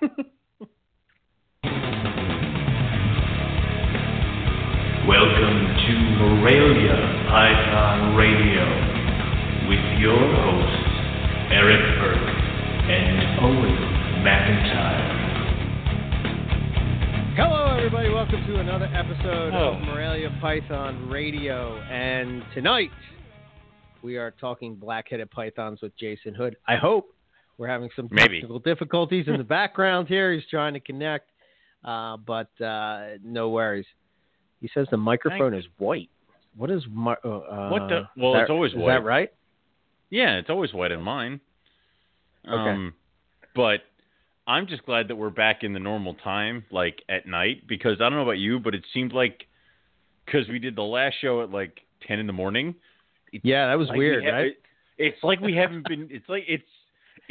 Welcome to Morelia Python Radio with your hosts, Eric Burke and Owen McIntyre. Hello, everybody. Welcome to another episode Oh. of Morelia Python Radio. And tonight, we are talking black-headed pythons with Jason Hood. I hope we're having some Maybe. technical difficulties in the background here. He's trying to connect, uh, but uh, no worries. He says the microphone is white. What is mi- uh, uh, What the- well, that- it's always white. is that right? Yeah, it's always white in mine. Okay. Um, but I'm just glad that we're back in the normal time, like at night, because I don't know about you, but it seemed like because we did the last show at like 10 in the morning. Yeah, that was like weird, ha- right? it- it's like we haven't been. It's like it's.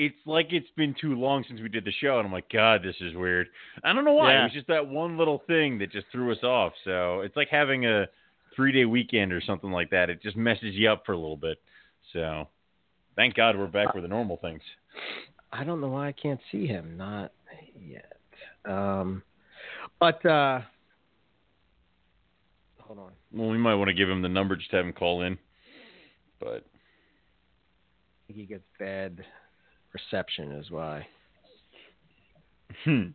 It's like it's been too long since we did the show, and I'm like, God, this is weird. I don't know why. Yeah. It was just that one little thing that just threw us off. So it's like having a three day weekend or something like that. It just messes you up for a little bit. So thank God we're back with the normal things. I don't know why I can't see him. Not yet. Um, but uh, hold on. Well, we might want to give him the number, just have him call in. But he gets bad reception, is why. hmm.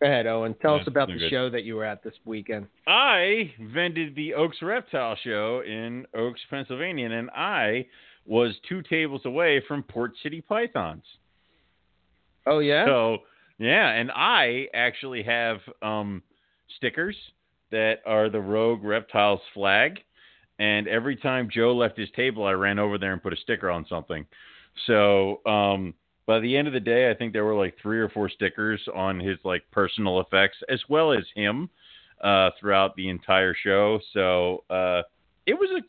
Go ahead, Owen. Tell us about the good. show that you were at this weekend. I vended the Oaks Reptile Show in Oaks, Pennsylvania, and I was two tables away from Port City Pythons. Oh yeah. So yeah, and I actually have um, stickers that are the Rogue Reptiles flag. And every time Joe left his table, I ran over there and put a sticker on something. So um, by the end of the day, I think there were like three or four stickers on his like personal effects as well as him uh, throughout the entire show. So uh, it was a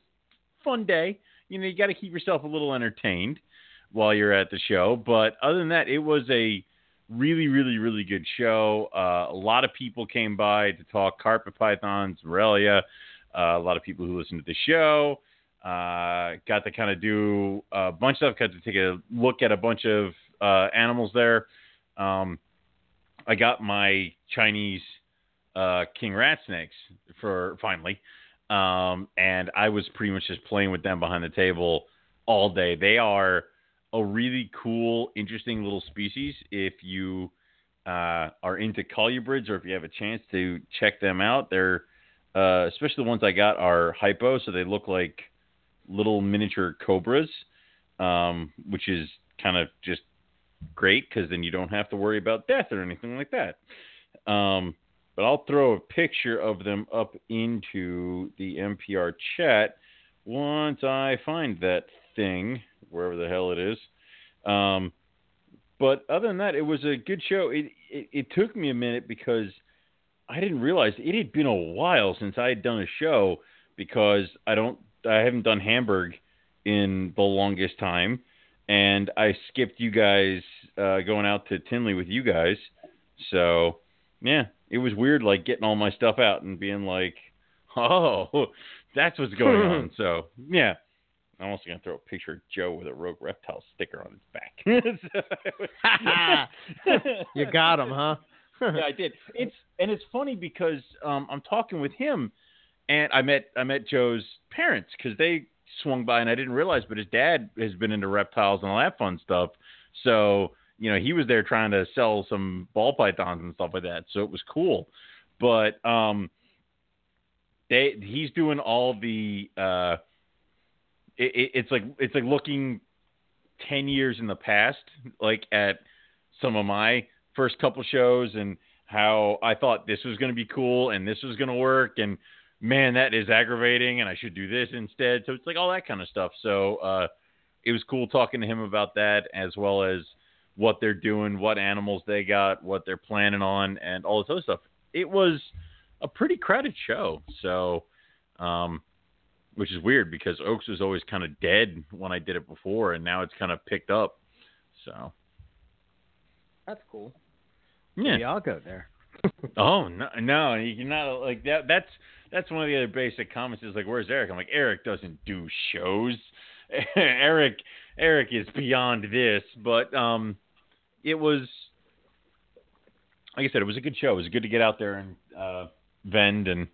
fun day. You know, you got to keep yourself a little entertained while you're at the show. But other than that, it was a really, really, really good show. Uh, a lot of people came by to talk carpet pythons, Morelia. Uh, a lot of people who listened to the show uh, got to kind of do a bunch of stuff. Got to take a look at a bunch of uh, animals there. Um, I got my Chinese uh, king rat snakes for finally, um, and I was pretty much just playing with them behind the table all day. They are a really cool, interesting little species. If you uh, are into colubrids or if you have a chance to check them out, they're uh, especially the ones I got are hypo, so they look like little miniature cobras, um, which is kind of just great because then you don't have to worry about death or anything like that. Um, but I'll throw a picture of them up into the MPR chat once I find that thing, wherever the hell it is. Um, but other than that, it was a good show. It, it it took me a minute because I didn't realize it had been a while since I had done a show because I don't I haven't done Hamburg in the longest time, and I skipped you guys uh, going out to Tinley with you guys. So yeah, it was weird like getting all my stuff out and being like, oh, that's what's going on. So yeah. I'm also gonna throw a picture of Joe with a rogue reptile sticker on his back. you got him, huh? yeah, I did. It's and it's funny because um, I'm talking with him, and I met I met Joe's parents because they swung by and I didn't realize, but his dad has been into reptiles and all that fun stuff. So you know he was there trying to sell some ball pythons and stuff like that. So it was cool, but um, they he's doing all the uh, it, it, it's like it's like looking ten years in the past, like at some of my first couple shows and how I thought this was going to be cool and this was going to work and man that is aggravating and I should do this instead so it's like all that kind of stuff so uh it was cool talking to him about that as well as what they're doing what animals they got what they're planning on and all this other stuff it was a pretty crowded show so um which is weird because Oaks was always kind of dead when I did it before and now it's kind of picked up so That's cool. yeah Maybe I'll go there. Oh no, no, you cannot like that. That's that's one of the other basic comments. Is like, where's Eric? I'm like, Eric doesn't do shows. Eric, Eric is beyond this. But um, it was like I said, it was a good show. It was good to get out there and uh, vend, and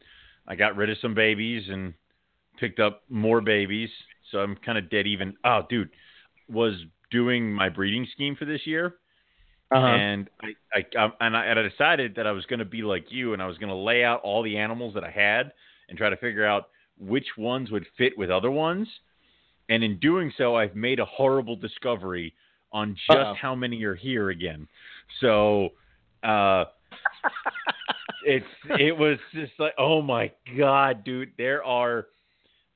I got rid of some babies and picked up more babies. So I'm kind of dead even. Oh, dude, was doing my breeding scheme for this year, Uh-huh. and I, I um, and I, and I decided that I was going to be like you, and I was going to lay out all the animals that I had and try to figure out which ones would fit with other ones. And in doing so, I've made a horrible discovery on just Uh-oh. how many are here again. So, uh, it's it was just like, oh my god, dude, there are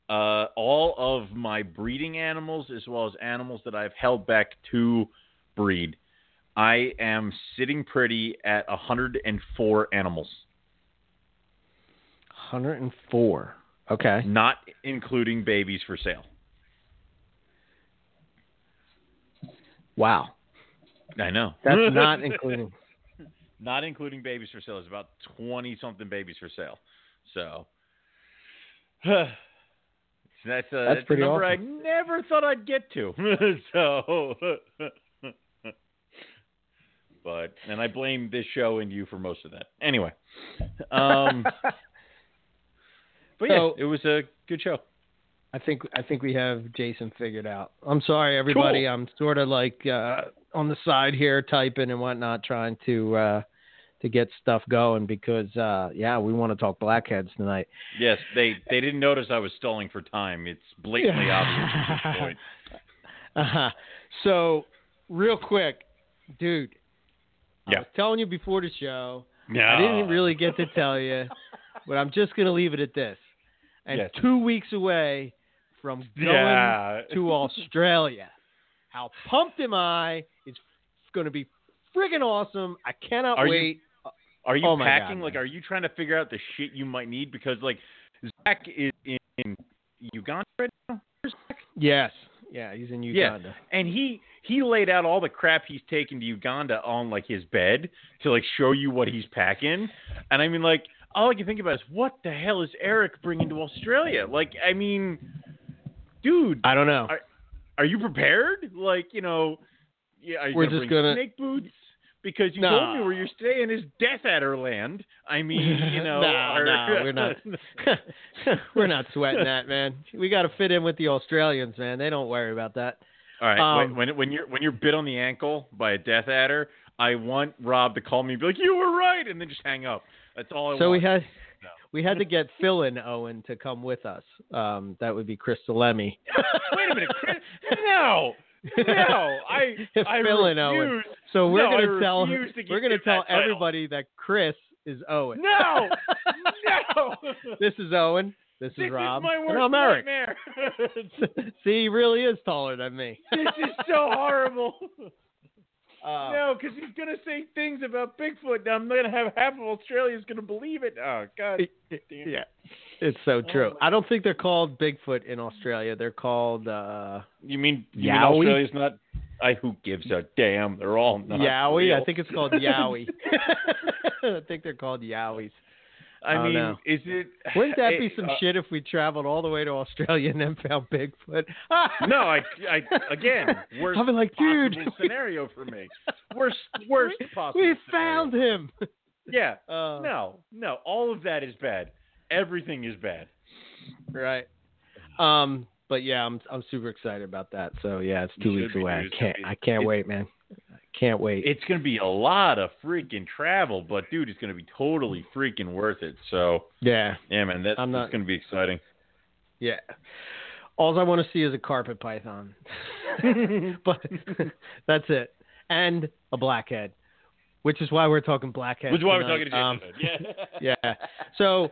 uh, all of my breeding animals as well as animals that I've held back to breed. I am sitting pretty at 104 animals, 104. Okay. not including babies for sale. Wow. I know. That's not including. not including babies for sale. It's about 20 something babies for sale. So uh, that's a, that's pretty a number awesome. I never thought I'd get to. so but and I blame this show and you for most of that. Anyway. Um but yeah, So- it was a good show. I think I think we have Jason figured out. I'm sorry, everybody. Cool. I'm sort of like uh, on the side here, typing and whatnot, trying to uh, to get stuff going because uh, yeah, we want to talk blackheads tonight. Yes, they they didn't notice I was stalling for time. It's blatantly obvious at this point. Uh-huh. So, real quick, dude. I Yeah. was telling you before the show. No. I didn't really get to tell you, but I'm just gonna leave it at this. And Yes. two weeks away from going Yeah. to Australia. How pumped am I? It's going to be friggin' awesome. I cannot Are you- wait. Are you Oh packing? God, like, man. are you trying to figure out the shit you might need? Because like Zach is in Uganda right now? Yes. Yeah, he's in Uganda. Yeah. Uganda. and he he laid out all the crap he's taken to Uganda on like his bed to like show you what he's packing. And I mean, like, all I can think about is what the hell is Eric bringing to Australia? Like, I mean, dude, I don't know. Are- are you prepared? Like, you know, yeah, are you We're gonna just gonna- snake boots? Because you told me where you're staying is Death Adder Land. I mean, you know, No, are- no, we're not. We're not sweating that, man. We got to fit in with the Australians, man. They don't worry about that. All right, Um, when, when when you're when you're bit on the ankle by a Death Adder, I want Rob to call me and be like, "You were right," and then just hang up. That's all I so we had No. we had to get Phil and Owen to come with us. Um, that would be Crystal Lemmy. Wait a minute, Chris. No, no, I I Phil and Owen. refuse. So we're No, gonna tell to we're gonna tell that everybody that Chris is Owen. No, no. this is Owen. This is Rob. is my worst and I'm Eric. nightmare. See, he really is taller than me. this is so horrible. Uh, no, because he's gonna say things about Bigfoot. and I'm gonna have half of Australia's gonna believe it. Oh God. damn. yeah, it's so true. my- I don't think they're called Bigfoot in Australia. They're called uh, You mean you mean Yowie? Australia's not? I who gives a damn? They're all not Yowie. I think it's called Yowie. I think they're called Yowies. I Oh, mean, is it? Wouldn't that be it- some uh, shit if we traveled all the way to Australia and then found Bigfoot? No, I, I again, worst I'll be like, dude, scenario for me. Worst, worst possible. we scenario. found him. Yeah. Uh, No, no, all of that is bad. Everything is bad. Right. Um. But yeah, I'm I'm super excited about that. So yeah, it's two weeks away. I can't I can't it's- wait, man. Can't wait. It's gonna be a lot of freaking travel, but dude, it's gonna be totally freaking worth it. So yeah, yeah, man, that's, I'm that's gonna be exciting. yeah. All I want to see is a carpet python, but that's it, and a blackhead, which is why we're talking blackhead. Which is why we're talking to Um, yeah. yeah. So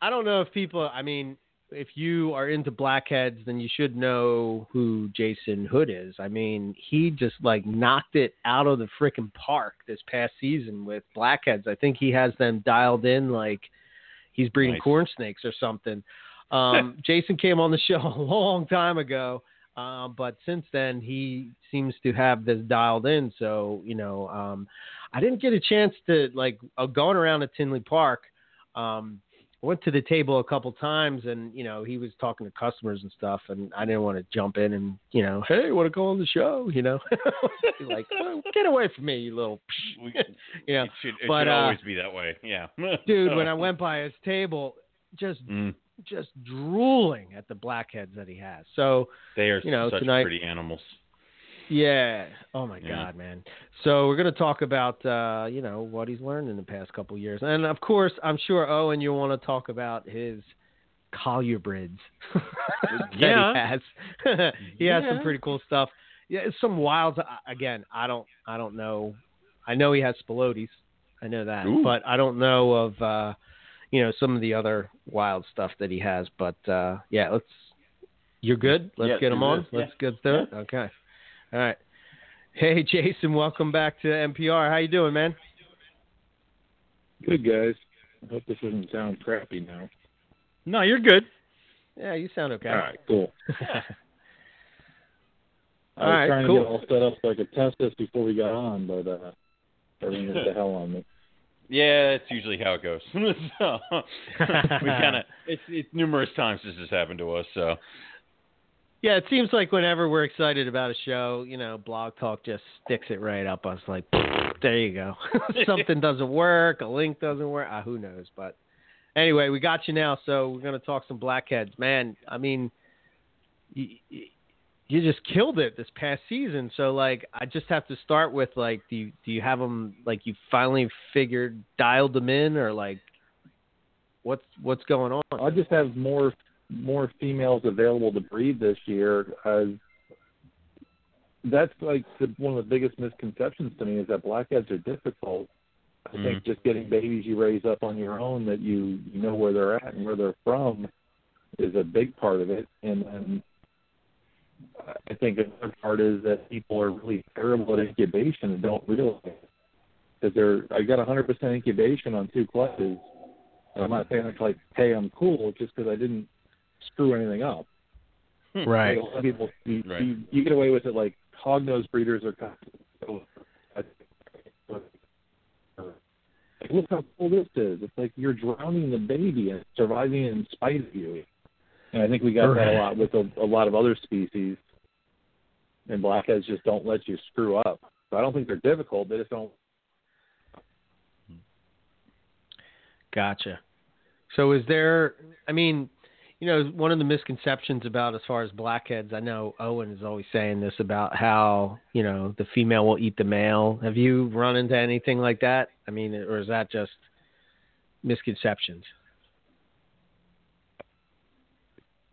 I don't know if people. I mean, if you are into blackheads, then you should know who Jason Hood is. I mean, he just like knocked it out of the freaking park this past season with blackheads. I think he has them dialed in like he's breeding Nice. corn snakes or something. Um, Jason came on the show a long time ago. Um, but since then, he seems to have this dialed in. So, you know, um, I didn't get a chance to like uh, going around to Tinley Park. Um, went to the table a couple times, and you know he was talking to customers and stuff, and I didn't want to jump in and you know, hey, want to go on the show? You know, like well, get away from me, you little. We- you know, it should, it but, should uh, always be that way. Yeah. dude, when I went by his table, just Mm, just drooling at the blackheads that he has. So they are You know, such tonight- pretty animals. Yeah, oh my Yeah. god, man. So we're gonna talk about uh, you know what he's learned in the past couple years, and of course, I'm sure Owen, you want to talk about his collier brids. Yeah. he has. he has some pretty cool stuff. Yeah, it's some wild. Again, I don't, I don't know. I know he has spilotes. I know that, Ooh. but I don't know of, uh, you know, some of the other wild stuff that he has. But uh, yeah, let's. You're good. Let's Yeah, get him on. Yeah. Let's get through it. Okay. All right. Hey, Jason. Welcome back to MPR. How you doing, man? Good guys. I hope this doesn't sound crappy now. No, you're good. Yeah, you sound okay. All right, cool. I All was right, trying cool. to get all set up so I could test this before we got on, but uh everything went to hell on me. Yeah, that's usually how it goes. so, we kind of it's it's numerous times this has happened to us. So Yeah, it seems like whenever we're excited about a show, you know, Blog Talk just sticks it right up us. Like, there you go. Something doesn't work, a link doesn't work. Uh, who knows? But anyway, we got you now, so we're gonna talk some blackheads. Man, I mean, you, you just killed it this past season. So like, I just have to start with like, do you, do you have them like you finally figured dialed them in, or like, what's what's going on? I'll just have more more females available to breed this year. Uh, that's like the, one of the biggest misconceptions to me is that blackheads are difficult. I think just getting babies you raise up on your own that you you know where they're at and where they're from is a big part of it. And then I think another part is that people are really terrible at incubation and don't realize that they're. I got 100% incubation on two clutches. I'm not saying it's like, hey, I'm cool, just because I didn't screw anything up. Hmm. Right. Like, a lot of people, you, Right. you, you get away with it. Like hog nose breeders are kind of. Like, look how cool this is. It's like you're drowning the baby and surviving in spite of you. And I think we got that a lot with a, a lot of other species. And blackheads just don't let you screw up. So I don't think they're difficult. They just don't. Gotcha. So is there? I mean, you know, one of the misconceptions about as far as blackheads, I know Owen is always saying this about how you know the female will eat the male. Have you run into anything like that? I mean, or is that just misconceptions?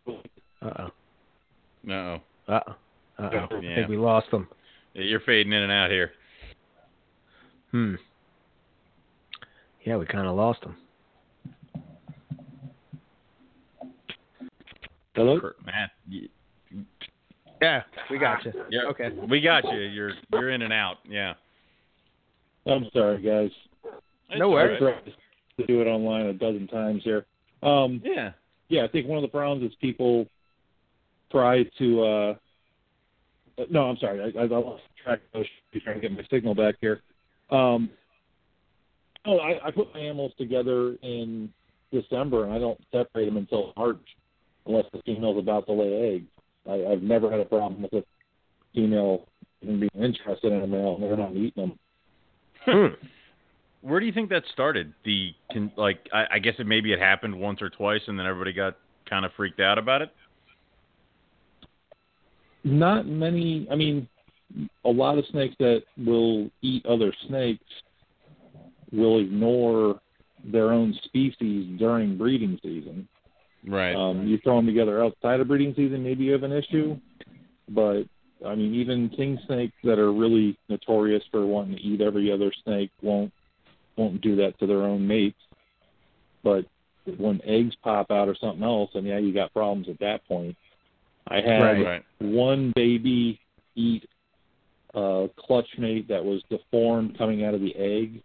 Uh oh. no, Uh oh. Uh oh. I think we lost them. you're fading in and out here. Hmm. Yeah, we kind of lost them. Hello. Matt, y- Yeah, we got you. yeah, Okay. we got you. You're you're in and out. Yeah. I'm sorry, guys. It's No all worries. right. I to do it online a dozen times here. Um, Yeah. yeah, I think one of the problems is people try to. uh No, I'm sorry, I, I lost track. I was trying to get my signal back here. Um, oh, I, I put my animals together in December, and I don't separate them until March, unless the female's about to lay eggs. I, I've never had a problem with a female even being interested in a male, and they're not eating them. Hmm. Where do you think that started? The can, like I, I guess it maybe it happened once or twice, and then everybody got kind of freaked out about it. Not many. I mean, a lot of snakes that will eat other snakes will ignore their own species during breeding season. Right. Um, you throw them together outside of breeding season, maybe you have an issue. But I mean, even king snakes that are really notorious for wanting to eat every other snake won't won't do that to their own mates. But when eggs pop out or something else, and yeah, you got problems at that point. I had Right. one baby eat a clutch mate that was deformed coming out of the egg,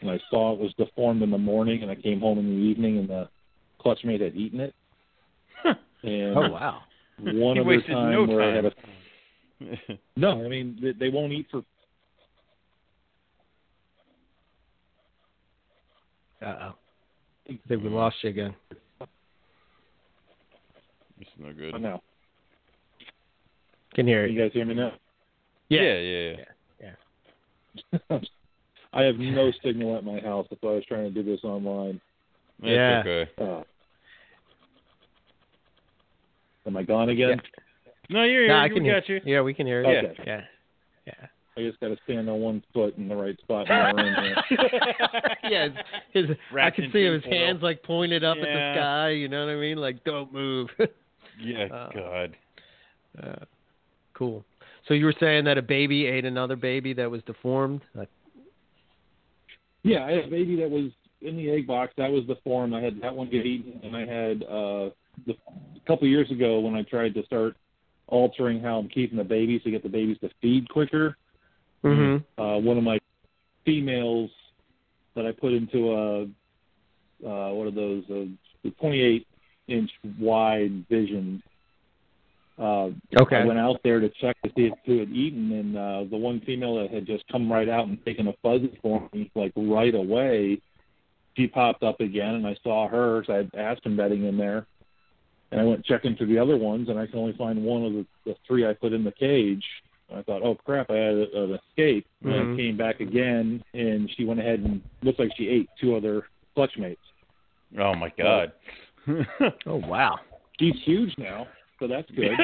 and I saw it was deformed in the morning, and I came home in the evening, and the clutch mate had eaten it. And Oh wow. one He other wasted time no where I had a no, I mean they, they won't eat for Uh oh. I think we lost you again. It's no good. Oh, no. Can hear Can you. you guys hear me now? Yeah, yeah, yeah. I have no signal at my house. That's why I was trying to do this online. That's Yeah. okay. Uh, am I gone again? No, you're here. No, I we can hear. got you. Yeah, we can hear you. Okay. Yeah. Yeah. I just got to stand on one foot in the right spot in the room. Here. yeah, his, his, I can see his hands like pointed up at the sky. You know what I mean? Like, don't move. Yeah, Uh, God. uh, cool. So you were saying that a baby ate another baby that was deformed? Like, Yeah, I had a baby that was in the egg box. That was the form. I had that one get eaten, and I had uh, the, a couple years ago when I tried to start altering how I'm keeping the babies to get the babies to feed quicker. hmm Uh, one of my females that I put into a uh, what are those? A 28 inch wide vision. Uh, Okay. I went out there to check to see if who had eaten, and uh, the one female that had just come right out and taken a fuzzy for me, like right away, she popped up again, and I saw her. So I had Aspen bedding in there, and I went checking for the other ones, and I can only find one of the, the three I put in the cage. I thought, oh crap, I had a, an escape. And Mhm. I came back again, and she went ahead and looked like she ate two other clutch mates. Oh my God. Oh wow. She's huge now, so that's good.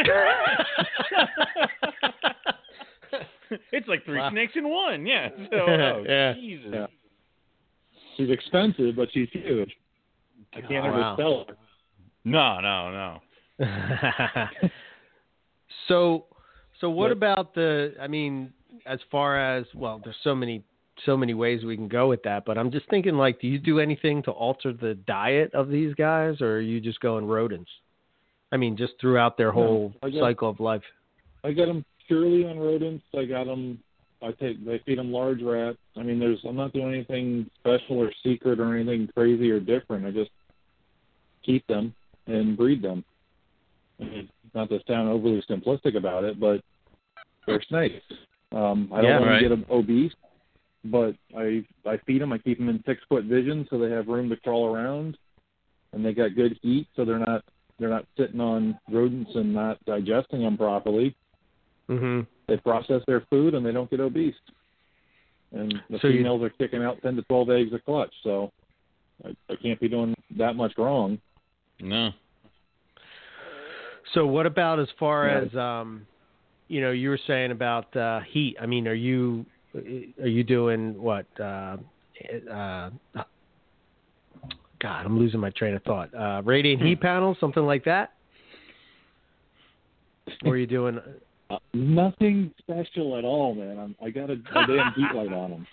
it's like three Wow. snakes in one. Yeah. So, oh, Yeah. Jesus. Yeah. she's expensive, but she's huge. I can't ever Wow. sell her. No, no, no. so, so what But- about the? I mean, as far as well, there's so many, so many ways we can go with that. But I'm just thinking, like, do you do anything to alter the diet of these guys, or are you just going rodents? I mean, just throughout their whole I got- cycle of life. I got them purely on rodents. I got them. I take. I feed them large rats. I mean, there's. I'm not doing anything special or secret or anything crazy or different. I just keep them and breed them. Mean, not to sound overly simplistic about it, but they're snakes. Um, I don't Yeah, want right. to get them obese, but I I feed them. I keep them in six foot vision so they have room to crawl around, and they got good heat, so they're not they're not sitting on rodents and not digesting them properly hmm they process their food and they don't get obese. And the So you- females are kicking out ten to twelve eggs a clutch, so I, I can't be doing that much wrong. No. So what about as far as um, you know, you were saying about uh, heat. I mean, are you are you doing what? Uh, uh, God, I'm losing my train of thought. Uh, radiant heat panels, something like that. Or are you doing? Uh, nothing special at all, man. I'm, I got a, a damn heat light on them.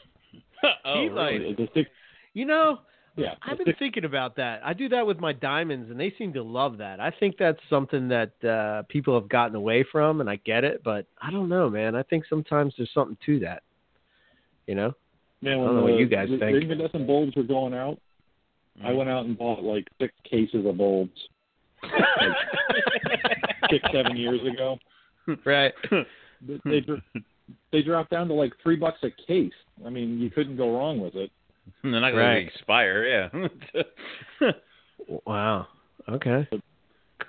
oh, Heat light. really? You know, yeah, I've been thinking about that. I do that with my diamonds, and they seem to love that. I think that's something that uh, people have gotten away from, and I get it, but I don't know, man. I think sometimes there's something to that. You know? man. I don't know the, what you guys the, think. the incandescent bulbs were going out, I went out and bought like six cases of bulbs six, seven years ago. right. They they, they dropped down to like three bucks a case. I mean, you couldn't go wrong with it. They're not going Right. to expire, yeah. Wow. Okay.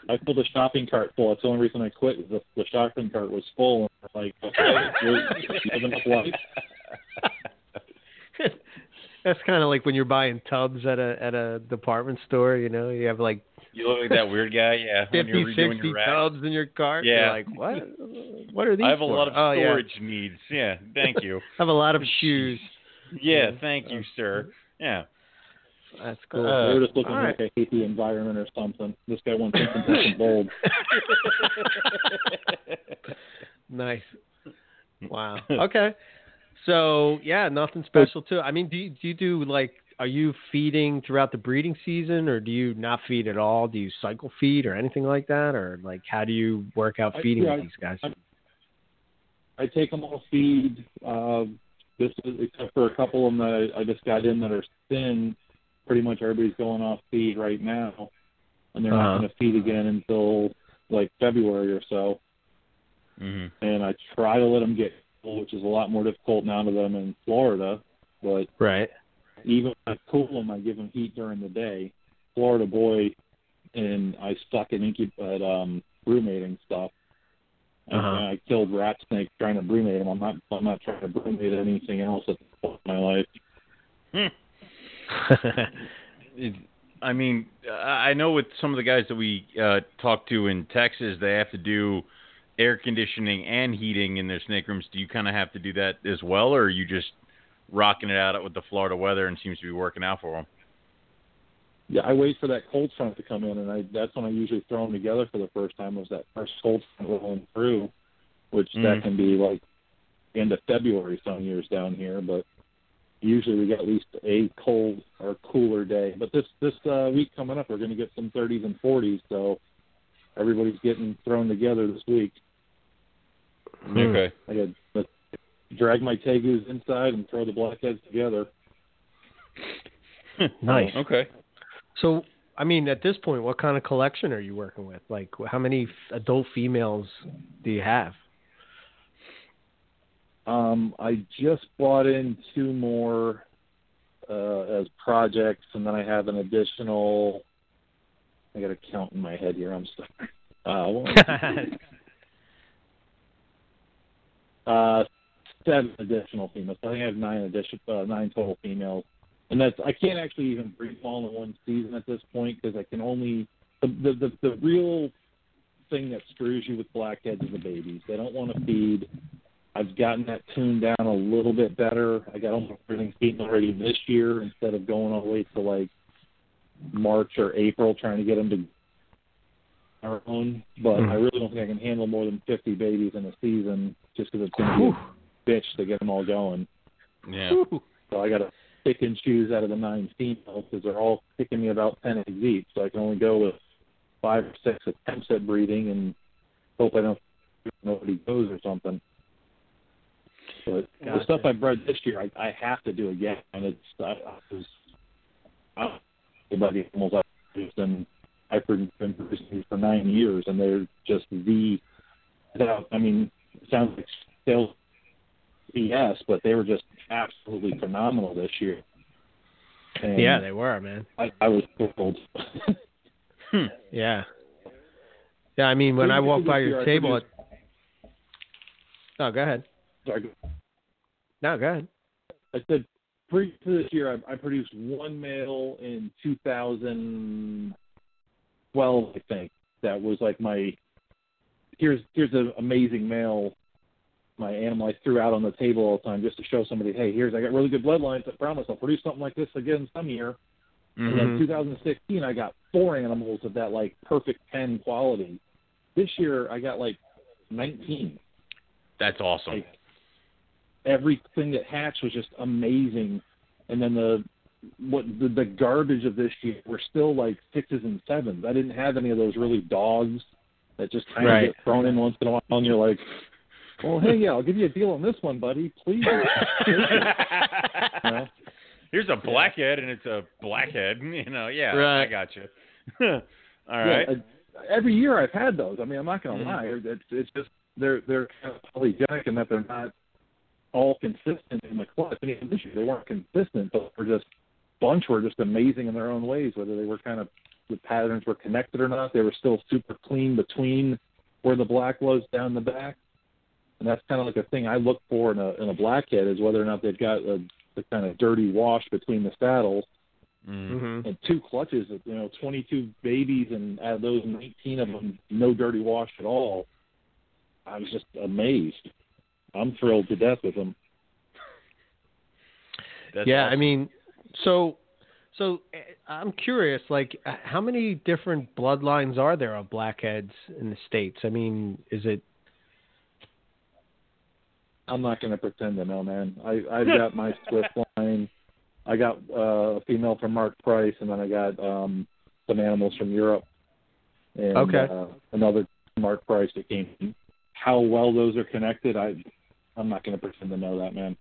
I pulled a shopping cart full. That's the only reason I quit. Was the, the shopping cart was full. And I'm like, okay, you you have enough life. That's kind of like when you're buying tubs at a at a department store. You know, you have like you look like that weird guy, yeah. when 50, you're redoing 60 your tubs in your cart. Yeah. You're like, what? What are these? I have a lot of oh, yeah. storage needs. Yeah, thank you. I have a lot of shoes. Yeah, thank you, sir. Yeah. That's cool. Uh, they were just looking all like I hate the environment or something. This guy wants incandescent bulbs. nice. Wow. Okay. So yeah, nothing special too. I mean, do you, do you do like? Are you feeding throughout the breeding season, or do you not feed at all? Do you cycle feed or anything like that, or like how do you work out I- feeding yeah, with these guys? I- I take them all feed. Uh, this is except for a couple of them that I, I just got in that are thin. Pretty much everybody's going off feed right now, and they're Uh-huh. not going to feed again until like February or so. hmm And I try to let them get, full, which is a lot more difficult now to them in Florida. But Right. even when I cool them, I give them heat during the day. Florida boy, and I stuck an incub at um, brumating stuff. Uh-huh. I killed rat snakes trying to brumate them. I'm not. I'm not trying to brumate anything else at point in my life. it, I mean, I I know with some of the guys that we uh, talk to in Texas, they have to do air conditioning and heating in their snake rooms. Do you kind of have to do that as well, or are you just rocking it out with the Florida weather and seems to be working out for them? Yeah, I wait for that cold front to come in, and I that's when I usually throw them together for the first time. Was that first cold front rolling through, which Mm. that can be like end of February some years down here, but usually we get at least a cold or cooler day. But this this uh, week coming up, we're going to get some 30s and 40s, so everybody's getting thrown together this week. Hmm. Okay. I got to drag my tegus inside and throw the blackheads together. Nice. Okay. So, I mean, at this point, what kind of collection are you working with? Like, how many adult females do you have? Um, I just bought in two more uh, as projects, and then I have an additional. I got to count in my head here. I'm sorry. Uh, one, uh, seven additional females. I think I have nine addition, uh, nine total females, and that's I can't actually even them all in one season at this point because I can only the, the the the real thing that screws you with blackheads is the babies. They don't want to feed. I've gotten that tuned down a little bit better. I got almost everything feeding already this year instead of going all the way to like March or April trying to get them to our own. But Hmm. I really don't think I can handle more than 50 babies in a season just because it's going to be a bitch to get them all going. Yeah. So I got to pick and choose out of the nine females because they're all kicking me about 10 eggs each. So I can only go with five or six attempts at breeding and hope I don't nobody goes or something. But the stuff I bred this year, I, I have to do again, and it's I, I was I about the animals I've produced, and I've been producing these for nine years, and they're just the. I mean, it sounds like sales BS, but they were just absolutely phenomenal this year. And yeah, they were, man. I, I was thrilled. Hmm. Yeah. Yeah, I mean, when I walk by your table, at... no, go ahead. Sorry, No, go ahead. I said pre to this year, I, I produced one male in 2012, I think. That was like my here's here's an amazing male. My animal I threw out on the table all the time just to show somebody, hey, here's I got really good bloodlines. I promise I'll produce something like this again some year. And then Mhm. 2016, I got four animals of that like perfect pen quality. This year, I got like 19. That's awesome. Like everything that hatched was just amazing. And then the what the, the garbage of this year were still like sixes and sevens. I didn't have any of those really dogs that just kind Right. of get thrown in once in a while, and you're like, "Well, hey, yeah, I'll give you a deal on this one, buddy. Please." you know? Here's a blackhead, and it's a blackhead. You know, yeah, I Right. got you. All right. Yeah, I- every year I've had those. I mean, I'm not going to Mhm. lie. It's it's just they're they're kind of polygenic in that they're not all consistent in the clutch. I mean, this year they weren't consistent, but we're just bunch were just amazing in their own ways. Whether they were kind of the patterns were connected or not, they were still super clean between where the black was down the back. And that's kind of like a thing I look for in a in a blackhead is whether or not they've got a the kind of dirty wash between the saddles Mm. Mm-hmm. and two clutches, of you know, 22 babies, and out of those, 19 of them, no dirty wash at all. I was just amazed. I'm thrilled to death with them. That's yeah, I mean, so so uh, I'm curious, like, uh, how many different bloodlines are there of blackheads in the states? I mean, is it? I'm not going to pretend to know, man. I, I've got my Swift line. I got uh, a female from Mark Price, and then I got um, some animals from Europe. And, Okay. Uh, another Mark Price that came. How well those are connected, I, I'm not going to pretend to know that, man.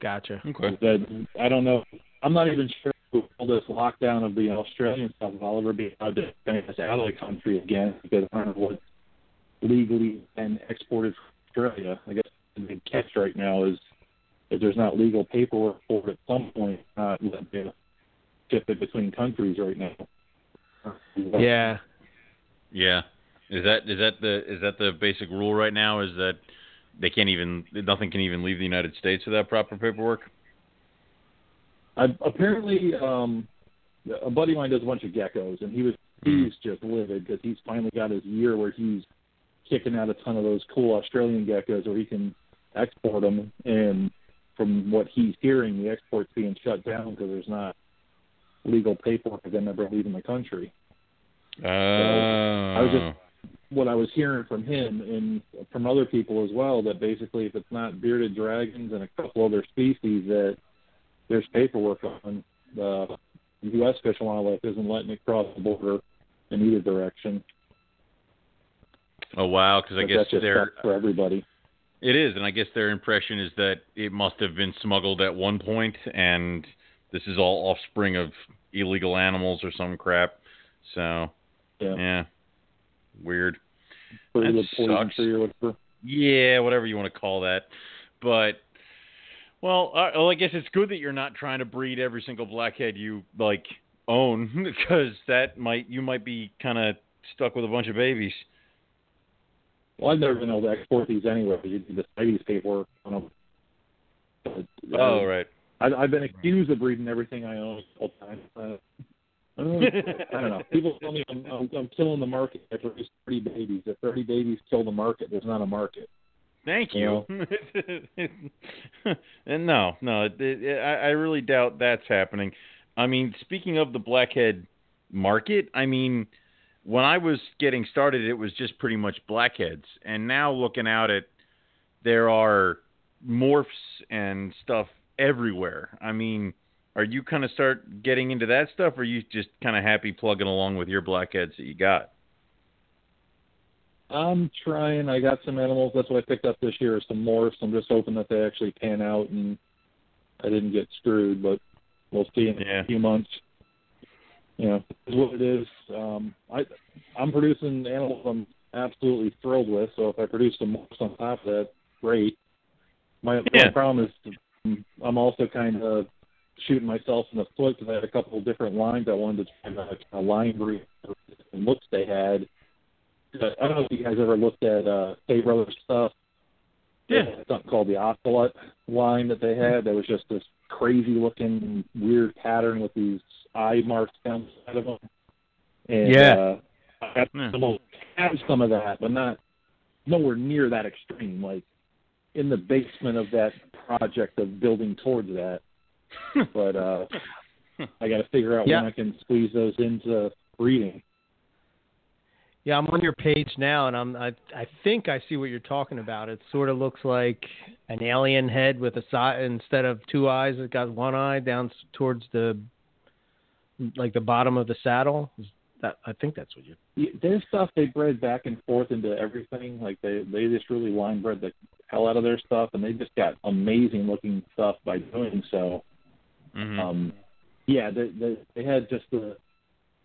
Gotcha. okay. that I don't know. I'm not even sure with all this lockdown of the Australian stuff if I'll ever be allowed to finish out of the country again because I don't know what's legally and exported from Australia. I guess the big catch right now is if there's not legal paperwork for it at some point, not let you ship it between countries right now. Yeah. Yeah. Is that is that the is that the basic rule right now? Is that they can't even nothing can even leave the United States without proper paperwork? I, apparently, um, a buddy of mine does a bunch of geckos, and he was he's just livid because he's finally got his year where he's kicking out a ton of those cool Australian geckos where he can export them. And from what he's hearing, the export's being shut down because there's not legal paperwork of them ever leaving the country. Uh, I was just what I was hearing from him and from other people as well that basically if it's not bearded dragons and a couple other species that there's paperwork on the U.S. Fish and Wildlife isn't letting it cross the border in either direction. Oh wow! Because I guess that's just they're for everybody. It is, and I guess their impression is that it must have been smuggled at one point, and this is all offspring of illegal animals or some crap. So, Yeah, yeah, weird. that sucks. whatever. Yeah, whatever you want to call that. But, well, uh, well, I guess it's good that you're not trying to breed every single blackhead you like own, because that might you might be kind of stuck with a bunch of babies. Well, I've never been able to export these anyway. You do the CITES paperwork on them. But, uh, Oh, right. I, I've been accused of breeding everything I own all the time. Uh, I don't know. I don't know. People tell me I'm, I'm, I'm killing the market. I produce 30 babies. If 30 babies kill the market, there's not a market. Thank you. and no, no, it, it, I, I really doubt that's happening. I mean, speaking of the blackhead market, I mean, when I was getting started, it was just pretty much blackheads, and now looking out at, there are morphs and stuff everywhere. I mean, are you kind of start getting into that stuff, or are you just kind of happy plugging along with your blackheads that you got? I'm trying. I got some animals. That's what I picked up this year. Some morphs. I'm just hoping that they actually pan out and I didn't get screwed. But we'll see in Yeah. a few months. You know, it's what it is. Um, I I'm producing animals I'm absolutely thrilled with. So if I produce some morphs on top of that, great. My, Yeah. problem is I'm also kind of shooting myself in the foot because I had a couple of different lines I wanted to try to line breed the looks they had. I don't know if you guys ever looked at uh K Brothers stuff. Yeah. Something called the Ocelot line that they had that was just this crazy looking weird pattern with these eye marks down the side of them. And Yeah. uh I got Yeah. some of have some of that, but not nowhere near that extreme. Like in the basement of that project of building towards that. But uh I got to figure out Yeah. when I can squeeze those into breeding. Yeah, I'm on your page now, and I'm I I think I see what you're talking about. It sort of looks like an alien head with a side instead of two eyes. It's got one eye down towards the like the bottom of the saddle. Is That I think that's what you. Yeah, Their stuff they bred back and forth into everything. Like they they just really line bred the hell out of their stuff, and they just got amazing looking stuff by doing so. Mhm. Um, yeah, they, they they had just the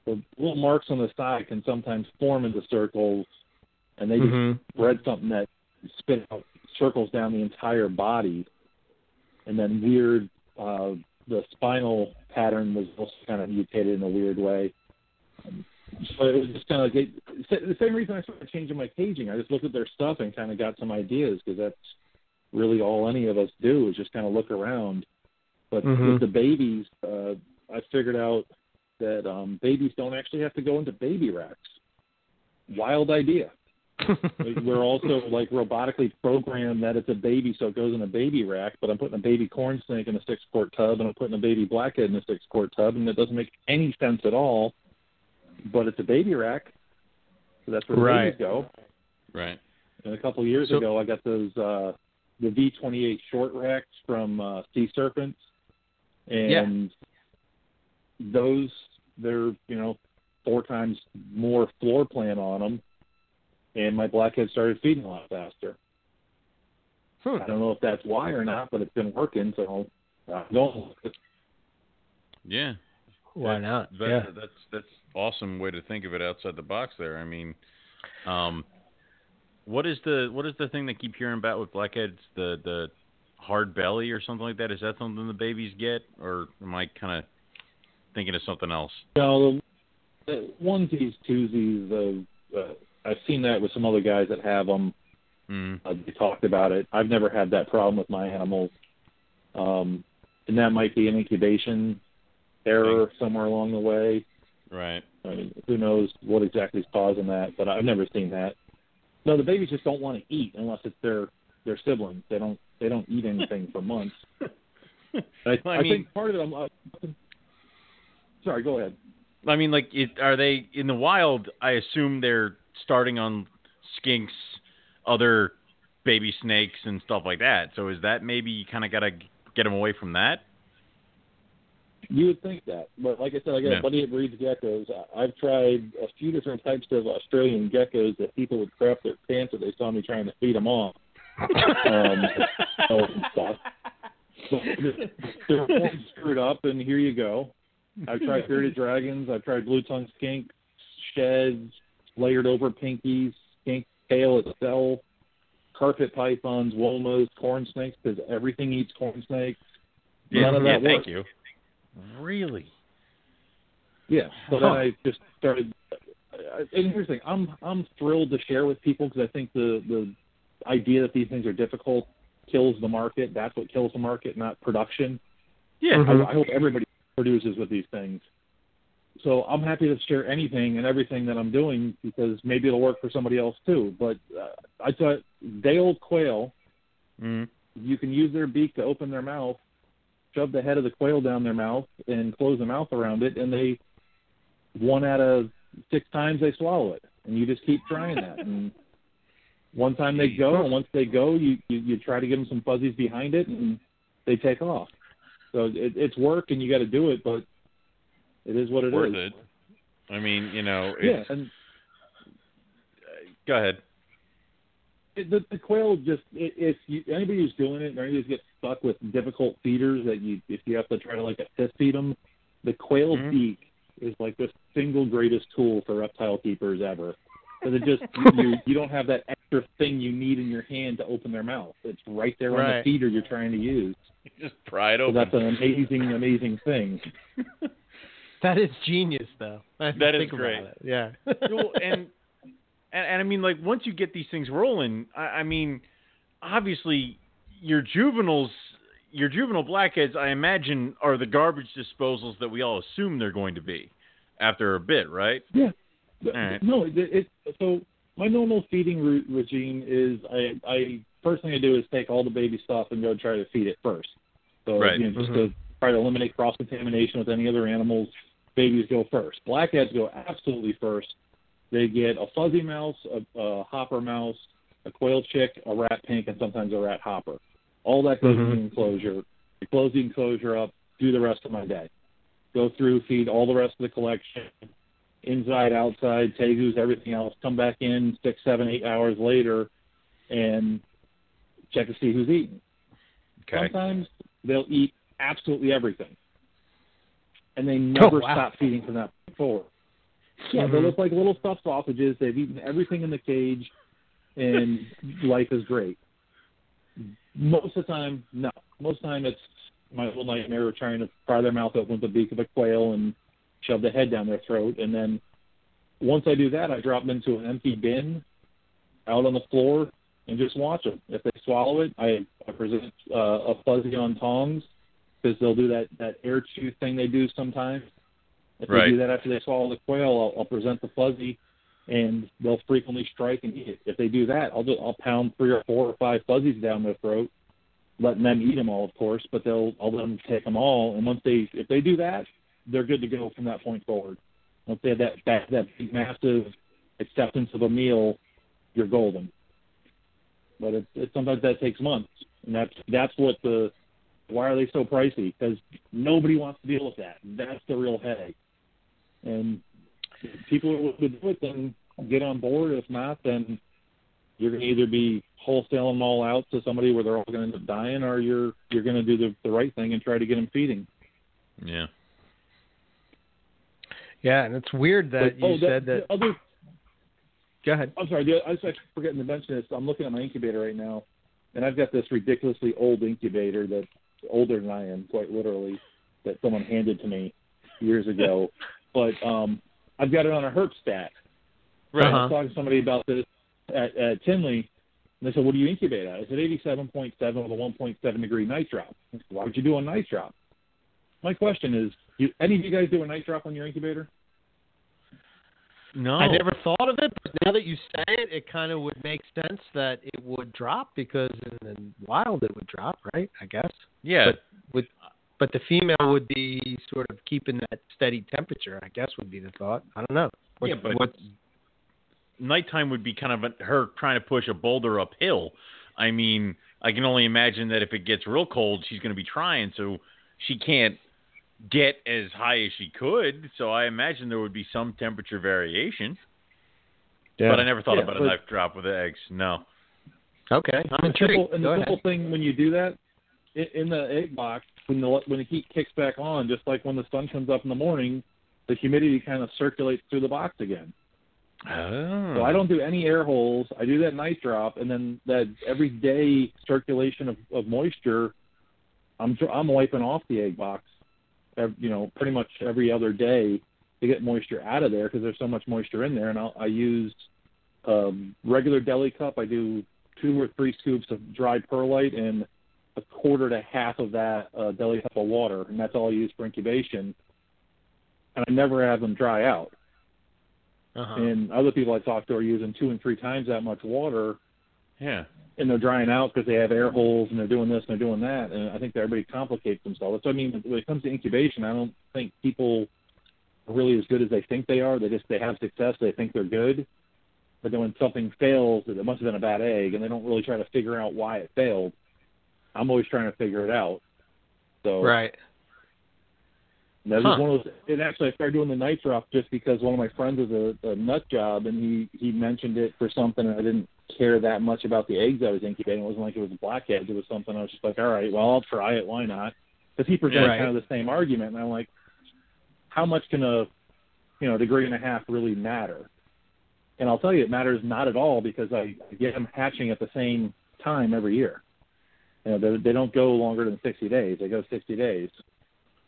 the little marks on the side can sometimes form into circles, and they just Mhm. bred something that spit out circles down the entire body, and then weird. Uh, the spinal pattern was also kind of mutated in a weird way. Um, so it was just kind of like it, the same reason I started changing my caging. I just looked at their stuff and kind of got some ideas because that's really all any of us do is just kind of look around. But Mhm. with the babies, uh, I figured out that um, babies don't actually have to go into baby racks. Wild idea. We're also like robotically programmed that it's a baby, so it goes in a baby rack. But I'm putting a baby corn snake in a six quart tub, and I'm putting a baby blackhead in a six quart tub, and it doesn't make any sense at all. But it's a baby rack, so that's where Right. babies go. Right. And a couple of years So- ago, I got those uh, the V28 short racks from uh, Sea Serpents, and those they're you know four times more floor plan on them, and my blackhead started feeding a lot faster. Hmm. I don't know if that's why or not, but it's been working, so I'm going with. Yeah. Why That's- not? That, yeah. That's that's awesome way to think of it outside the box. There. I mean, um, what is the what is the thing that keep hearing about with blackheads? The the hard belly or something like that? Is that something the babies get, or am I kind of thinking of something else? No, the, the onesies, twosies. The uh, I've seen that with some other guys that have them. Mm. Uh, they talked about it. I've never had that problem with my animals. Um, and that might be an incubation error somewhere along the way. Right. I mean, who knows what exactly is causing that? But I've never seen that. No, the babies just don't want to eat unless it's their their siblings. They don't they don't eat anything for months. I, Well, I I mean- think part of it. I'm, uh, sorry, go ahead. I mean, like, it, are they in the wild? I assume they're starting on skinks, other baby snakes, and stuff like that. So is that maybe you kind of got to get them away from that? You would think that, but like I said, I got Yeah. a buddy that breeds geckos. I've tried a few different types of Australian geckos that people would crap their pants if they saw me trying to feed them off. Um, and they're all screwed up, and here you go. I've tried bearded dragons. I've tried blue tongue skinks, sheds, layered over pinkies, skink tail itself, carpet pythons, womas, corn snakes, because everything eats corn snakes. None of yeah, that thank you. Really? Yeah. So Huh. then I just started. And here's the thing: I'm I'm thrilled to share with people because I think the the idea that these things are difficult kills the market. That's what kills the market, not production. Yeah. I, I mm-hmm. hope everybody produces with these things. So I'm happy to share anything and everything that I'm doing because maybe it'll work for somebody else too. But uh, I thought day old quail, Mm. you can use their beak to open their mouth, shove the head of the quail down their mouth, and close the mouth around it, and they one out of six times they swallow it, and you just keep trying that. And one time they go, and once they go, you you, you try to give them some fuzzies behind it, and they take off. So it, it's work, and you got to do it, but it is what it is. Worth it. I mean, you know. Yeah, and Go ahead. it, the, the quail just i if you, anybody who's doing it, or anybody who gets stuck with difficult feeders that you if you have to try to like assist feed them, the quail Mhm. beak is like the single greatest tool for reptile keepers ever. Because it just you you don't have that extra thing you need in your hand to open their mouth. It's right there on the feeder you're trying to use. Just pry it So open. that's an amazing, amazing thing. That is genius, though. That is great. it. Yeah. well, and, and and I mean, like once you get these things rolling, I, I mean, obviously your juveniles, your juvenile blackheads, I imagine, are the garbage disposals that we all assume they're going to be after a bit, right? Yeah. All right. No, it, it so my normal feeding re- regime is I I first thing I do is take all the baby stuff and go try to feed it first. So Right. you know, just Mhm. to try to eliminate cross contamination with any other animals, babies go first. Blackheads go absolutely first. They get a fuzzy mouse, a, a hopper mouse, a quail chick, a rat pink, and sometimes a rat hopper. All that goes Mhm. in the enclosure. I close the enclosure up, do the rest of my day. Go through, feed all the rest of the collection, inside, outside, tegus, everything else. Come back in six, seven, eight hours later, and check to see who's eating. Okay. Sometimes they'll eat absolutely everything, and they never wow. stop feeding from that point forward. Yeah, they Mhm. look like little stuffed sausages. They've eaten everything in the cage, and life is great. Most of the time, no. Most of the time, it's my little nightmare of trying to pry their mouth open with the beak of a quail and shove the head down their throat. And then once I do that, I drop them into an empty bin out on the floor and just watch them. If they swallow it, I, I present uh, a fuzzy on tongs because they'll do that, that air chew thing they do sometimes. If Right. they do that after they swallow the quail, I'll, I'll present the fuzzy, and they'll frequently strike and eat it. If they do that, I'll just, I'll pound three or four or five fuzzies down their throat, letting them eat them all, of course. But they'll I'll let them take them all, and once they if they do that, they're good to go from that point forward. Once they have that that that big, massive acceptance of a meal, you're golden. But it, it sometimes that takes months, and that's that's what the why are they so pricey? Because nobody wants to deal with that. That's the real headache. And if people are willing to do it, then get on board. If not, then you're going to either be wholesaling them all out to somebody where they're all going to end up dying, or you're you're going to do the the right thing and try to get them feeding. Yeah. Yeah, and it's weird that But- oh, you oh, said that. the other Go ahead. I'm sorry, I was actually forgetting to mention this. I'm looking at my incubator right now. and I've got this ridiculously old incubator that's older than I am, quite literally, that someone handed to me years ago. but um, I've got it on a herp stat. Right. I was talking to somebody about this at, at Tinley, and they said, "What do you incubate at?" I said, "87.7 with a 1.7 degree night drop." Said, Why would you do a night drop? My question is, you, any of you guys do a night drop on your incubator? No. I never thought of it, but now that you say it, it kind of would make sense that it would drop because in the wild it would drop, right? I guess. Yeah. But with but the female would be sort of keeping that steady temperature. I guess would be the thought. I don't know. What, yeah, but what, nighttime would be kind of a, her trying to push a boulder uphill. I mean, I can only imagine that if it gets real cold, she's going to be trying, so she can't get as high as she could. So I imagine there would be some temperature variation. But I never thought Yeah, about but- a night drop with the eggs. No. okay, I'm the intrigued. simple, and the ahead. simple thing when you do that in, in the egg box, when the when the heat kicks back on, just like when the sun comes up in the morning, the humidity kind of circulates through the box again. Oh. So I don't do any air holes. I do that night drop, and then that everyday circulation of, of moisture, I'm I'm wiping off the egg box, ev- you know, pretty much every other day to get moisture out of there because there's so much moisture in there. And I'll, I use um, regular deli cup. I do two or three scoops of dry perlite and a quarter to half of that uh, deli cup of water, and that's all I use for incubation. And I never have them dry out Uh-huh. and other people I talk to are using two and three times that much water, Yeah. and they're drying out because they have air holes and they're doing this and they're doing that, and I think that everybody complicates themselves. So I mean, when it comes to incubation, I don't think people are really as good as they think they are. They just they have success, they think they're good, but then when something fails, it must have been a bad egg, and they don't really try to figure out why it failed. I'm always trying to figure it out. So right. that was one of those. And actually, I started doing the night drop just because one of my friends was a, a nut job, and he he mentioned it for something, and I didn't care that much about the eggs I was incubating. It wasn't like it was blackheads. It was something I was just like, all right, well, I'll try it. Why not? Because he presented Right. kind of the same argument, and I'm like, how much can a you know degree and a half really matter? And I'll tell you, it matters not at all because I I get them hatching at the same time every year. You know, they, they don't go longer than 60 days. They go 60 days.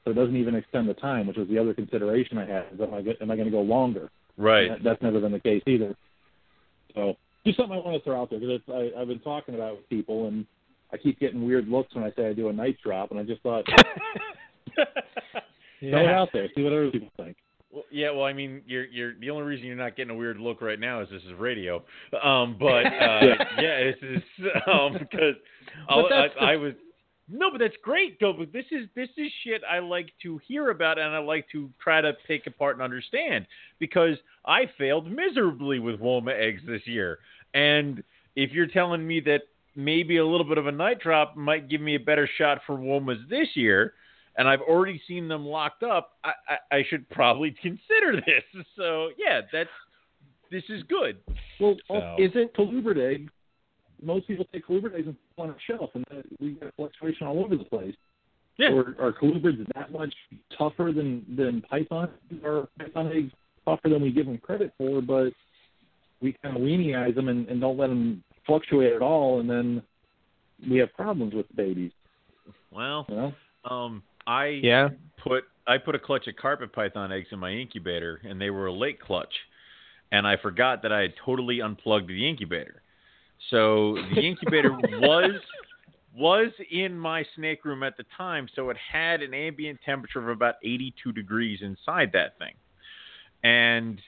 So it doesn't even extend the time, which was the other consideration I had. Is am I, am I going to go longer? Right. That, that's never been the case either. So just something I want to throw out there because I, I've been talking about it with people, and I keep getting weird looks when I say I do a night drop, and I just thought throw it out there, see what other people think. Well, yeah, well, I mean, you're you're the only reason you're not getting a weird look right now is this is radio. Um, but uh, yeah, this is um because that's I, the- I was no, but that's great. But this is this is shit I like to hear about and I like to try to take apart and understand because I failed miserably with Woma eggs this year. And if you're telling me that maybe a little bit of a night drop might give me a better shot for Womas this year, and I've already seen them locked up, I, I, I should probably consider this. So yeah, that's this is good. Well, oh, So- isn't egg? Most people take colubrid eggs and put on a shelf, and then we get fluctuation all over the place. Yeah. Or are colubrids that much tougher than than python? Or python eggs tougher than we give them credit for? But we kind of weenieize them and, and don't let them fluctuate at all, and then we have problems with babies. Well, You know? um, I Yeah. put I put a clutch of carpet python eggs in my incubator, and they were a late clutch, and I forgot that I had totally unplugged the incubator. So the incubator was was in my snake room at the time, so it had an ambient temperature of about 82 degrees inside that thing, and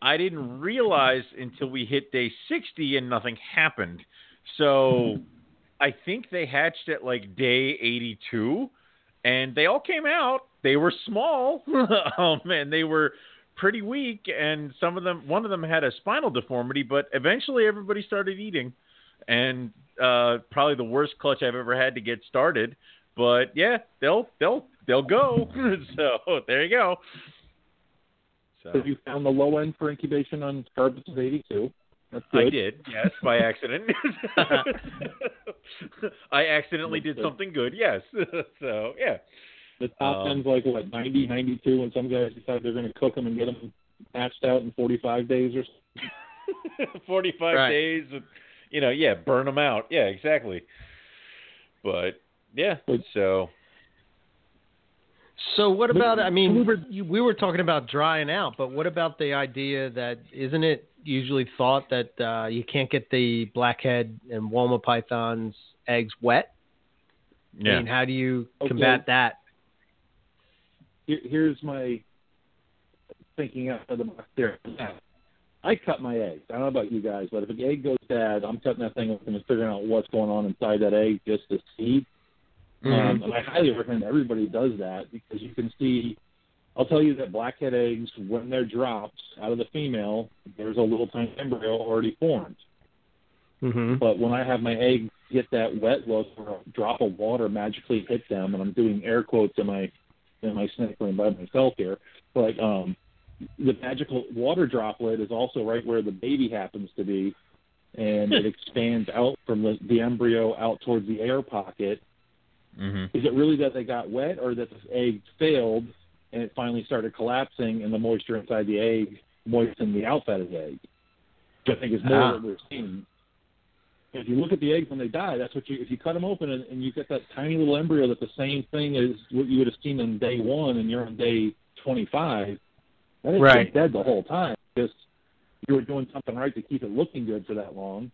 I didn't realize until we hit day 60 and nothing happened. So I think they hatched at like day 82 and they all came out. They were small, um, and they were pretty weak, and some of them, one of them had a spinal deformity, but eventually everybody started eating, and uh, probably the worst clutch I've ever had to get started. But yeah, they'll they'll they'll go. so there you go. So So you found the low end for incubation on carpets of 82. That's good. I did, yes, by accident. I accidentally did something good, yes. so yeah. The top Um, end's like what 90, 92, and some guys decide they're going to cook them and get them hatched out in 45 days or. so. 45 Right. days. With, you know, yeah, burn them out. Yeah, exactly. But yeah, so So what about? I mean, we were we were talking about drying out, but what about the idea that isn't it usually thought that uh, you can't get the blackhead and Woma pythons eggs wet? yeah. I mean, how do you Okay. combat that? Here, here's my thinking out of the box there. I cut my eggs. I don't know about you guys, but if an egg goes bad, I'm cutting that thing open and figuring out what's going on inside that egg just to see. Mm-hmm. Um, and I highly recommend everybody does that because you can see. I'll tell you that blackhead eggs, when they're dropped out of the female, there's a little tiny embryo already formed. Mm-hmm. But when I have my eggs get that wet look where a drop of water magically hit them, and I'm doing air quotes in my in my snickering by myself here, but um, the magical water droplet is also right where the baby happens to be, and it expands out from the, the embryo out towards the air pocket. Mm-hmm. Is it really that they got wet, or that the egg failed and it finally started collapsing, and the moisture inside the egg moistened the outside of the egg? Which I think is more Ah. what we're seeing. If you look at the eggs when they die, that's what you. If you cut them open and, and you get that tiny little embryo, that's the same thing as what you would have seen on day one, and you're on day 25. That is Right. dead the whole time because you were doing something right to keep it looking good for that long.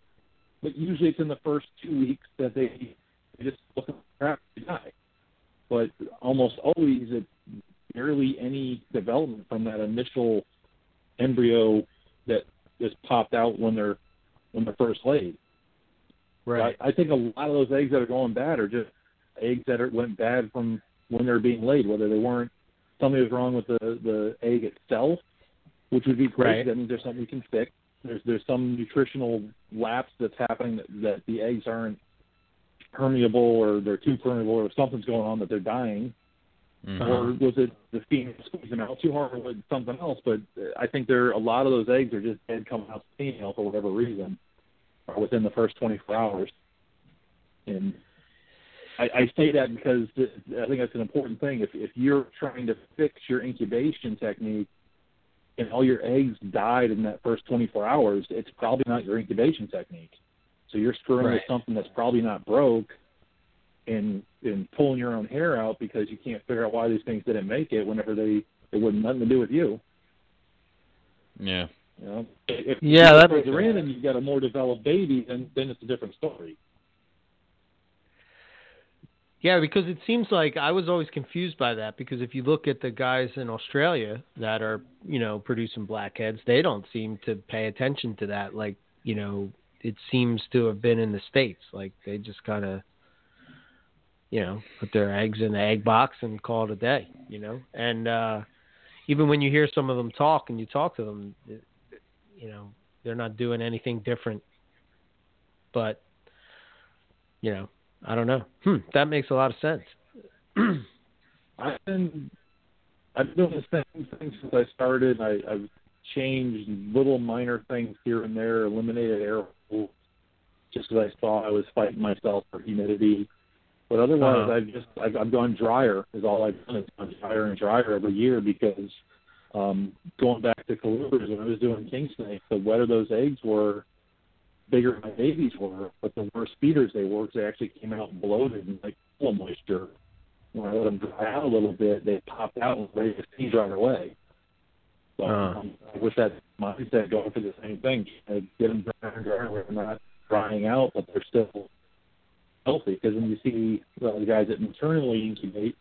But usually it's in the first two weeks that they, they just look crap to die. But almost always it's barely any development from that initial embryo that just popped out when they're when they're first laid. Right. I, I think a lot of those eggs that are going bad are just eggs that are, went bad from when they're being laid, whether they weren't something was wrong with the the egg itself, which would be great. Right. That means there's something we can fix. There's there's some nutritional lapse that's happening that, that the eggs aren't permeable or they're too permeable or something's going on that they're dying. Mhm. Or was it the female squeezing out too hard or something else? But I think there a lot of those eggs are just dead coming out the female for whatever reason, or within the first 24 hours. And I, I say that because I think that's an important thing. If if you're trying to fix your incubation technique and all your eggs died in that first 24 hours, it's probably not your incubation technique. So you're screwing with something that's probably not broke and and pulling your own hair out because you can't figure out why these things didn't make it whenever they it wasn't nothing to do with you. Yeah. You know, if Yeah, you that throw makes her in and you've got a more developed baby, then then it's a different story. Yeah, because it seems like I was always confused by that because if you look at the guys in Australia that are, you know, producing blackheads, they don't seem to pay attention to that like, you know, it seems to have been in the states. Like they just kind of you know, put their eggs in the egg box and call it a day, you know. And uh even when you hear some of them talk and you talk to them, you know, they're not doing anything different. But you know, I don't know. Hmm, that makes a lot of sense. I've been I've been doing the same thing since I started. I, I've changed little minor things here and there, eliminated air holes just because I saw I was fighting myself for humidity. But otherwise, Uh-huh. I've just I've, I've gone drier. Is all I've done. It's gone drier and drier every year because um, going back to colubrids when I was doing king snakes, the wetter those eggs were, bigger my babies were. But the worse feeders they were, 'cause they actually came out bloated and like full of moisture when I let them dry out a little bit, they popped out and ready to feed right away. So Uh. um, with that mindset, going for the same thing, uh, get them drier and drier where they're not drying out, but they're still healthy. Because when you see uh, the guys that maternally incubate,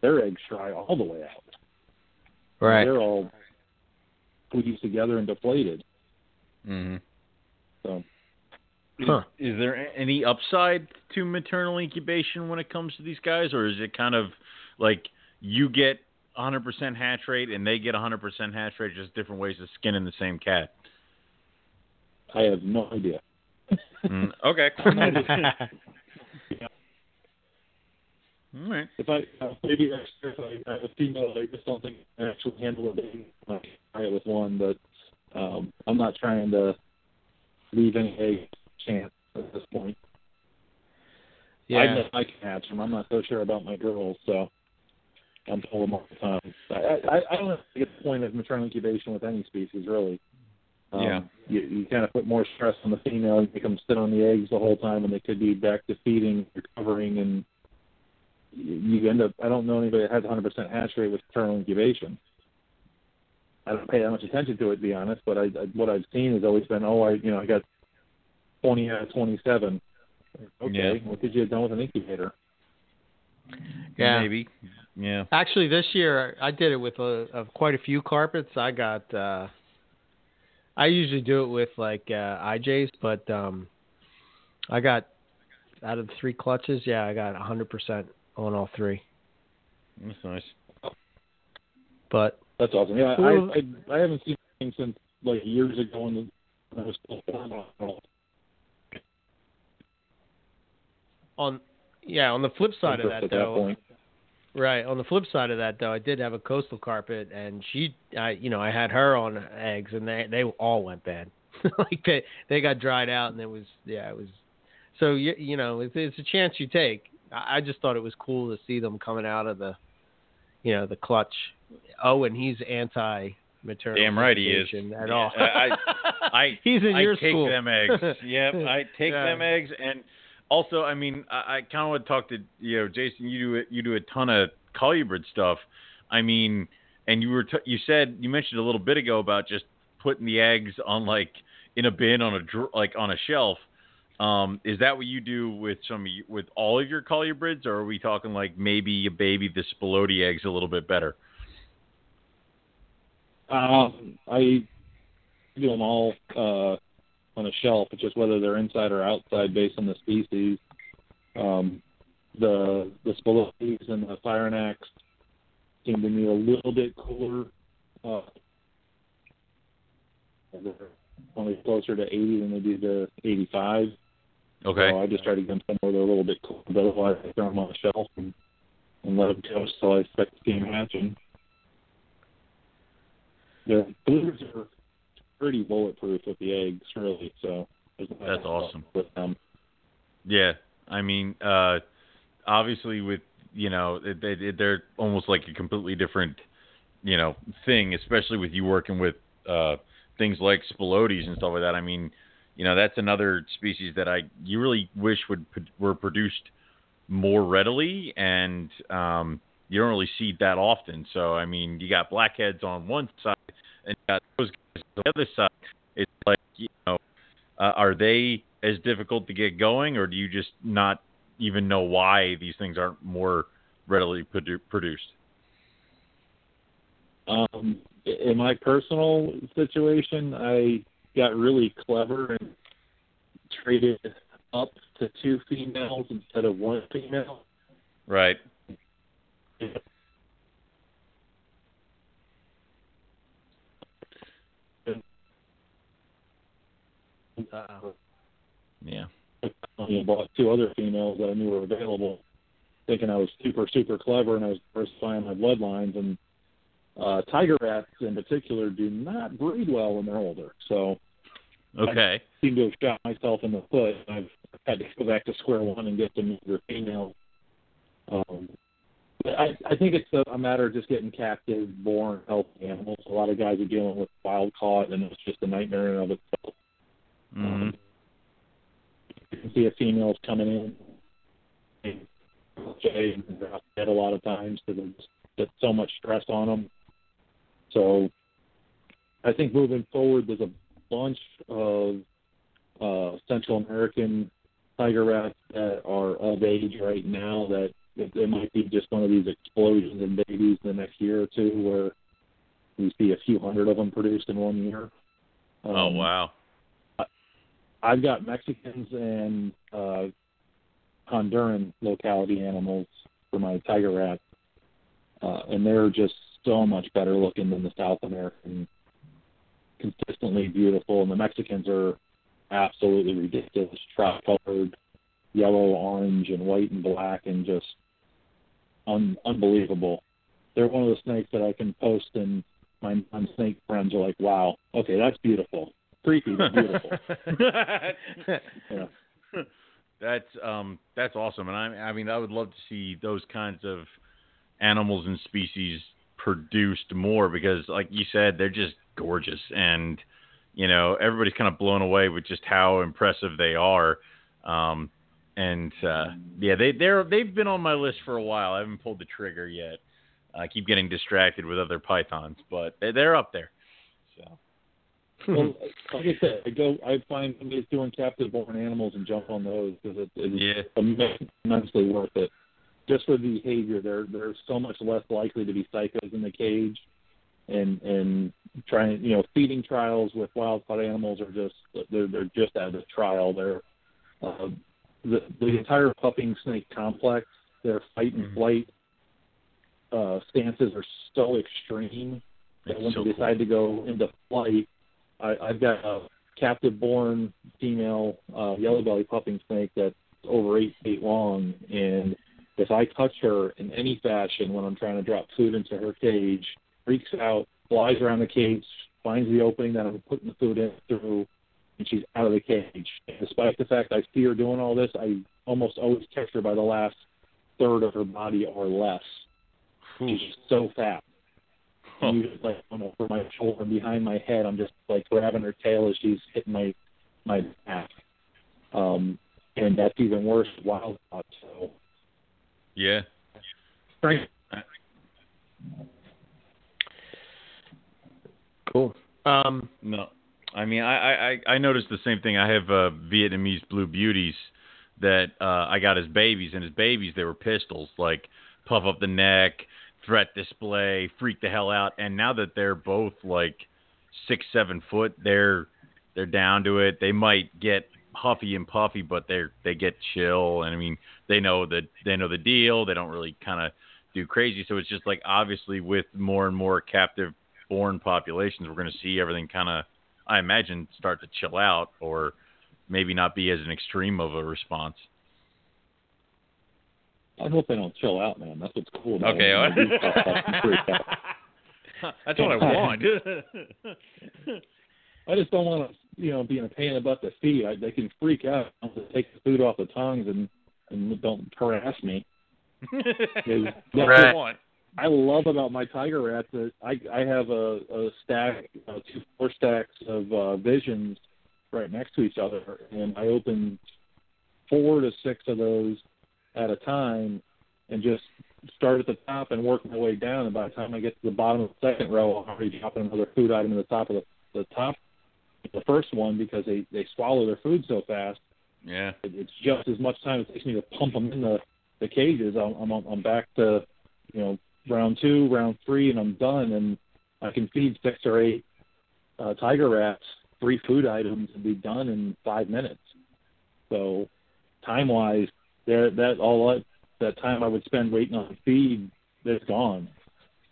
their eggs dry all the way out. Right. They're all squeezed together and deflated. Mm-hmm. So Huh. Is there any upside to maternal incubation when it comes to these guys, or is it kind of like you get 100% hatch rate and they get 100% hatch rate, just different ways of skinning the same cat? I have no idea. Mm, okay. All right. if I uh, maybe if I have a female, I just don't think I can actually handle a baby. I try it with one, but um, I'm not trying to leave any egg chance at this point. I yeah. know I can hatch them. I'm not so sure about my girls, so I'm pulling them all the time. I, I, I don't think it's the point of maternal incubation with any species, really. Um, Yeah. you, you kind of put more stress on the female. You make them sit on the eggs the whole time, and they could be back to feeding, recovering, and you, you end up. I don't know anybody that has 100% hatch rate with maternal incubation. I don't pay that much attention to it, to be honest. But I, I what I've seen has always been, oh, I you know I got 20 out of 27. Okay, Yeah. what could you have done with an incubator? Yeah. Maybe. Yeah. Actually, this year I did it with a, of quite a few carpets. I got. uh I usually do it with like uh IJs, but um I got out of the three clutches. Yeah, I got 100% on all three. That's nice. But That's awesome. Yeah, Well- I, I I haven't seen anything since like years ago when, the, when I was still formal. on yeah, on the flip side of that at though, point. Right. On the flip side of that, though, I did have a coastal carpet, and she, I, you know, I had her on eggs, and they they all went bad. like they they got dried out, and it was yeah, it was. So you you know, it's, it's a chance you take. I, just thought it was cool to see them coming out of the, you know, the clutch. Oh, and he's anti maternal. Damn right he is. At Yeah, all. I- I- he's in I your take school. them eggs. Yep, I take Yeah. them eggs, and also, I mean, I, I kind of want to talk to you know, Jason. You do. You do a ton of colubrid stuff. I mean, and you were t- you said you mentioned a little bit ago about just putting the eggs on like in a bin on a dr- like on a shelf. Um, is that what you do with some with all of your colubrids, or are we talking like maybe you baby the spiloti eggs a little bit better? Um, I do them all uh, on a shelf. Just whether they're inside or outside based on the species. Um, the the and the Phrynonax seem to me a little bit cooler. Uh, they're only closer to 80 than they do to 85. Okay. So I just try to get them somewhere they're a little bit cool, but otherwise I throw them on the shelf and, and let them toast till I expect to see them hatching. The blues are pretty bulletproof with the eggs, really. So That's awesome. with them. Yeah, I mean, uh, obviously with you know they, they, they're almost like a completely different you know thing, especially with you working with uh, things like spilotes and stuff like that. I mean, you know that's another species that I you really wish would were produced more readily, and um, you don't really see that often. So I mean, you got blackheads on one side, and you got those guys on the other side. It's like you know, uh, are they as difficult to get going, or do you just not even know why these things aren't more readily produ- produced? Um, in my personal situation, I got really clever and traded up to two females instead of one female. Right. Uh-oh. Yeah. I bought two other females that I knew were available, thinking I was super, super clever and I was diversifying my bloodlines. And uh, tiger rats in particular do not breed well when they're older. So Okay. I seem to have shot myself in the foot. I've had to go back to square one and get some younger females. Um, but I, I think it's a, a matter of just getting captive, born, healthy animals. A lot of guys are dealing with wild caught, and it's just a nightmare in and of itself. hmm Um, you can see a female's coming in. and Jay and dead a lot of times because there's so much stress on them. So I think moving forward, there's a bunch of uh, Central American tiger rats that are of age right now that it, it might be just one of these explosions in babies in the next year or two where we see a few hundred of them produced in one year. oh Um, wow. I've got Mexicans and uh, Honduran locality animals for my tiger rats, uh, and they're just so much better looking than the South American. Consistently beautiful, and the Mexicans are absolutely ridiculous, trout colored, yellow, orange, and white and black, and just un- unbelievable. They're one of the snakes that I can post, and my non-snake friends are like, "Wow, okay, that's beautiful." Creepy, but beautiful. Yeah. That's um that's awesome, and I I mean I would love to see those kinds of animals and species produced more because, like you said, they're just gorgeous, and you know, everybody's kind of blown away with just how impressive they are. Um, and uh, yeah, they they're they've been on my list for a while. I haven't pulled the trigger yet. I keep getting distracted with other pythons, but they, they're up there. So. well, like I said, I go. I find somebody's doing captive born animals and jump on those because it, it's yeah. immensely worth it. Just for the behavior, they're they're so much less likely to be psychos in the cage, and and trying you know feeding trials with wild caught animals are just they're they're just at a trial. They're uh, the the entire puffing snake complex, their fight and mm-hmm. flight uh, stances are so extreme that when so they decide cool. to go into flight, I, I've got a captive born female uh, yellow belly puffing snake that's over eight feet long, and if I touch her in any fashion when I'm trying to drop food into her cage, freaks out, flies around the cage, finds the opening that I'm putting the food in through, and she's out of the cage. Despite the fact I see her doing all this, I almost always catch her by the last third of her body or less. She's so fast. Huh. You just like you know, for my shoulder and behind my head, I'm just like grabbing her tail as she's hitting my my back. Um, and that's even worse wild caught. So yeah. Right. Cool. Um, no, I mean I, I I noticed the same thing. I have uh, Vietnamese blue beauties that uh, I got as babies, and as babies they were pistols, like puff up the neck, threat display, freak the hell out. And now that they're both like six, seven foot, they're they're down to it. They might get huffy and puffy, but they're they get chill. And I mean, they know that they know the deal. They don't really kind of do crazy. So it's just like obviously with more and more captive born populations, we're going to see everything kind of, I imagine, start to chill out or maybe not be as an extreme of a response. I hope they don't chill out, man. That's what's cool. About okay, that's what I want. I just don't want to, you know, be in a pain about the feed. I, they can freak out. I'll just take the food off the tongues and and don't harass me. right. What I love about my tiger rats that I I have a, a stack, uh, two four stacks of uh, visions right next to each other, and I open four to six of those at a time and just start at the top and work my way down. And by the time I get to the bottom of the second row, I'm already dropping another food item in the top of the, the top, the first one because they they swallow their food so fast. Yeah, it, it's just as much time it takes me to pump them in the the cages. I'm I'm, I'm back to you know round two, round three, and I'm done. And I can feed six or eight uh, tiger rats three food items and be done in five minutes. So time wise, there that all that, that time I would spend waiting on feed, it's gone.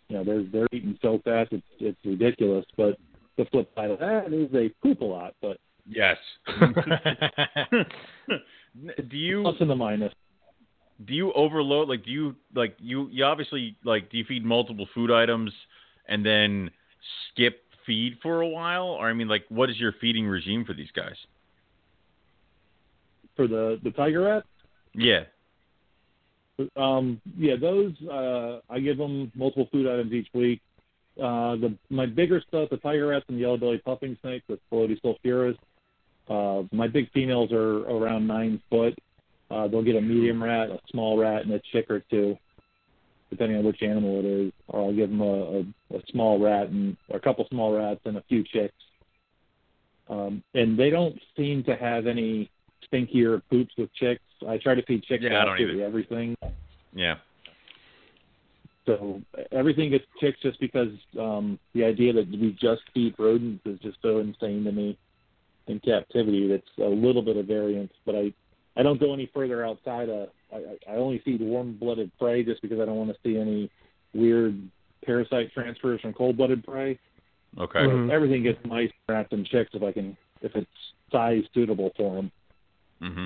You know, they're they're eating so fast it's it's ridiculous. But the flip side of that is they poop a lot. But yes. do you plus and the minus? Do you overload? Like, do you like you you obviously like do you feed multiple food items and then skip feed for a while, or I mean, like, what is your feeding regime for these guys? For the the tiger rat? Yeah. Um, yeah, those uh, I give them multiple food items each week. Uh, the my bigger stuff, the tiger rats and yellow belly puffing snake with Phallodes sulphureus. Uh, my big females are around nine foot. Uh, they'll get a medium rat, a small rat, and a chick or two, depending on which animal it is. Or I'll give them a, a, a small rat and a couple small rats and a few chicks. Um, and they don't seem to have any stinkier poops with chicks. I try to feed chicks yeah, absolutely everything. Yeah. So everything gets chicks just because um, the idea that we just feed rodents is just so insane to me in captivity. That's a little bit of variance, but I I don't go any further outside of I, I only feed warm-blooded prey just because I don't want to see any weird parasite transfers from cold-blooded prey. Okay. Mm-hmm. Everything gets mice, rats, and chicks if I can if it's size suitable for them. Mm-hmm.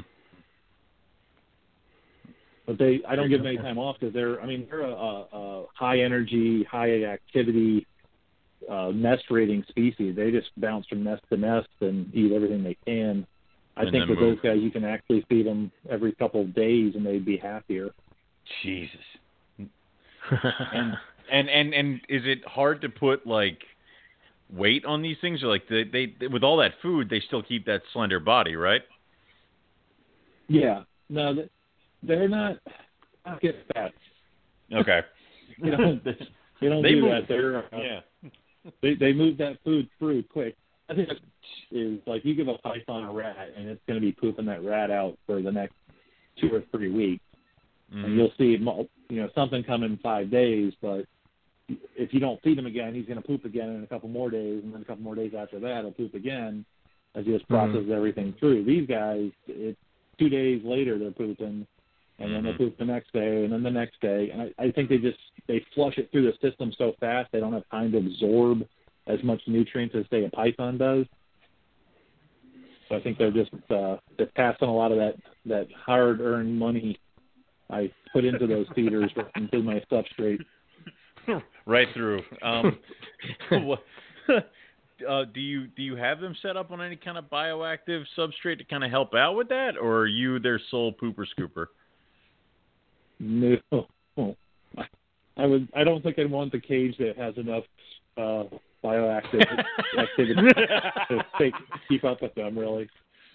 But they, I don't give them any time off because they're, I mean, they're a, a, a high energy, high activity, uh, nest raiding species. They just bounce from nest to nest and eat everything they can. I and think with move. those guys, you can actually feed them every couple of days and they'd be happier. Jesus. and and and and is it hard to put like weight on these things? Or like they, they with all that food, they still keep that slender body, right? Yeah. No, they- they're not. Not get fat. Okay. You know, they don't They do move- that. They're uh, yeah. they they move that food through quick. I think is like you give a python a rat and it's going to be pooping that rat out for the next two or three weeks, and Mhm. you'll see you know something come in five days, but if you don't feed him again, he's going to poop again in a couple more days, and then a couple more days after that, he'll poop again as he just processes everything through. These guys, it's two days later they're pooping, and then they Mhm. poop the next day, and then the next day, and I, I think they just they flush it through the system so fast they don't have time to absorb as much nutrients as say a python does. So I think they're just uh, they're passing a lot of that that hard earned money I put into those feeders into my substrate. right through. Um, what, uh, do you do you have them set up on any kind of bioactive substrate to kind of help out with that, or are you their sole pooper scooper? No, I would. I don't think I'd want the cage that has enough uh, bioactive activity to take, keep up with them. Really,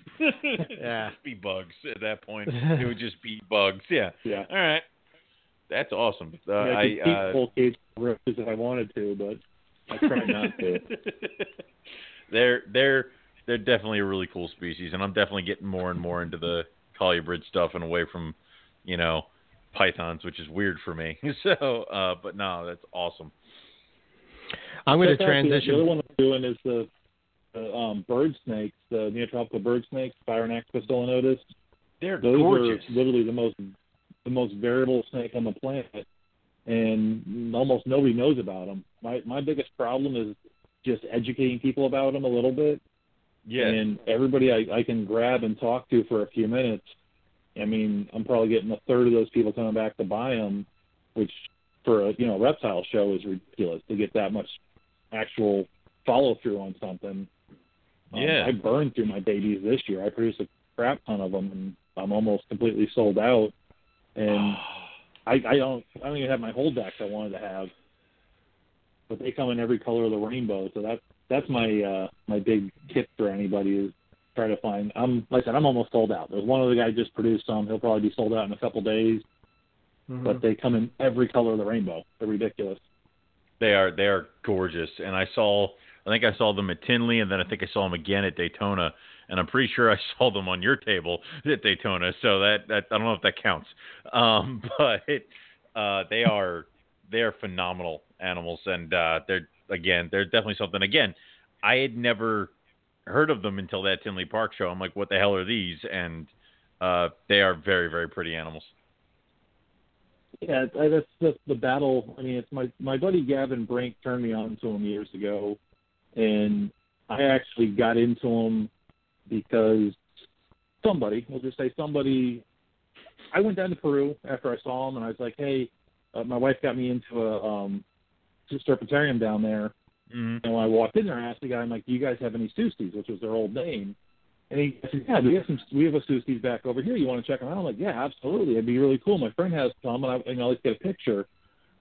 Yeah. Just be bugs at that point. it would just be bugs. Yeah. yeah. All right. That's awesome. Uh, I, I, could keep uh, the whole cage roofs if I wanted to, but I try not to. they're they're they're definitely a really cool species, and I'm definitely getting more and more into the colubrid stuff and away from, you know, pythons, which is weird for me. So, uh, but no, that's awesome. I'm going to transition. The other one I'm doing is the, the um, bird snakes, the neotropical bird snakes, Phrynonax poecilonotus. They're Those gorgeous. are literally the most the most variable snake on the planet, and almost nobody knows about them. My my biggest problem is just educating people about them a little bit. Yeah. And everybody I, I can grab and talk to for a few minutes. I mean, I'm probably getting a third of those people coming back to buy them, which for a you know reptile show is ridiculous to get that much actual follow through on something. Um, Yeah. I burned through my babies this year. I produced a crap ton of them, and I'm almost completely sold out. And I, I don't I don't even have my whole decks I wanted to have, but they come in every color of the rainbow. So that's that's my uh, my big tip for anybody is try to find. I'm like I said I'm almost sold out. There's one other guy just produced some. He'll probably be sold out in a couple days, Mhm. but they come in every color of the rainbow. They're ridiculous. They are they are gorgeous, and I saw I think I saw them at Tinley, and then I think I saw them again at Daytona, and I'm pretty sure I saw them on your table at Daytona. So that that I don't know if that counts, um, but uh, they are they are phenomenal animals, and uh, they're again they're definitely something. Again, I had never heard of them until that Tinley Park show. I'm like, what the hell are these? And uh, they are very very pretty animals. Yeah, that's that's the battle. I mean, it's my my buddy Gavin Brink turned me on to him years ago, and I actually got into him because somebody, we'll just say somebody. I went down to Peru after I saw him, and I was like, "Hey, uh, my wife got me into a um, serpentarium down there." Mm-hmm. And when I walked in there, I asked the guy, "I'm like, do you guys have any Pseustes?" Which was their old name. And he said, "Yeah, we have some. We have a Pseustes back over here. You want to check them out?" I'm like, "Yeah, absolutely. It'd be really cool. My friend has some, and I and I'll get a picture."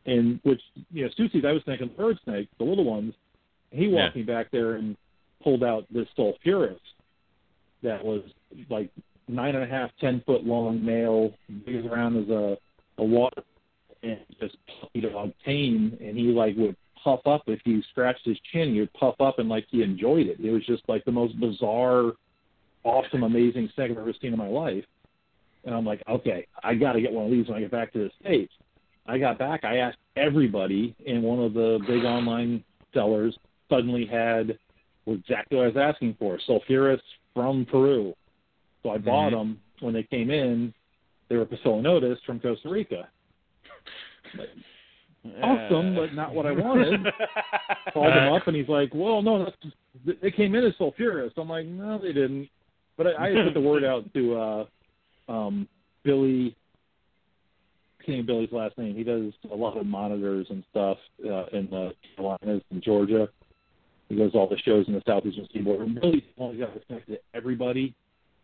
And which you know, Pseustes, I was thinking bird snakes, the little ones. He walked Yeah. me back there and pulled out this sulphureus that was like nine and a half, ten foot long male, big as around as a a water, and just puppy dog tame. And he like would puff up if you scratched his chin. He would puff up and like he enjoyed it. It was just like the most bizarre, awesome, amazing snake I've ever seen in my life. And I'm like, okay, I got to get one of these when I get back to the states. I got back. I asked everybody, and one of the big online sellers suddenly had exactly what I was asking for: sulphureus from Peru. So I bought Mhm. them when they came in. They were poecilonotus from Costa Rica. Awesome, but not what I wanted. Called him up, and he's like, "Well, no, that's, they came in as sulphureus." I'm like, "No, they didn't." But I, I put the word out to uh, um, Billy. Can't Billy's last name. He does a lot of monitors and stuff uh, in the Carolinas and Georgia. He does all the shows in the southeastern seaboard. And Billy's who got connected to everybody.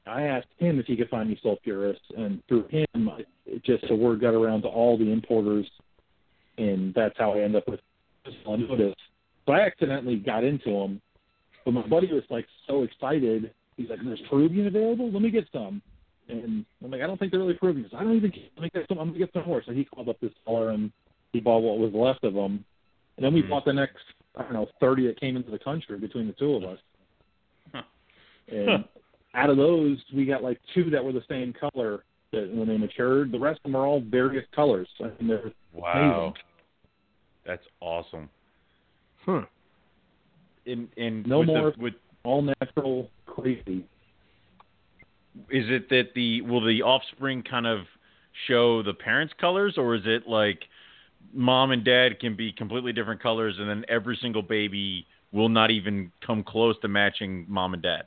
I asked him if he could find me sulphureus, and through him, just the word got around to all the importers, and that's how I end up with Notice. So I accidentally got into them, but my buddy was like so excited. He's like, "There's Peruvian available? Let me get some." And I'm like, "I don't think they're really Peruvian." I don't even. Let me get some. I'm gonna get some more. So he called up this seller and he bought what was left of them, and then we Mhm. bought the next I don't know 30 that came into the country between the two of us. Huh. And out of those, we got like two that were the same color that when they matured. The rest of them are all various colors. I mean, they're Wow. Amazing. That's awesome. Hmm. In in No with the- more- with all natural, crazy. is it that the will the offspring kind of show the parents' colors, or is it like mom and dad can be completely different colors, and then every single baby will not even come close to matching mom and dad?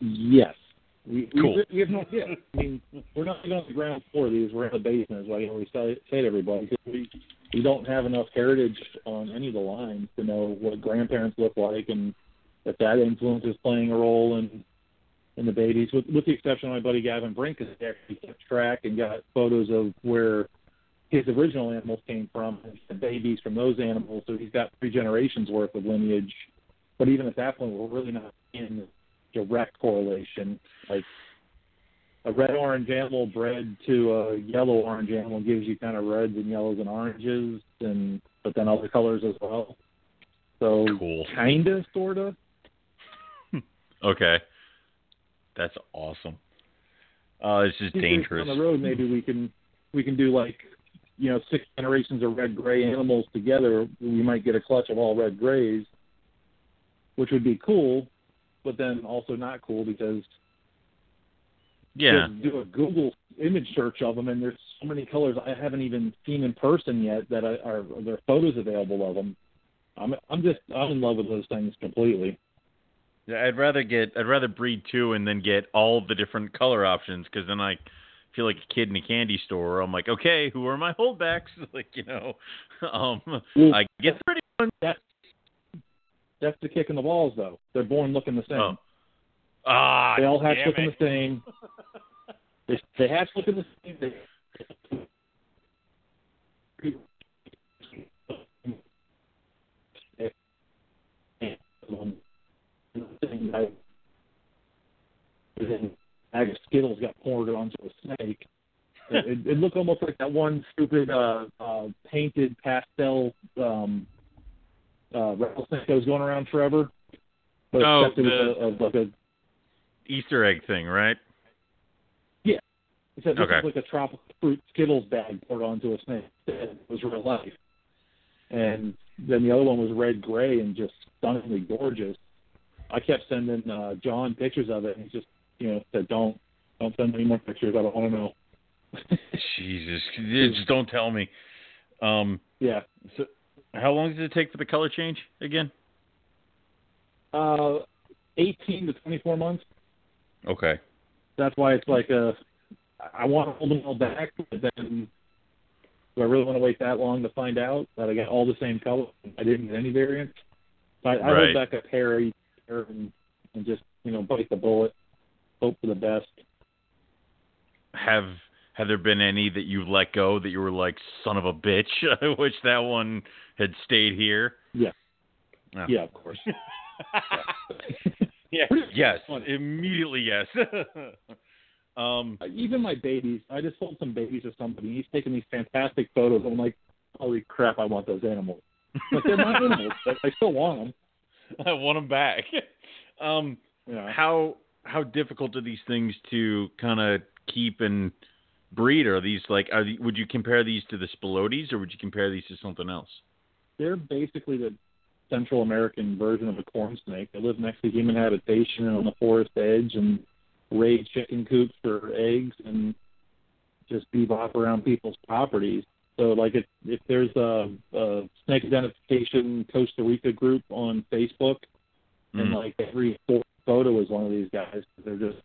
Yes. We, we- Cool. We, have no idea. I mean, we're not even on the ground floor of these. We're in the basement, is what I always say, say to everybody. 'cause we, we don't have enough heritage on any of the lines to know what grandparents look like and if that influence is playing a role in in the babies, with, with the exception of my buddy Gavin Brink, because he actually kept track and got photos of where his original animals came from, and the babies from those animals. So he's got three generations worth of lineage. But even at that point, we're really not in direct correlation. Like a red orange animal bred to a yellow orange animal gives you kind of reds and yellows and oranges, and but then other colors as well. So Cool. kinda, sorta. Okay. That's awesome. Uh, this is dangerous. Down the road, maybe we can we can do like you know six generations of red gray animals together. We might get a clutch of all red grays, which would be cool, but then also not cool because Yeah. do a Google image search of them, and there's so many colors I haven't even seen in person yet that I, are there are photos available of them. I'm I'm just I'm in love with those things completely. Yeah, I'd rather get I'd rather breed two and then get all the different color options because then I feel like a kid in a candy store. I'm like, okay, who are my holdbacks? Like you know, um, Well, I get pretty ones. That's that's the kick in the balls, though. They're born looking the same. Oh. Ah, they all hatch looking it. the same. They they hatch looking the same. They, then bag of Skittles got poured onto a snake. It, it looked almost like that one stupid uh, uh, painted pastel um, uh, rattlesnake that was going around forever. But Oh, except it was the- a, a, like a Easter egg thing, right? Yeah. Except this Okay. was like a tropical fruit Skittles bag poured onto a snake. It was real life. And then the other one was red gray and just stunningly gorgeous. I kept sending uh, John pictures of it, and he just, you know, said, "Don't, don't send any more pictures. I don't want to know." Jesus, just don't tell me. Um, yeah. so how long does it take for the color change again? Uh, 18 to 24 months. Okay. That's why it's like a. I want to hold them all back, but then do I really want to wait that long to find out that I got all the same color? I didn't get any variants. So I, I Right. hold back a pair each year and, and just you know bite the bullet, hope for the best. Have have there been any that you let go that you were like, son of a bitch? I wish that one had stayed here. Yeah. Oh. Yeah, of course. Yeah. Yes. Immediately yes. um. Even my babies, I just sold some babies to somebody. He's taking these fantastic photos. I'm like, holy crap, I want those animals. Like they're my animals, but I still want them. I want them back. Um. Yeah. How how difficult are these things to kind of keep and breed? Are these like are the, would you compare these to the spilotes or would you compare these to something else? they're basically the Central American version of a corn snake. They live next to human habitation and on the forest edge and raid chicken coops for eggs and just bebop around people's properties. So, like, if if there's a, a snake identification Costa Rica group on Facebook, and Mm. like every fourth photo is one of these guys, they're just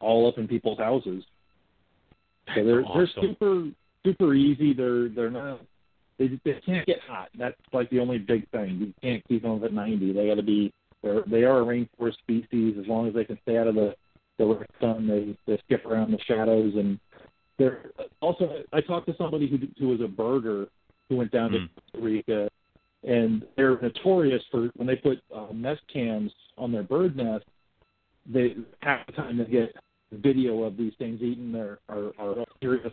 all up in people's houses. So they're awesome. they're super super easy. They're they're not they they can't get hot. That's like the only big thing. You can't keep them at 90. They got to be they're they are a rainforest species. As long as they can stay out of the the direct sun, they they skip around the shadows and they're also. I talked to somebody who who was a birder who went down to Mm. Costa Rica, and they're notorious for when they put uh, nest cams on their bird nest. They half the time they get video of these things eating their are are serious.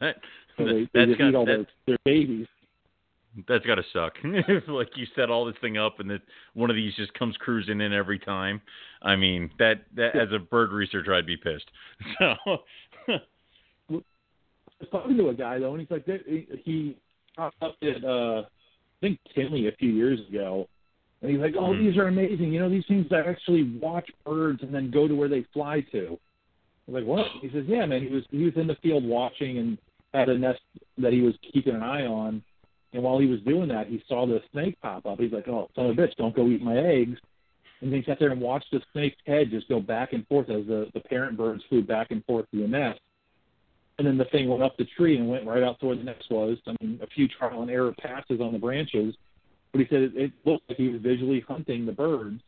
That, So they, they just got eat all that, their, their babies. that's got to suck. if like you set all this thing up and that one of these just comes cruising in every time. I mean, that that as a bird researcher, I'd be pissed. So, I was talking to a guy though, and he's like, he, he popped up at uh, I think Tinley a few years ago, and he's like, oh, Mhm. these are amazing. You know, these things that actually watch birds and then go to where they fly to. I was like, what? He says, yeah, man. He was he was in the field watching and had a nest that he was keeping an eye on. And while he was doing that, he saw the snake pop up. He's like, oh, son of a bitch, don't go eat my eggs. And he sat there and watched the snake's head just go back and forth as the, the parent birds flew back and forth to the nest. And then the thing went up the tree and went right out to where the nest was. I mean, a few trial and error passes on the branches. But he said it, it looked like he was visually hunting the birds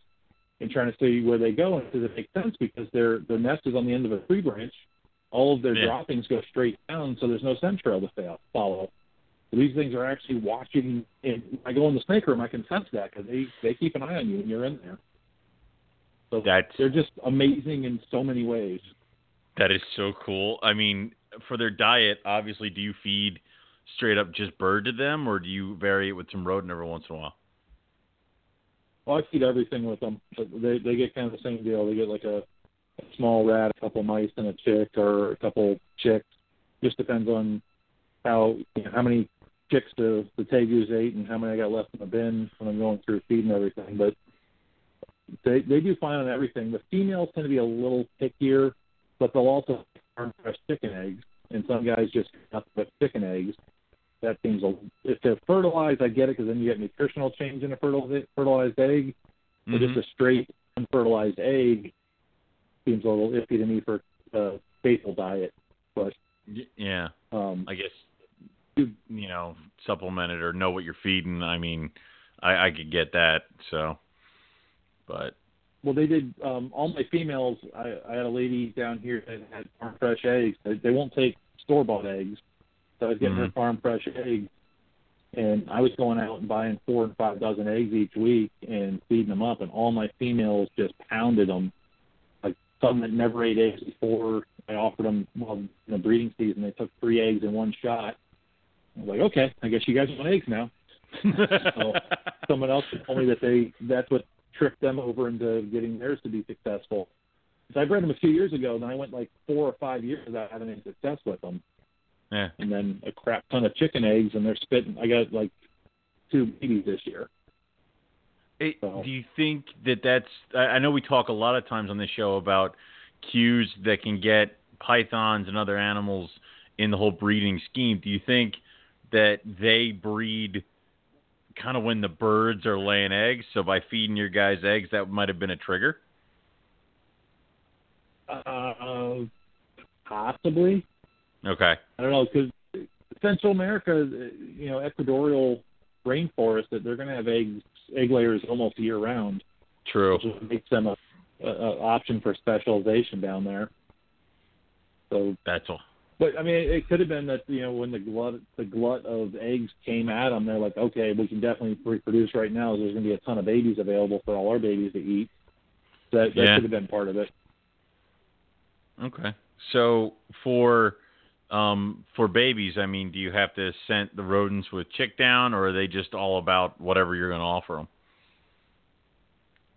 and trying to see where they go. And he says it makes sense because their their nest is on the end of a tree branch. All of their Yeah. droppings go straight down, so there's no scent trail to fa- follow. So these things are actually watching. And I go in the snake room, I can sense that because they they keep an eye on you when you're in there. So that's they're just amazing in so many ways. that is so cool. I mean, for their diet, obviously, do you feed straight up just bird to them, or do you vary it with some rodent every once in a while? Well, I feed everything with them. They they get kind of the same deal. They get like a, a small rat, a couple mice, and a chick, or a couple chicks. Just depends on how you know, how many chicks the the tegus ate and how many I got left in the bin when I'm going through feeding everything. But they they do fine on everything. The females tend to be a little pickier, but they'll also farm fresh chicken eggs. And some guys just nothing but chicken eggs. That seems a if they're fertilized, I get it because then you get nutritional change in a fertilized fertilized egg. But Mhm. just a straight unfertilized egg seems a little iffy to me for a staple diet. But yeah, um, I guess you know supplement it or know what you're feeding. I mean, I, I could get that. So, but well, they did um, all my females. I, I had a lady down here that had farm fresh eggs. They, they won't take store bought eggs, I was getting her Mhm. farm fresh eggs, and I was going out and buying four and five dozen eggs each week and feeding them up, and all my females just pounded them. Like some that never ate eggs before, I offered them well in the breeding season. They took three eggs in one shot. I was like, okay, I guess you guys want eggs now. So, someone else told me that they that's what tricked them over into getting theirs to be successful. So I bred them a few years ago, and I went like four or five years without having any success with them. Yeah, And then a crap ton of chicken eggs, and they're spitting. I got like two babies this year. It- So- do you think that that's? I I know we talk a lot of times on this show about cues that can get pythons and other animals in the whole breeding scheme. Do you think that they breed kind of when the birds are laying eggs? So by feeding your guys eggs, that might have been a trigger. Uh, possibly. Okay. I don't know because Central America, you know, equatorial rainforest, that they're going to have eggs, egg layers almost year round. True. which makes them a, a, a option for specialization down there. So, That's all. but I mean, it could have been that you know when the glut the glut of eggs came at them, they're like, okay, we can definitely reproduce right now. There's going to be a ton of babies available for all our babies to eat. That that Yeah. could have been part of it. Okay. So for um for babies, I mean, do you have to scent the rodents with chick down, or are they just all about whatever you're going to offer them?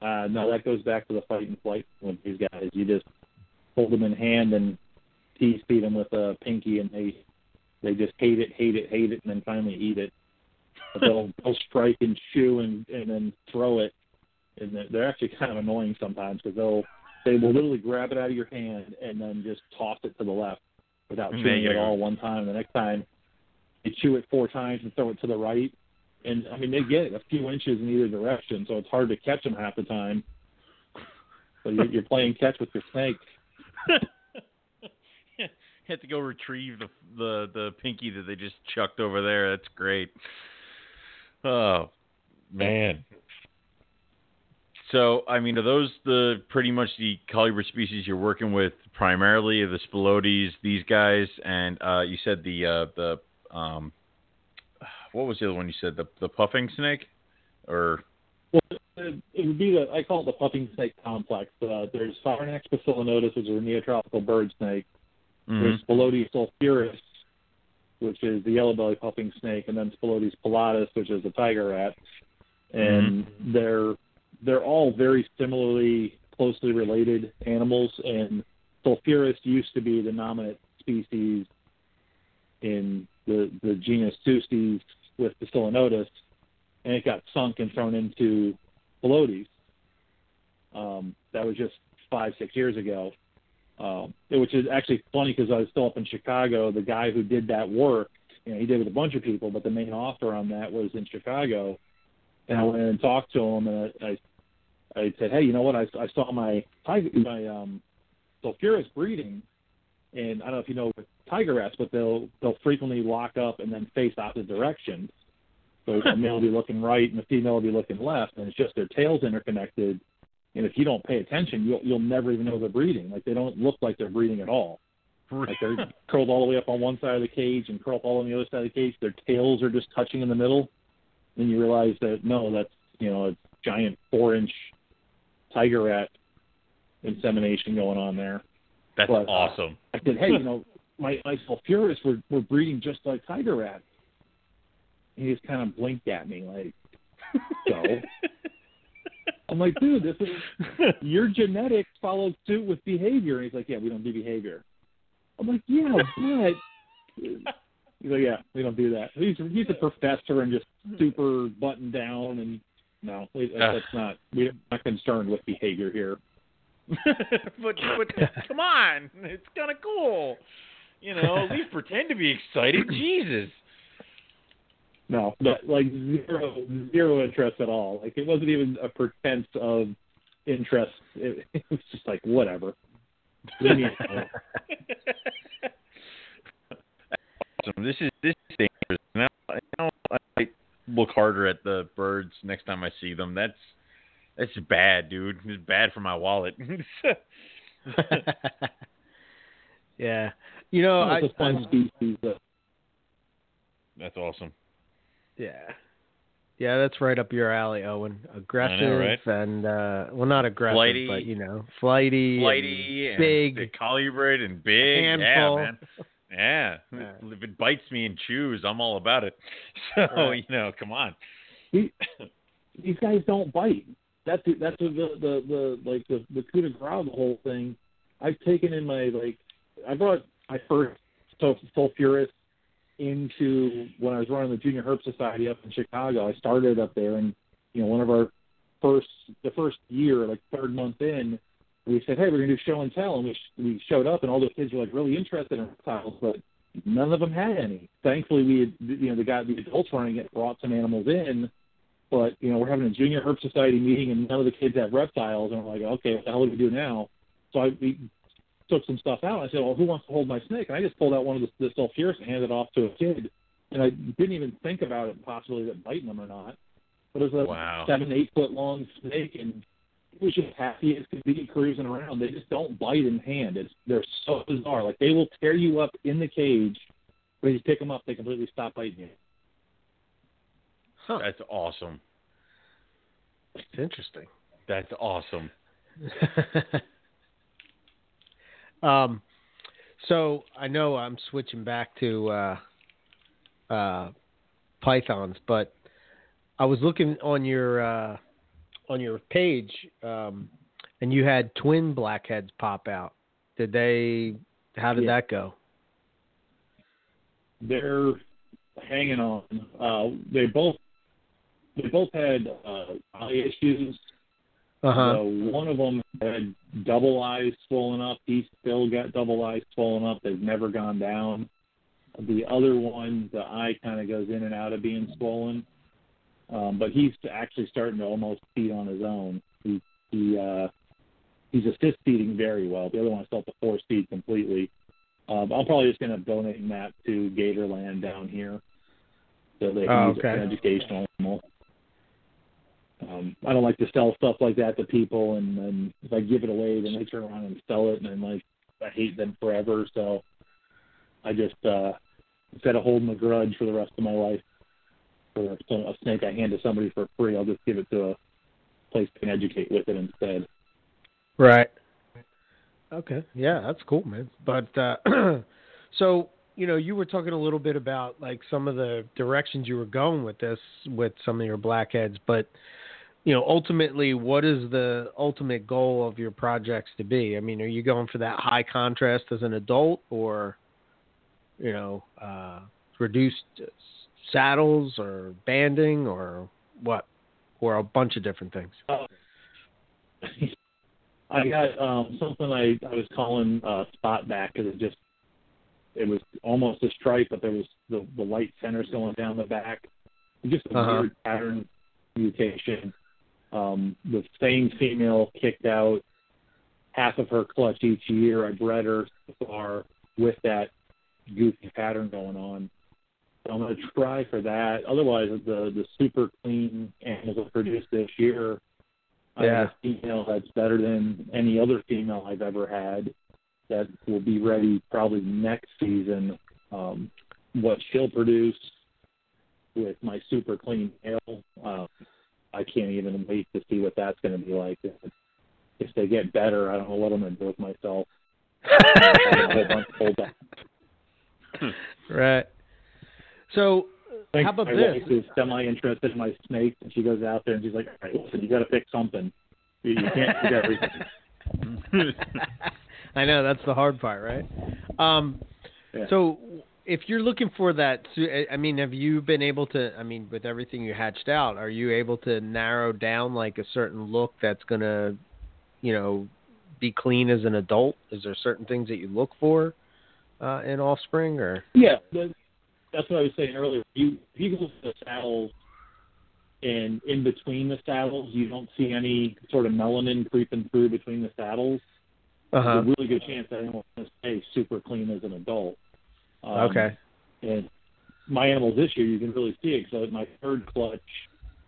Uh, no, that goes back to the fight and flight with these guys. You just hold them in hand and tease feed them with a pinky, and they they just hate it, hate it, hate it, and then finally eat it. But they'll they'll strike and chew and and then throw it, and they're- actually kind of annoying sometimes because they'll they will literally grab it out of your hand and then just toss it to the left without There chewing it all one time. The next time they chew it four times and throw it to the right, and I mean they get a few inches in either direction, so it's hard to catch them half the time. So you're, you're playing catch with your snake. you have to go retrieve the the the pinky that they just chucked over there. That's great. Oh man. So I mean, are those the pretty much the colubrid species you're working with primarily? The spilotes, these guys, and uh, you said the uh, the um, what was the other one you said? The the puffing snake, or Well, it it would be the I call it the puffing snake complex. Uh, there's Phrynonax poecilonotus, which is a neotropical bird snake. Mhm. There's Spilotes sulphureus, which is the yellow belly puffing snake, and then Spilotes pullatus, which is a tiger rat. And they're they're all very similarly closely related animals. And sulphureus used to be the dominant species in the the genus Pseustes with poecilonotus, and it got sunk and thrown into Spilotes. Um, that was just five six years ago um, which is actually funny because I was still up in Chicago. The guy who did that work, you know, he did it with a bunch of people, but the main author on that was in Chicago. And I went in and talked to him, and I, I, I said, hey, you know what? I, I saw my my um, sulphureus breeding, and I don't know if you know with tiger rats, but they'll they'll frequently lock up and then face opposite directions. So the male will be looking right and the female will be looking left, and it's just their tails interconnected and if you don't pay attention, you'll you'll never even know they're breeding. Like they don't look like they're breeding at all. Like they're curled all the way up on one side of the cage and curled all on the other side of the cage. Their tails are just touching in the middle. Then you realize that no, that's you know a giant four inch tiger rat insemination going on there. That's But, uh, awesome. I said, hey, you know, my my sulphureus were were breeding just like tiger rats. He just kind of blinked at me like, so. I'm like, dude, this is your genetics followed suit with behavior. And he's like, yeah, we don't do behavior. I'm like, yeah, but he's like, yeah, we don't do that. He's he's a professor and just super buttoned down, and no, we, that's not. We're not concerned with behavior here. but but come on, it's kind of cool. You know, at least pretend to be excited. Jesus. No, but like zero zero interest at all. Like it wasn't even a pretense of interest. It, it was just like whatever. Leave me alone. Awesome. This is this is dangerous. Now, now I look harder at the birds next time I see them. That's that's bad, dude. It's bad for my wallet. yeah, you know, I, fun I'm- species. That, that's awesome. yeah, yeah, that's right up your alley, Owen. Aggressive right? and uh, well, not aggressive, Flighty. but you know, flighty, Flighty and big. big colubrid and big. handful. Yeah, man. Yeah. Yeah. If it bites me and chews, I'm all about it. So Right. you know, come on. these guys don't bite. That's the, that's the the the like the the coup de grace, the whole thing. I've taken in my like I brought my first sul- sulphureus into when I was running the Junior Herp Society up in Chicago. I started up there, and you know one of our first the first year, like third month in, we said, hey, we're gonna do show and tell, and we sh- we showed up, and all the kids were like really interested in reptiles, but none of them had any. Thankfully, we had you know the guy the adults running it brought some animals in but you know we're having a junior herp society meeting and none of the kids have reptiles and we're like okay what the hell do we do now? So i we took some stuff out and i said well who wants to hold my snake? And i just pulled out one of the, the sulphureus and handed it off to a kid and i didn't even think about it possibly that biting them or not. But it was a Wow. seven eight foot long snake and it was just happy as could be cruising around. They just don't bite in hand. It's they're so bizarre. Like they will tear you up in the cage but you pick them up they completely stop biting you Huh, That's awesome. it's interesting. That's awesome. um, so I know I'm switching back to uh, uh, pythons, but I was looking on your uh, on your page, um, and you had twin blackheads pop out. Did they? How did Yeah. that go? they're hanging on. Uh, they both they both had uh, eye issues. Uh huh. Uh, one of them had double eyes swollen up. He still got double eyes swollen up. They've never gone down. The other one, the eye kind of goes in and out of being swollen. Um, but he's actually starting to almost feed on his own. He he uh, he's assist feeding very well. The other one still has to force feed completely. Um, I'm probably just going to donate that to Gatorland down here, so they can Oh, use it for an educational animal. Um, I don't like to sell stuff like that to people, and then if I give it away, then they turn around and sell it, and then like I hate them forever. So I just uh, instead of holding a grudge for the rest of my life for a snake I hand to somebody for free, I'll just give it to a place to educate with it instead. Right. Okay. Yeah, that's cool, man. But uh so, you know, you were talking a little bit about like some of the directions you were going with this with some of your blackheads, but you know, ultimately what is the ultimate goal of your projects to be? I mean, are you going for that high contrast as an adult or you know, uh reduced saddles or banding or what? Or a bunch of different things? Uh, I got um, something I I was calling uh, spot back because it just it was almost a stripe, but there was the the light centers going down the back. Just a Uh-huh. weird pattern mutation. Um, the same female kicked out half of her clutch each year. I bred her so far with that goofy pattern going on. So I'm going to try for that. Otherwise, the the super clean animals I produced this year I have a female that's better than any other female I've ever had that will be ready probably next season. Um, what she'll produce with my super clean male, um, I can't even wait to see what that's going to be like. If, if they get better, I don't know what I'm going to do with myself. A whole bunch of hold back. right. So How about my this? wife is semi interested in my snakes, and she goes out there and she's like, "All right, listen, you got to pick something. You, you can't pick everything." I know that's the hard part, right? Um, Yeah. So, if you're looking for that, I- mean, have you been able to? I mean, with everything you hatched out, are you able to narrow down like a certain look that's gonna, you know, be clean as an adult? Is there certain things that you look for uh, in offspring, or? Yeah, that's what I was saying earlier. You you go to the saddles, and in between the saddles, you don't see any sort of melanin creeping through between the saddles. Uh huh. There's a really good chance that going to stay super clean as an adult. Um, Okay. And my animals this year, you can really see it. So my third clutch,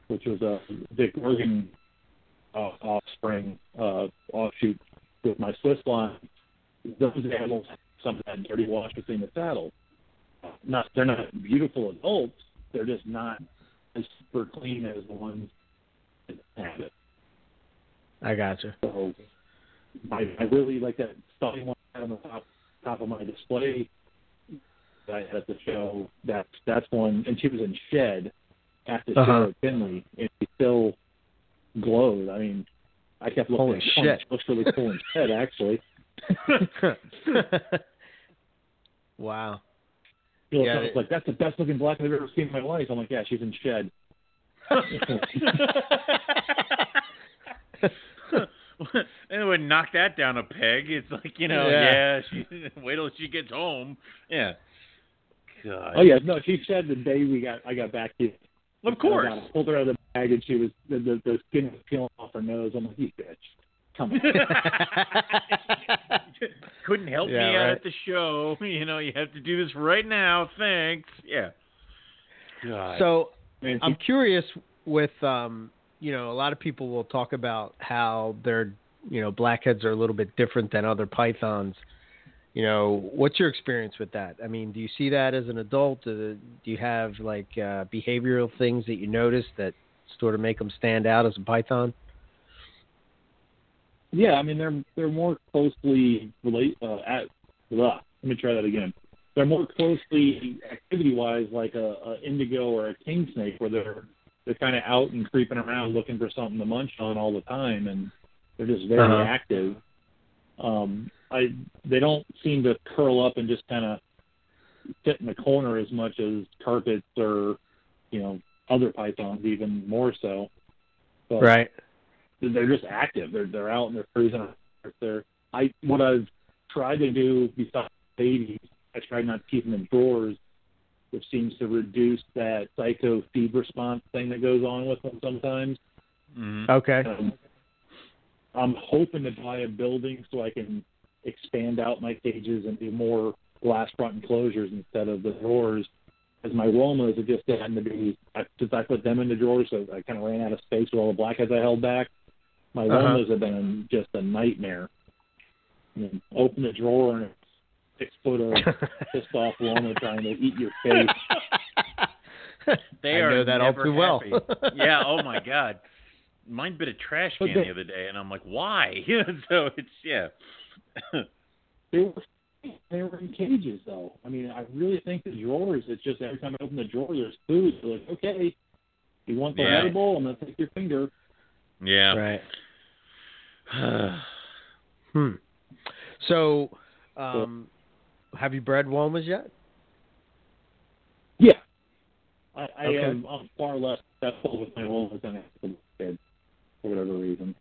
which was a Vic Morgan uh, offspring uh, offshoot with my Swiss line, those animals have some of that dirty wash between the saddles. Not they're not beautiful adults. They're just not as super clean as the ones that have it. I gotcha. So I, I really like that stunning one on the top top of my display that I had at the show. That's that's one, and she was in shed at the Uh-huh. show at Tinley, and she still glowed. I mean, I kept looking. Holy at it, "Oh, shit. She looks really cool in shed, actually. wow. She Yeah, was it- like, "That's the best looking black I've ever seen in my life." I'm like, "Yeah, she's in shed." and it would knock that down a peg. It's like you know, Yeah. yeah. she, wait till she gets home. Yeah. God. Oh yeah, no, she said the day we got I got back here. Of course. I got- pulled her out of the bag, and she was the the, the skin was peeling off her nose. I'm like, "You bitch, come on." Couldn't help Yeah, me out at the show. You know, you have to do this right now. Thanks. Yeah. God. So Man, I'm curious with um you know a lot of people will talk about how their you know blackheads are a little bit different than other pythons. You know, what's your experience with that? I mean, do you see that as an adult? Do, do you have like uh, behavioral things that you notice that sort of make them stand out as a python? Yeah, I mean they're they're more closely relate uh, at. Blah, let me try that again. They're more closely activity wise like a, a indigo or a king snake, where they're they're kind of out and creeping around looking for something to munch on all the time, and they're just very Uh-huh. active. Um, I they don't seem to curl up and just kind of sit in the corner as much as carpets or you know other pythons, even more so. But Right. they're just active. They're they're out and they're cruising. around. They're I what I've tried to do besides babies, I tried not to keep them in drawers, which seems to reduce that psycho feed response thing that goes on with them sometimes. Mhm. Okay. Um, I'm hoping to buy a building so I can expand out my cages and do more glass front enclosures instead of the drawers. As my Womas have just gotten to be, I, since I put them in the drawers, so I kind of ran out of space with all the blackheads I held back. My Uh-huh. Womas have been just a nightmare. You know, open the drawer and it's six foot of pissed off llama trying to eat your face. They I are know that all never too well. yeah. Oh my God. Mine bit a trash can they- the other day, and I'm like, why? so it's yeah. They were they were in cages though. I mean, I really think the drawers. It's just every time I open the drawer, there's food. They're like, okay, you want the Yeah. edible? I'm gonna take your finger. yeah. right. Hmm. So, um, have you bred womas yet? Yeah. I, I Okay. am I'm far less successful with my wolves than I am with kids for whatever reason.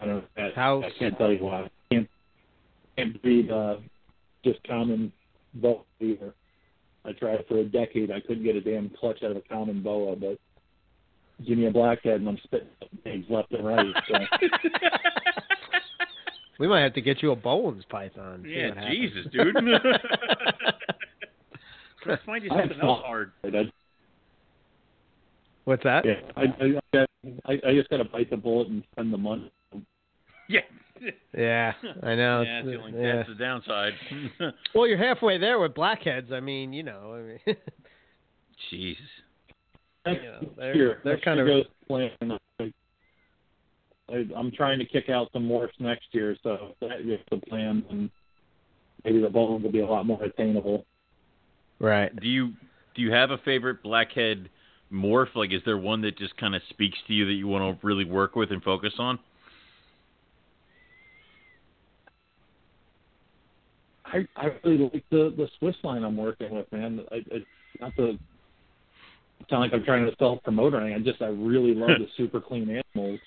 I don't know. That, How- I can't tell you why. I can't can't breed uh, just common boa either. I tried for a decade. I couldn't get a damn clutch out of a common boa, but give me a blackhead and I'm spitting eggs left and right. So. We might have to get you a Boelen's python. yeah. what. Jesus, dude. Let's find you something else hard. I, What's that? yeah, I, I, I, I just got to bite the bullet and spend the money. Yeah. Yeah, I know. Yeah, It's- that's the, only, yeah. that's the downside. Well, you're halfway there with blackheads. I mean, you know, I mean, Jesus. Next know, they're- year, they're kind year of- plan. I, I, I'm trying to kick out some morphs next year, so that is the plan, and maybe the bone will be a lot more attainable. right. Do you do you have a favorite blackhead morph? Like, is there one that just kind of speaks to you that you want to really work with and focus on? I I really like the the Swiss line I'm working with, man. I, I not to sound like I'm trying to self promote or anything. I just I really love the super clean animals.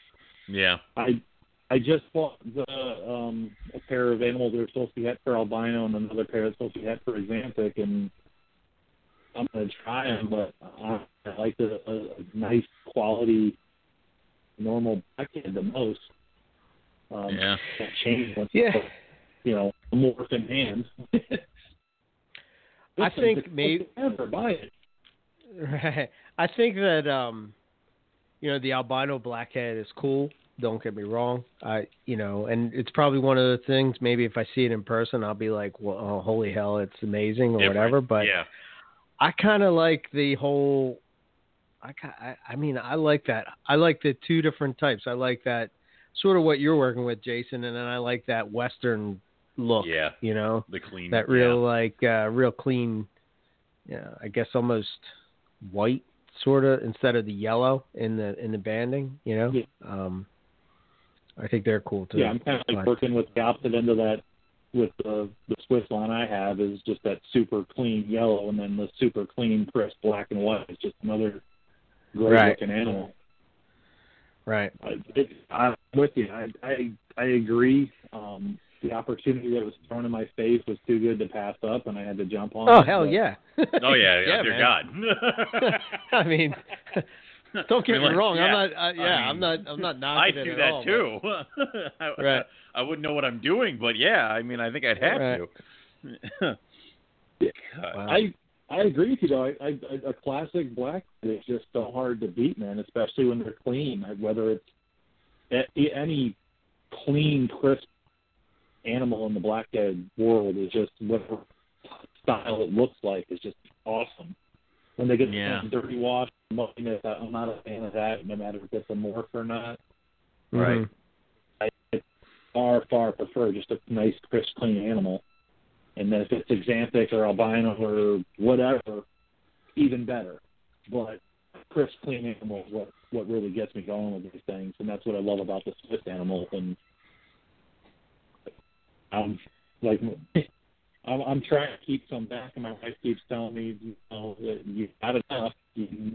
Yeah. I I just bought the um a pair of animals that are supposed to be het for albino and another pair that's supposed to be het for axanthic and I'm gonna try them, but I, I like the a, a nice quality normal blackhead the most. Um, Yeah. Can't change once Yeah. you know morph in hand. I think maybe- ever buy it. Right. I think that um, you know, the albino blackhead is cool. Don't get me wrong. I, you know, and it's probably one of the things. Maybe if I see it in person, I'll be like, "Well, oh, holy hell, it's amazing" or Different. whatever. But yeah. I kind of like the whole. I, ki- I I mean I like that. I like the two different types. I like that sort of what you're working with, Jason, and then I like that Western look. Yeah. You know The clean. that real like uh, real clean. Yeah, I guess almost white sort of instead of the yellow in the in the banding. You know. Yeah. Um, I think they're cool too. Yeah, I'm kind of like working with the opposite end of that. With the the Swiss line I have is just that super clean yellow, and then the super clean crisp black and white is just another great Right. looking animal. Right. I, it, I'm with you. I I, I agree. Um, the opportunity that was thrown in my face was too good to pass up, and I had to jump on. Oh it, hell but- yeah. Oh yeah, yeah, dear man. God. I mean, don't get I mean, me wrong. yeah. I'm not. Uh, yeah, I I'm mean, not. I'm not I knocking it do at that all, too. I, Right. I wouldn't know what I'm doing, but yeah, I mean, I think I'd have Right. to. Yeah. Wow. I I agree with you though. I, I, a classic black is just so hard to beat, man. Especially when they're clean. Whether it's any clean, crisp animal in the blackhead world is just whatever style it looks like is just awesome. When they get Yeah. dirty wash, I'm not a fan of that. No matter if it's a morph or not, Mhm. I far far prefer just a nice, crisp, clean animal. And then if it's axanthic or albino or whatever, even better. But crisp, clean animal is what what really gets me going with these things, and that's what I love about the Swiss animals. And I'm like, I'm, I'm trying to keep some back, and my wife keeps telling me, you know, that you got enough. You,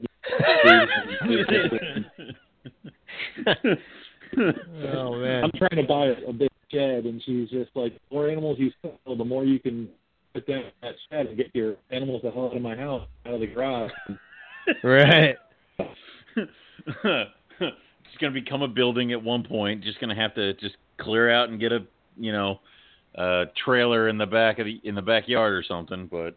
oh man. I'm trying to buy a, a big shed, and she's just like, the more animals you sell, the more you can put down in that shed and get your animals the hell out of my house, out of the garage. Right. it's going to become a building at one point. Just going to have to just clear out and get a, you know, a trailer in the back of the in the backyard or something. But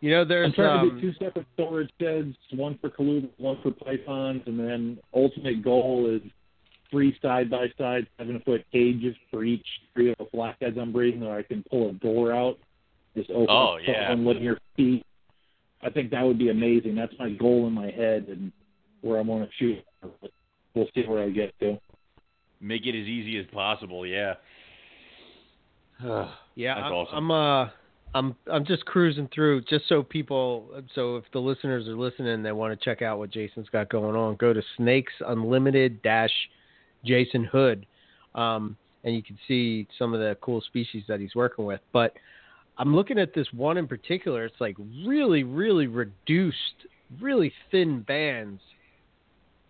You know, I'm there's trying to um, do two separate storage sheds, one for colubas, one for pythons, and then ultimate goal is three side by side seven foot cages for each three of the blackheads I'm breeding, or I can pull a door out, just open Oh, up yeah. one linear feet. I think that would be amazing. That's my goal in my head and where I want to shoot. We'll see where I get to. Make it as easy as possible. Yeah. Yeah, I'm, awesome. I'm uh I'm I'm just cruising through just so people so if the listeners are listening they want to check out what Jason's got going on, go to Snakes Unlimited dash Jason Hood. Um and you can see some of the cool species that he's working with. But I'm looking at this one in particular, it's like really, really reduced, really thin bands.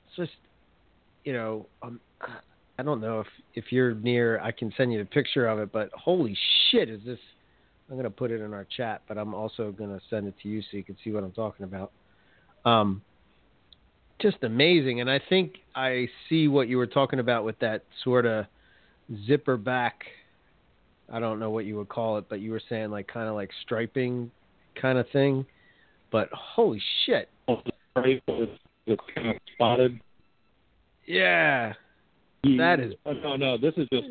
It's just you know, um, I don't know if if you're near, I can send you the picture of it. But holy shit, is this? I'm gonna put it in our chat, but I'm also gonna send it to you so you can see what I'm talking about. Um, just amazing, and I think I see what you were talking about with that sort of zipper back. I don't know what you would call it, but you were saying like kind of like striping kind of thing. But holy shit, Right, it's, it's kind of spotted. yeah, That is- Oh, no, no. This is just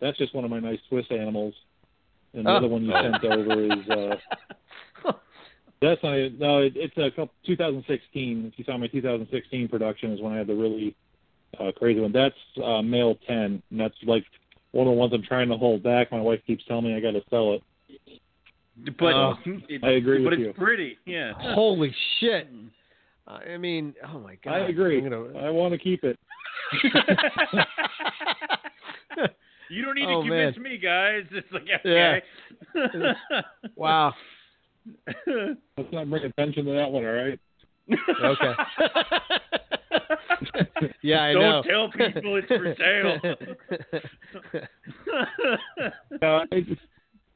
that's just one of my nice Swiss animals, and the Oh. other one you sent over is uh, that's not it. no. It, it's a couple 2016. If you saw my 2016 production, is when I had the really uh, crazy one. That's uh, male 10, and that's like one of the ones I'm trying to hold back. My wife keeps telling me I got to sell it. But Oh. it, I agree but with it's pretty. Yeah. holy shit. I mean, oh my god. I agree. I'm gonna- I want to keep it. you don't need Oh, to convince me, guys. It's like okay. Yeah. wow. Let's not bring attention to that one. All right. Okay. yeah, I know. Don't know. tell people it's for sale. Uh, I just,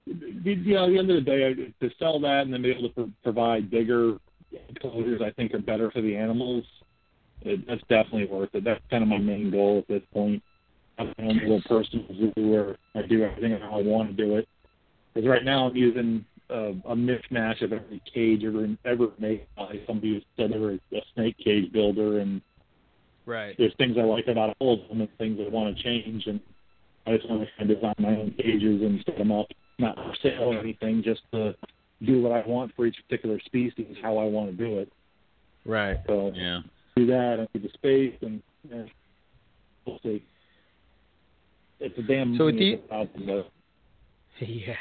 you know, at the end of the day, to sell that and then be able to pro- provide bigger enclosures, I think are better for the animals. It, that's definitely worth it. That's kind of my main goal at this point. I have my own little personal zoo where I do everything how I want to do it. Because right now I'm using uh, a mishmash of every cage ever ever made by somebody who said they were a snake cage builder, and right. there's things I like about all of them and things I want to change, and I just want to kind of design my own cages and set them up, not for sale or anything, just to do what I want for each particular species, how I want to do it. Right. So yeah. do that, and need the space, and yeah, we'll see. It's a damn So with it's problem, but Yeah.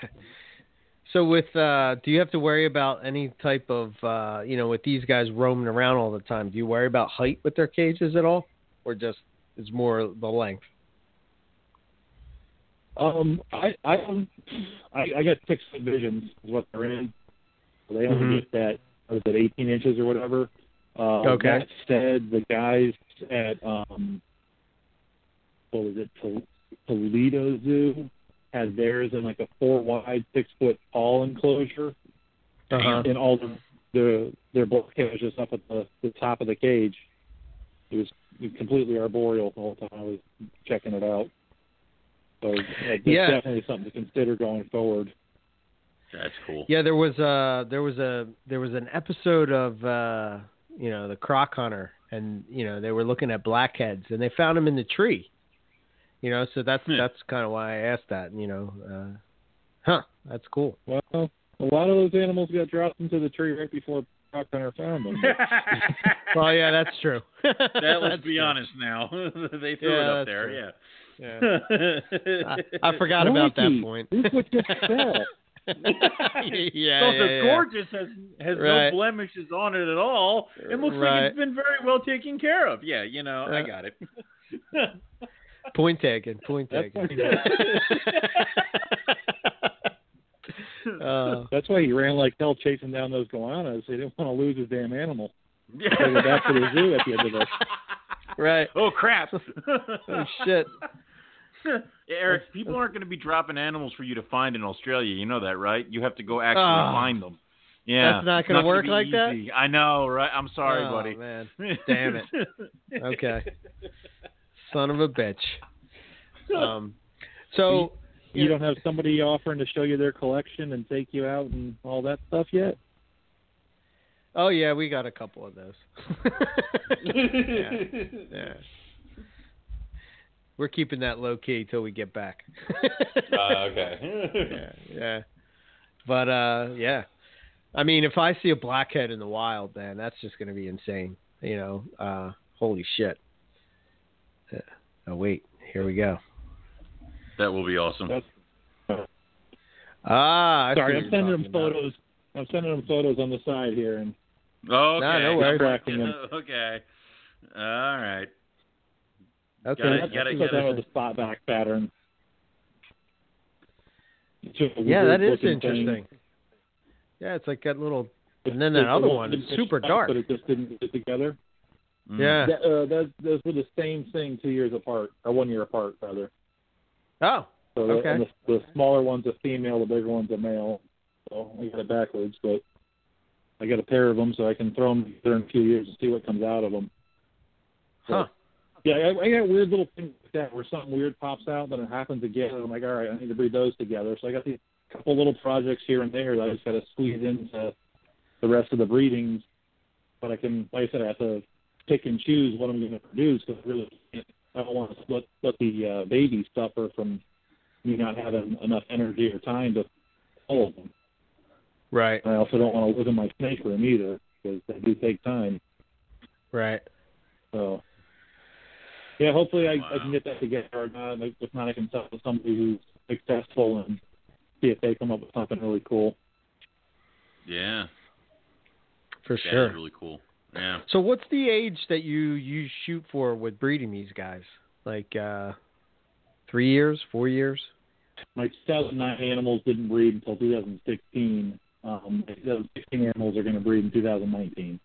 So with uh do you have to worry about any type of uh you know, with these guys roaming around all the time, do you worry about height with their cages at all? Or just it's more the length? Um, I I I, I got six foot visions is what they're in. So they only Mhm. get that was it eighteen inches or whatever. Uh, Okay. That said, the guys at um, what was it, Tol- Toledo Zoo had theirs in like a four wide, six foot tall enclosure, Uh-huh. and all the the their blackhead was just up at the the top of the cage. It was completely arboreal the whole time I was checking it out. So yeah, it's Yeah. definitely something to consider going forward. That's cool. Yeah, there was a there was a there was an episode of uh you know the croc hunter and you know they were looking at blackheads and they found them in the tree. You know, so that's Hmm. that's kind of why I asked that. You know, uh, huh? That's cool. Well, a lot of those animals got dropped into the tree right before Croc Hunter found them. Well, yeah, that's true. that, let's That's be true. honest now. they threw Yeah, it up there. true. Yeah. Yeah. I, I forgot about that point. Look what just fell. yeah, It's yeah, also yeah. gorgeous, has has Right. no blemishes on it at all. It looks like it's been very well taken care of. Yeah, you know, I got it. Point taken. Point taken. uh, That's why he ran like hell chasing down those goannas. He didn't want to lose his damn animal. Yeah. Gotta back to the zoo at the end of this. right. Oh crap! Oh shit. Yeah, Eric, people aren't going to be dropping animals for you to find in Australia. You know that, right? You have to go actually Ah. find them. Yeah, That's not gonna gonna work be like that? I know, right? I'm sorry, oh, buddy. man. Damn it. Okay. Son of a bitch. Um. So. You don't have somebody offering to show you their collection and take you out and all that stuff yet? Oh yeah, we got a couple of those. yeah. yeah. We're keeping that low key till we get back. Uh, okay. yeah, yeah. But uh, yeah. I mean, if I see a blackhead in the wild, man, that's just going to be insane. You know, uh, holy shit. Uh, oh wait, here we go. that will be awesome. That's, Ah, I sorry, I'm sending them talking about. photos. I'm sending them photos on the side here, and Oh, okay. No, no worries. Tracking okay. All right. Okay. Gotta- that's gotta that's get that it. was a spot back pattern. It's just a Yeah, that is weird is looking thing. interesting. Yeah, it's like that little. It's- And then that it's other one is super shot, dark. but it just didn't get together. Mm. Yeah. That, uh, that, those were the same thing two years apart, or one year apart, rather. Oh, So the, Okay. and the, the smaller one's a female, the bigger one's a male. So I got it backwards, but I got a pair of them, so I can throw them together in a few years and see what comes out of them. huh. Yeah, I, I got weird little things like that where something weird pops out, then it happens again, and I'm like, all right, I need to breed those together. So I got these couple little projects here and there that I just got to squeeze into the rest of the breedings. But I can, like I said, I have to pick and choose what I'm going to produce because really, can't- I don't want to let let the uh, babies suffer from me not having enough energy or time to follow them. Right. And I also don't want to live in my snake room either because they do take time. Right. So, yeah, hopefully I, I can get that together. Or not. If not, I can talk to somebody who's successful and see if they come up with something really cool. Yeah. For That is sure. really cool. Yeah. So what's the age that you you shoot for with breeding these guys? Like uh three years, four years? My 2009 animals didn't breed until 2016. Um, my 2016 animals are going to breed in 2019,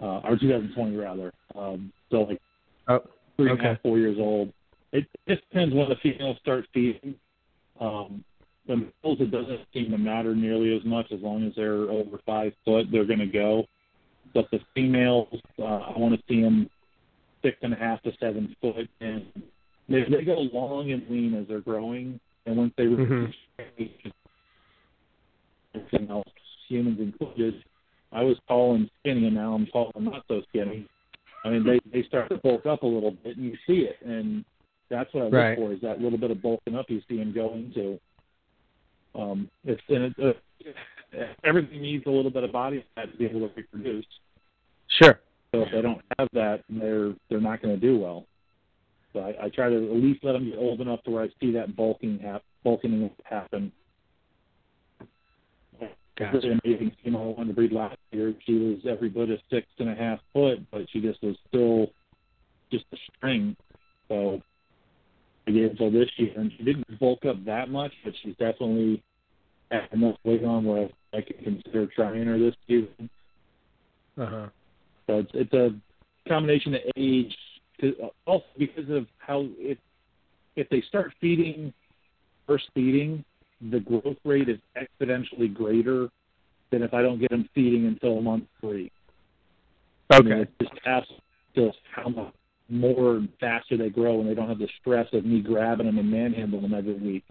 uh, or 2020 rather. Um, so like Oh, three and a half, okay. four years old. It just depends when the females start feeding. Um, the males, it doesn't seem to matter nearly as much as long as they're over five foot, they're going to go. But the females, uh, I want to see them six and a half to seven foot, and they, they go long and lean as they're growing. And once they reach everything else, humans included, I was tall and skinny, and now I'm tall and not so skinny. I mean, they they start to bulk up a little bit, and you see it, and that's what I look Right. for is that little bit of bulking up you see them go into. Um, it's and it, uh, everything needs a little bit of body fat to be able to reproduce. Sure. So if they don't have that, they're they're not going to do well. So I, I try to at least let them get old enough to where I see that bulking hap- bulking happen. Gotcha. Really amazing female I wanted to breed last year. She was every bit of six and a half foot, but she just was still just a string. So I gave until this year, and she didn't bulk up that much, but she's definitely at enough weight on where I can consider trying her this season. Uh-huh. So it's it's a combination of age, 'cause- also because of how if if they start feeding first feeding, the growth rate is exponentially greater than if I don't get them feeding until month three. I mean, Okay. it's just absolutely just how much more and faster they grow, and they don't have the stress of me grabbing them and manhandling them every week.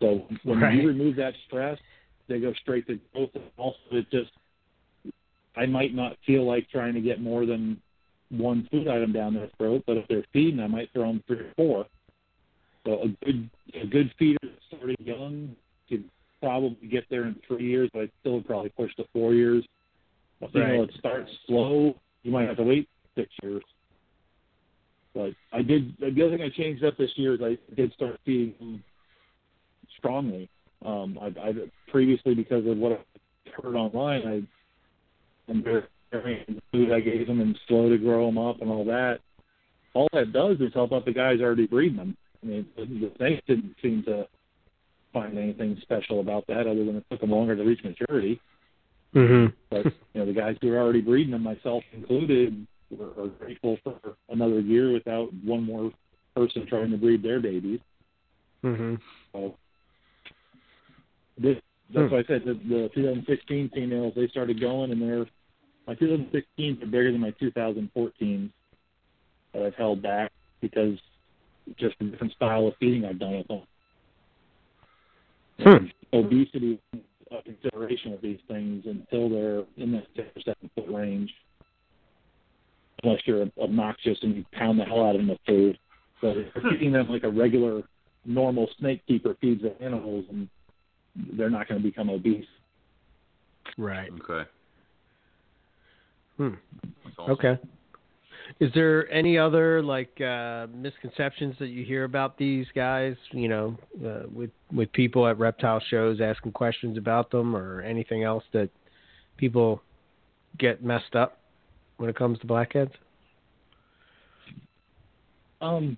So when Right. you remove that stress, they go straight to growth. Also, it just I might not feel like trying to get more than one food item down their throat, but if they're feeding, I might throw them three or four. So a good a good feeder starting young could probably get there in three years, but I'd still probably push to four years. A female Right. that starts slow, you might have to wait six years. But I did the other thing I changed up this year is I did start feeding them strongly. Um, I, I previously because of what I heard online, I and very the food I gave them and slow to grow them up and all that. All that does is help out the guys already breeding them. I mean, the, the snakes didn't seem to find anything special about that other than it took them longer to reach maturity. Mhm. But you know, the guys who are already breeding them, myself included, are, are grateful for another year without one more person trying to breed their babies. Mhm. So this, that's why I said the, the 2016 females they started going, and they're my 2016s are bigger than my 2014s that I've held back because just the different style of feeding I've done with them. Hmm. Obesity a consideration with these things until they're in that six or seven foot range. Unless you're obnoxious and you pound the hell out of them with food, But if you're feeding them like a regular, normal snake keeper feeds the animals, and they're not going to become obese. Right. Okay. Hmm. Awesome. Okay. Is there any other like uh, misconceptions that you hear about these guys? You know, uh, with with people at reptile shows asking questions about them, or anything else that people get messed up when it comes to blackheads? Um,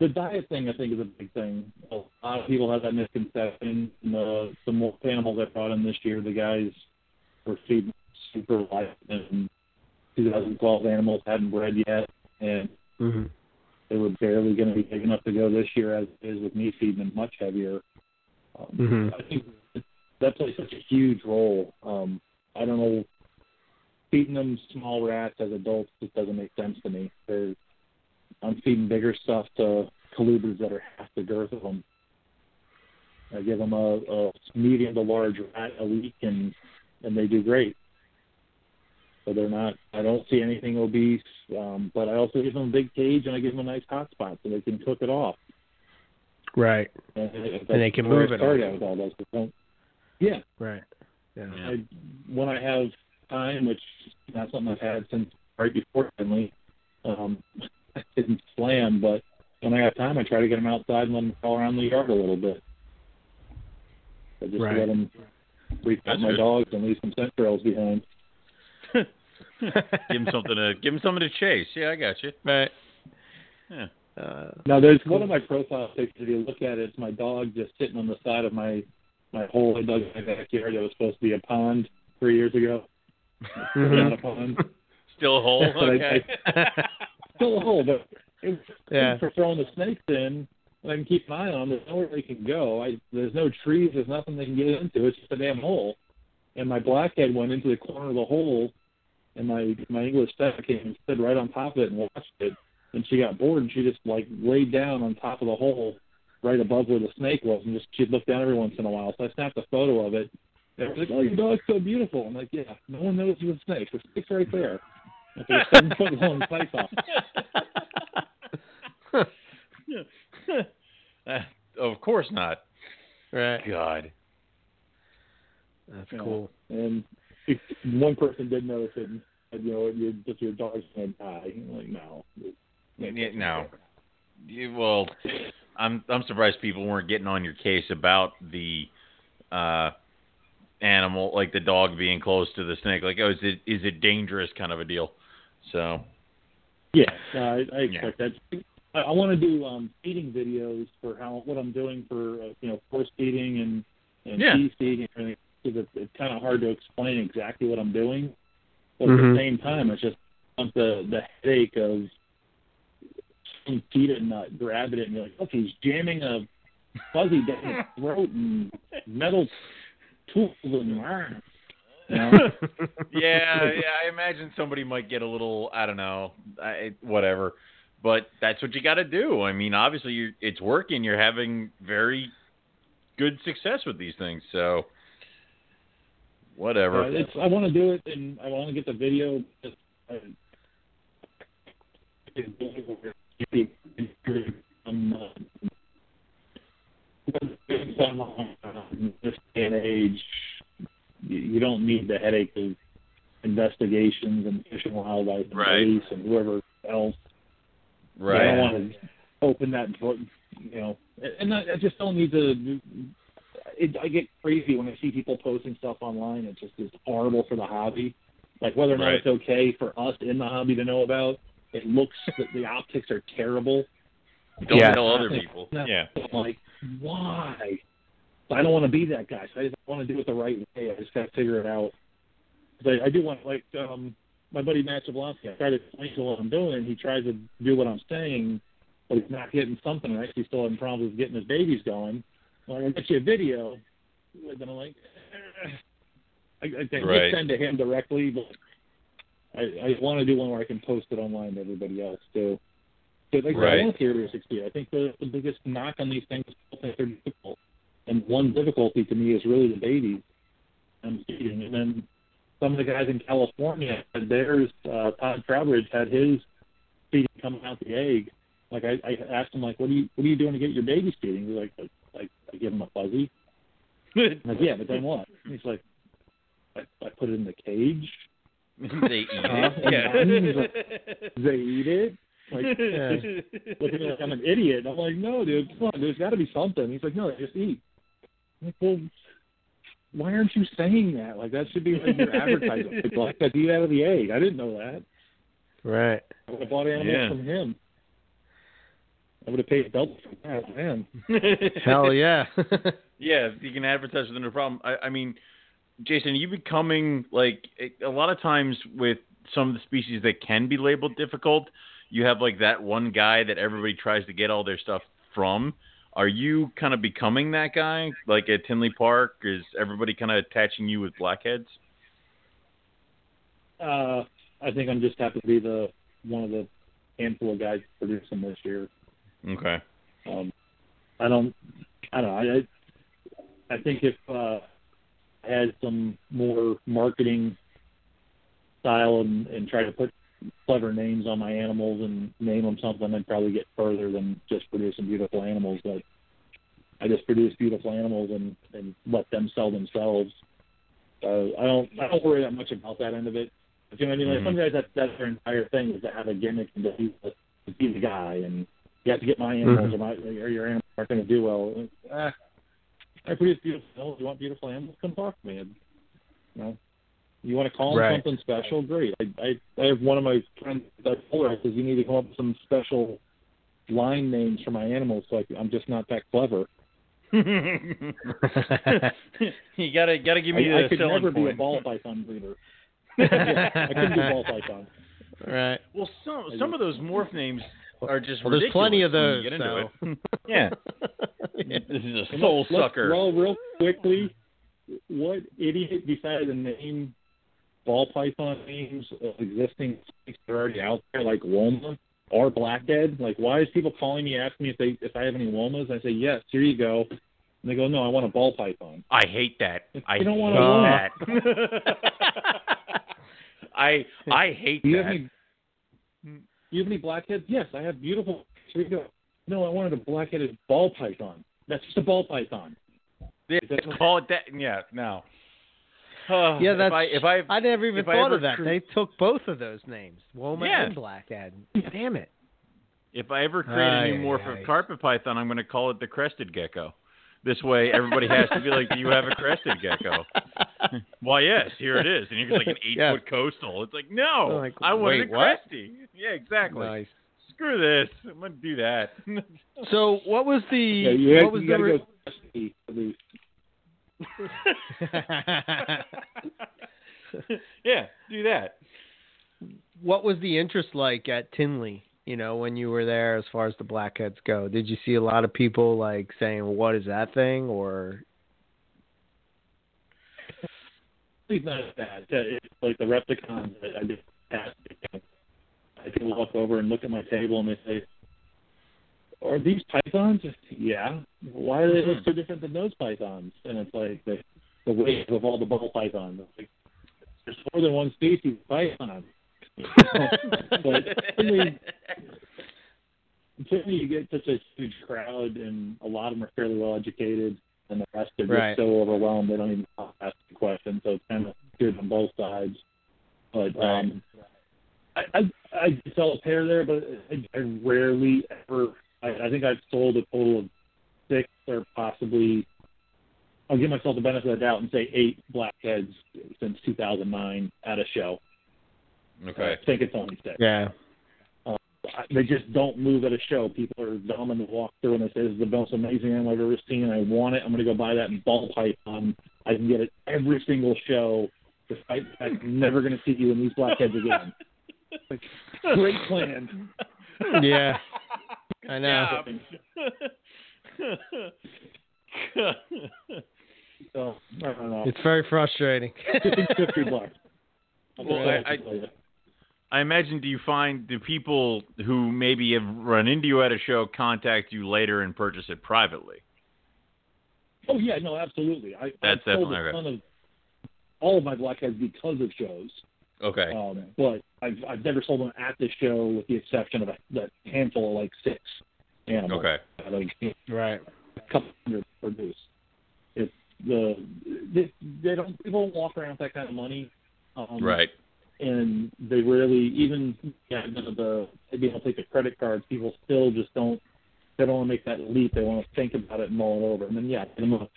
the diet thing, I think, is a big thing. A lot of people have that misconception. The the more animals I brought in this year, the guys were feeding super light, and 2012 animals hadn't bred yet, and Mm-hmm. they were barely going to be big enough to go this year, as it is with me feeding them much heavier. Um, Mhm. I think that plays such a huge role. Um, I don't know, feeding them small rats as adults just doesn't make sense to me. They're, I'm feeding bigger stuff to colubrids that are half the girth of them. I give them a, a medium to large rat a week, and and they do great. So they're not. I don't see anything obese, um, but I also give them a big cage and I give them a nice hot spot so they can cook it off. Right. And, And they can move it started all. out with all those. Don't- Yeah, Right. Yeah. Yeah. I, when I have time, which is not something I've had since right before Tinley, um, I didn't slam, but when I have time, I try to get them outside and let them crawl around the yard a little bit. I just Right. let them reach That's out my good. dogs and leave some scent trails behind. give him something to give him something to chase. Yeah, I got you. right. Yeah. Uh, Now, there's one of my profile pictures. If you look at it, it's my dog just sitting on the side of my my hole I dug in my backyard. That was supposed to be a pond three years ago. Mhm. Not a pond. Still a hole. But I- Okay. Still a hole, but it Yeah. for throwing the snakes in. and I can keep an eye on. them. There's nowhere they can go. I there's no trees. There's nothing they can get into. It's just a damn hole. And my blackhead went into the corner of the hole, and my my English stepper came and stood right on top of it and watched it. And she got bored and she just like laid down on top of the hole, right above where the snake was, and just she'd look down every once in a while. So I snapped a photo of it. They were like, "Oh, your dog's so beautiful." I'm like, "Yeah, no one knows you a snake. The snake's right there." It's a seven foot long python. Uh, of course not. right. God. That's Yeah. cool. And if one person did notice it, and said, you know, your just your dog's gonna die. Like, no. Yeah, no. You- Well, I'm I'm surprised people weren't getting on your case about the uh animal, like the dog being close to the snake. Like, oh, is it is it dangerous? Kind of a deal. So Yeah, no, I, I expect that. I, I want to do um, feeding videos for how what I'm doing for uh, you know force feeding and and Yeah. feeding and everything. Because it's, it's kind of hard to explain exactly what I'm doing, but Mhm. at the same time, it's just the the headache of some feed it nut, grabbing it, and you're like, look, he's jamming a fuzzy down his throat and metal tools and you know? yeah, yeah, I imagine somebody might get a little, I don't know, I, whatever. But that's what you got to do. I mean, obviously, you're, it's working. You're having very good success with these things. So, whatever. Uh, it's, I want to do it, and I want to get the video. Just, uh, um, uh, this day and age, you you don't need the headache of investigations and fish and wildlife and Right. police and whoever else. Right. I don't want to open that book, you know. And I, I just don't need to. It, I get crazy when I see people posting stuff online. It just is horrible for the hobby. Like whether or not Right. it's okay for us in the hobby to know about. It looks the, the optics are terrible. Don't Yeah. tell other people. Yeah. I'm like, why? I don't want to be that guy. So I just want to do it the right way. I just got to figure it out. 'Cause I, I do want, like, um, my buddy Matt Jablonski, I try to explain to him what I'm doing, and he tries to do what I'm saying, but he's not getting something right. He's still having problems with getting his babies going. Well, I'll get you a video. Then I'm like. I, I can Right. send to him directly, but I, I want to do one where I can post it online to everybody else, too. But like I Right. I want theater to succeed. I think the, the biggest knock on these things is that they're difficult. And one difficulty to me is really the babies and feeding. And then some of the guys in California had theirs. Uh, Todd Trowbridge had his feeding coming out the egg, like I, I asked him like, what are you what are you doing to get your babies feeding? He's like, like I give him a fuzzy. I'm like, yeah, but then what? And he's like, I, I put it in the cage. they eat Huh? it. Yeah. They eat it. Like, look at me like I'm an idiot. And I'm like, no, dude, come on, there's got to be something. He's like, no, just eat. I'm like, well, why aren't you saying that? Like that should be like your advertising. Like, like I eat out of the egg. I didn't know that. Right. I bought animals Yeah. from him. I would have paid double for that, man. Hell yeah. Yeah, you can advertise with no problem. I, I mean, Jason, you becoming like a- a lot of times with some of the species that can be labeled difficult, you have like that one guy that everybody tries to get all their stuff from. Are you kind of becoming that guy? Like at Tinley Park, is everybody kind of attaching you with blackheads? Uh, I think I'm just happy to be the one of the handful of guys producing this year. Okay. Um, I don't, I don't know. I, I think if uh, I had some more marketing style and, and try to put clever names on my animals and name them something, I'd probably get further than just producing beautiful animals. But I just produce beautiful animals and and let them sell themselves. So I don't I don't worry that much about that end of it. But, you know what I mean? Like Mhm. some guys that that's their entire thing is to have a gimmick and to be the, to be the guy and you have to get my animals Mhm. or my or your animals aren't going to do well. Ah, I produce beautiful animals. You want beautiful animals? Come talk to me. And, you know, you want to call them Right. something special? Great. I, I I have one of my friends that told her I says you need to come up with some special line names for my animals. So I, I'm just not that clever. you gotta gotta give me I, the I could selling never be a ball python breeder. I couldn't do ball python. right. Well, some some of those morph names are just Well, there's plenty of those. get into so. it. Yeah. Yeah. This is a soul let's- let's sucker. Roll real quickly. What idiot decided to name ball python names of existing snakes that are already out there, like Woma or blackhead? Like, why is people calling me asking me if they if I have any Womas? I say yes. Here you go. And they go, no, I want a ball python. I hate that. If I you don't hate want a that. I I hate Do you have that. any? Do you have any blackheads? Yes, I have beautiful. Here you go. No, I wanted a black-headed ball python. That's just a ball python. Yeah, that- call it that. Yeah, no. Uh, Yeah, if that's. I, if I, I never even if thought of that. cre- They took both of those names, Woma Yeah. and Blackhead. Damn it. if I ever create a new Aye, morph aye. of carpet python, I'm going to call it the crested gecko. This way, everybody has to be like, "Do you have a crested gecko?" Why, yes, here it is. And you're like an eight Yeah. foot coastal. It's like, no, Like, I wanted wait, a what? Yeah, exactly. Nice. Screw this. I'm gonna do that. So, what was the? Yeah, you, what had, was you the? gotta re- go specialty the yeah, do that. what was the interest like at Tinley? You know, when you were there, as far as the blackheads go, did you see a lot of people like saying, "What is that thing?" Or It's not as bad. It's like the Repticons I just passed. I can walk over and look at my table and they say, "Are these pythons?" Yeah. Why do they look so different than those pythons? And it's like the the wave of all the ball pythons. It's like, there's more than one species of python. But certainly, certainly you get such a huge crowd, and a lot of them are fairly well educated, and the rest are just Right. so overwhelmed they don't even know how to ask the question. So it's kind of good on both sides. But um, I, I I sell a pair there, but I, I rarely ever. I, I think I've sold a total of six or possibly. I'll give myself the benefit of the doubt and say eight blackheads since 2009 at a show. Okay. I think it's only six. yeah, um, I- they just don't move at a show. People are dumb and walk through and they say, "This is the most amazing animal I've ever seen. I want it. I'm going to go buy that in ball python. I can get it every single show. Despite the fact I'm never going to see you in these blackheads again." Like, great plan. yeah, I know. So I don't know. It's very frustrating. Fifty fifty bucks. Well, I- I- I imagine. Do you find do people who maybe have run into you at a show contact you later and purchase it privately? oh yeah, no, absolutely. I That's I've sold definitely a okay. ton of all of my blackheads because of shows. Okay. Um, but I've I've never sold them at the show, with the exception of a, a handful of like six animals. Okay. That, like Right. a couple hundred produce. It's the they, they don't people don't walk around with that kind of money. Um, Right. And they rarely even yeah the, the maybe they'll take the credit cards. People still just don't they don't want to make that leap. They want to think about it and mull it over. And then yeah, them a,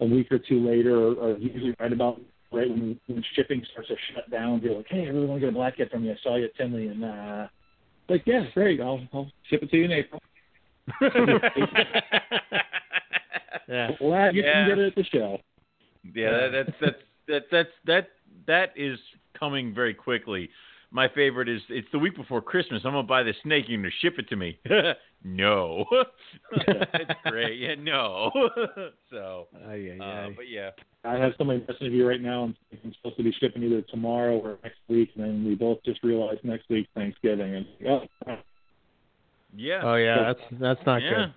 a week or two later, or, or usually right about right when, when shipping starts to shut down. Be like, hey, I really want to get a blackhead from you. I saw you at Tinley, and uh, like yeah, great. I'll I'll ship it to you in April. Yeah. Glad you Yeah. can get it at the show. Yeah, that, that's that's that that's that that is coming very quickly. My favorite is it's the week before Christmas. I'm gonna buy the snake. You're gonna ship it to me. no, it's great. Yeah, no. so, Ay, yeah. uh, but yeah, I have somebody messaging me right now. and I'm supposed to be shipping either tomorrow or next week, and then we both just realized next week Thanksgiving. And oh, yeah, Oh yeah, that's that's not yeah. good.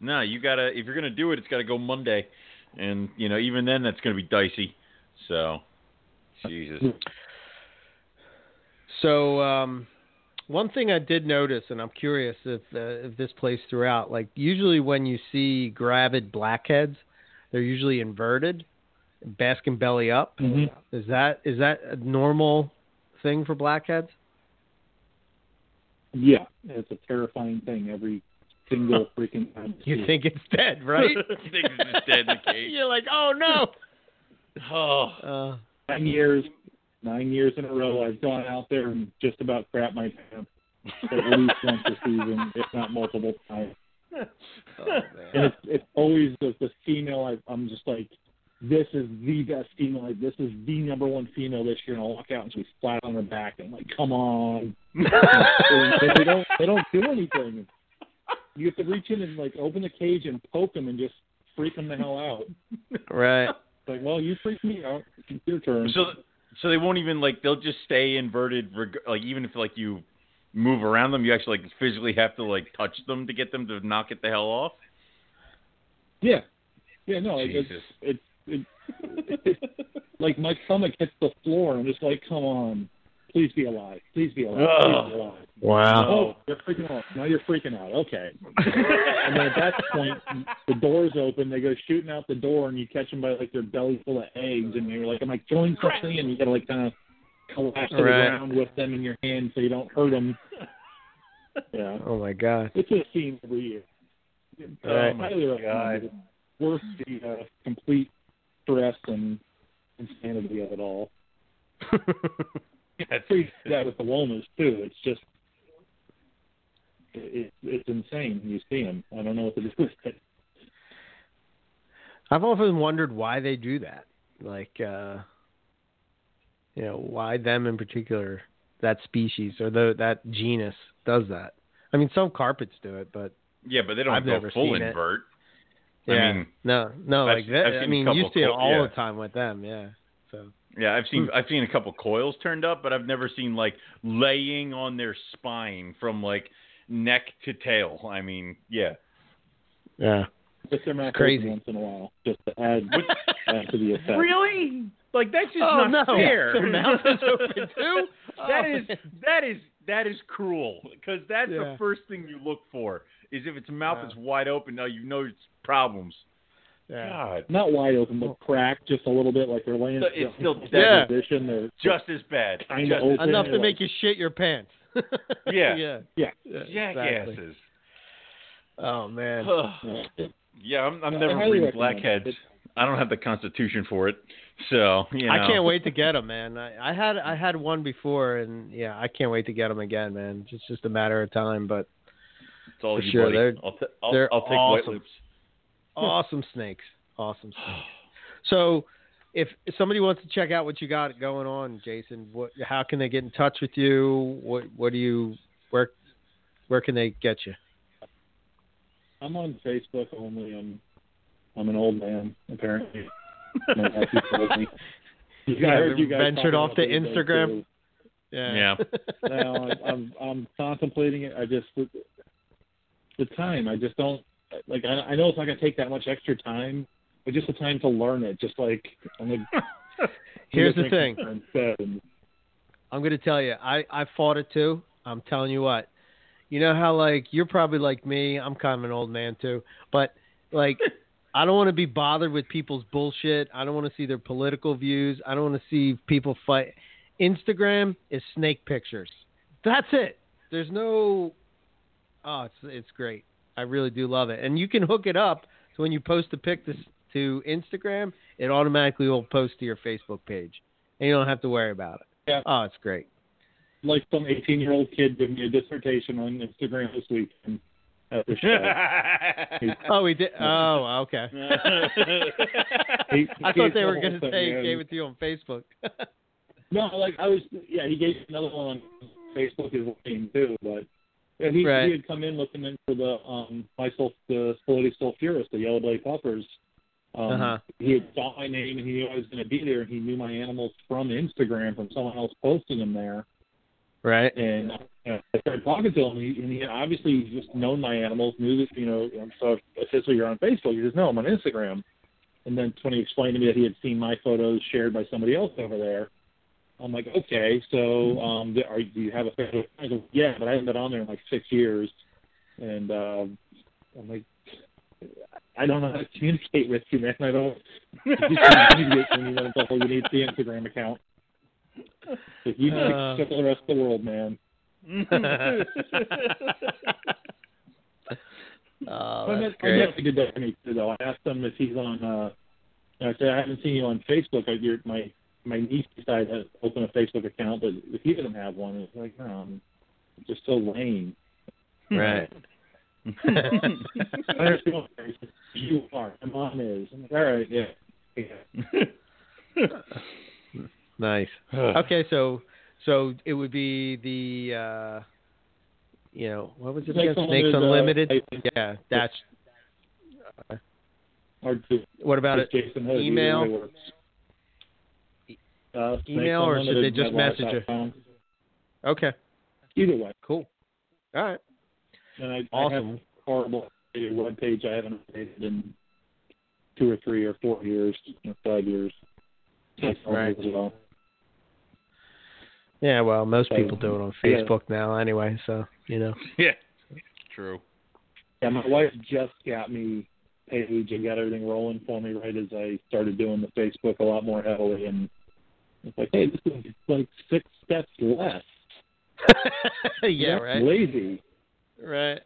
No, you gotta if you're gonna do it, it's gotta go Monday, and you know even then that's gonna be dicey. So, Jesus. So um, one thing I did notice, and I'm curious if uh, if this plays throughout. Like usually when you see gravid blackheads, they're usually inverted, basking belly up. Mhm. Is that is that a normal thing for blackheads? yeah, it's a terrifying thing every single freaking time. You think it's dead, right? you think it's dead in the cage. You're like, oh no. Oh, Uh, nine years, nine years in a row, I've gone out there and just about crap my pants at least once a season, if not multiple times. oh, And it's it's always the, the female. I, I'm just like, this is the best female. Like, this is the number one female this year. And I'll walk out and she's flat on her back. And I'm like, come on. they don't they don't do anything. You have to reach in and like open the cage and poke them and just freak them the hell out. right. Like, well, you freaked me out. It's your turn. so so they won't even like they'll just stay inverted. reg- Like even if like you move around them, you actually like physically have to like touch them to get them to knock it the hell off. Yeah, yeah, no, like, it's it's it, like my stomach hits the floor. and I'm just like, come on, please be alive, please be alive, please be alive. Wow. Oh, you're freaking out. Now you're freaking out. Okay. and then at that point, the doors open. They go shooting out the door, and you catch them by like their belly full of eggs, and you're like, "Am I killing something?" And you gotta like kind of collapse to the ground with them in your hand so you don't hurt them. Yeah, Oh my god. it's a scene every year. Uh, Right. highly recommend it. Worth the uh, complete stress and insanity of it all. That's Pretty that with the Womas too. It's just it, it's insane when you see them. I don't know what to do with it. I've often wondered why they do that. Like, uh, you know, why them in particular, that species or the, that genus does that. I mean, some carpets do it, but yeah, but they don't I've go never full seen it. invert. yeah, I mean, no, no, I've- like that. I've I mean, you see it all yeah. the time with them. Yeah. So Yeah, I've Hmm. seen I've seen a couple coils turned up, but I've never seen like laying on their spine from like neck to tail. I mean, yeah. yeah, Just their mouth crazy. once in a while, just to add, add to the effect. Really? Like that's just oh not no, fair. their mouth is open too. That Oh, is man. that is that is cruel because that's Yeah. the first thing you look for is if its mouth Yeah. is wide open. Now you know it's problems. Yeah. God, Not wide open, but cracked just a little bit, like they're laying. So it's still in Yeah. position. They're just as bad. Kinda Just open. enough to like- make you shit your pants. Yeah. yeah, yeah. yeah, jackasses. exactly. Oh man. yeah. yeah, I'm, I'm I never highly breeding it. blackheads. I don't have the constitution for it, so you know. I can't wait to get them, man. I, I had I had one before, and yeah, I can't wait to get them again, man. It's just a matter of time. But It's all For you, sure, buddy. they're- I'll, t- I'll, they're I'll take awesome. white loops. Awesome snakes, awesome snakes. So, if, if somebody wants to check out what you got going on, Jason, what how can they get in touch with you? What what do you where where can they get you? I'm on Facebook only. I'm I'm an old man apparently. My nephew told me. You guys, Yeah, you guys ventured off about to Instagram? too. Yeah. no, I'm, I'm I'm contemplating it. I just the, the time. I just don't like. I, I know it's not gonna take that much extra time, but just the time to learn it. Just like I'm like Here's the thing. I'm gonna tell you, I I fought it too. I'm telling you what. You know how like you're probably like me. I'm kind of an old man too, but like I don't want to be bothered with people's bullshit. I don't want to see their political views. I don't want to see people fight. Instagram is snake pictures. That's it. There's no. Oh, it's it's great. I really do love it, and you can hook it up so when you post a pic to, to Instagram, it automatically will post to your Facebook page, and you don't have to worry about it. Yeah. Oh, it's great. Like some 18 year old kid gave me a dissertation on Instagram this week. And at the show. Oh, we did. Oh, okay. He- he I thought they the were going to say he gave it to you on Facebook. No, like I was, yeah, he gave another one on Facebook as lame too, but yeah, he, Right. he had come in looking in for the um my sul the Spilotes sulphureus, the yellow blade puffers. Um, Uh-huh. He had saw my name and he knew I was going to be there, and he knew my animals from Instagram from someone else posting them there. right. And uh, I started talking to him, and he, and he obviously just known my animals, knew that you know. And so I said, "So you're on Facebook?" He says, "No, I'm on Instagram." And then when he explained to me that he had seen my photos shared by somebody else over there, I'm like, "Okay, so um, are, do you have a Facebook?" I go, "Yeah, but I haven't been on there in like six years." And uh, I'm like, "I don't know how to communicate with you, man. I don't." You communicate when you know the you need the Instagram account. If you need Uh. to the rest of the world, man. oh, I that's I great. definitely did that to me too, though. I asked him if he's on. uh I said I haven't seen you on Facebook. I, your my my niece decided to open a Facebook account, but if he doesn't have one, it's like no, I'm just so lame. Right. I understand. You are. My mom is. I'm like, all right, yeah. yeah. nice. Okay, so so it would be the uh you know what was it Snakes again? Snakes Unlimited, Unlimited. uh, yeah, that's. Or just, What about it? just Jason Hood, Email? Way works. Uh, Email, or should they just message you? Okay, Either way. cool. All right. And I, I have Awesome. a horrible web page I haven't updated in two or three or four years, or five years. That's all Right. as well. Yeah, well, most So, people do it on yeah. Facebook now anyway, so you know. yeah. True. Yeah, my wife just got me page and got everything rolling for me right as I started doing the Facebook a lot more heavily and it's like, hey, this is like six steps less. yeah, That's right. Lazy. Right.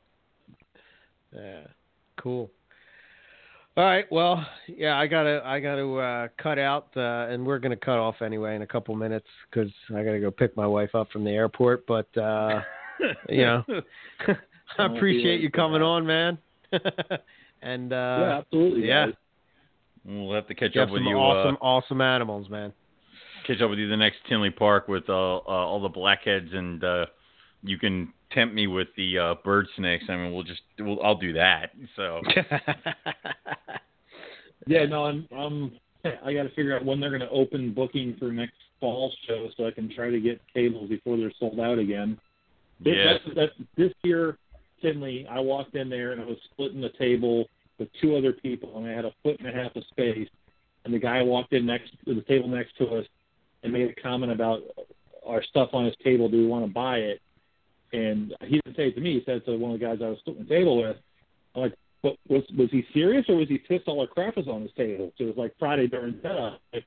Yeah. Cool. All right. Well, yeah, I gotta, I gotta uh, cut out, uh, and we're gonna cut off anyway in a couple minutes because I gotta go pick my wife up from the airport. But uh, you know, I appreciate you coming on, man. and uh, yeah, absolutely. yeah. guys. We'll have to catch you have up with some you. awesome, Uh, awesome animals, man. Catch up with you the next Tinley Park with uh, uh, all the blackheads, and uh, you can tempt me with the uh, bird snakes. I mean, we'll just, we'll, I'll do that. So Yeah, no, I'm I'm I got to figure out when they're going to open booking for next fall show so I can try to get tables before they're sold out again. This, Yeah. that's, that's, this year, Tinley, I walked in there and I was splitting the table with two other people, and I had a foot and a half of space. And the guy walked in next to the table next to us and made a comment about our stuff on his table. Do we want to buy it? And he didn't say it to me. He said it to one of the guys I was splitting the table with. I'm like, but was was he serious or was he pissed all our crap was on his table? So it was like Friday during setup. Like,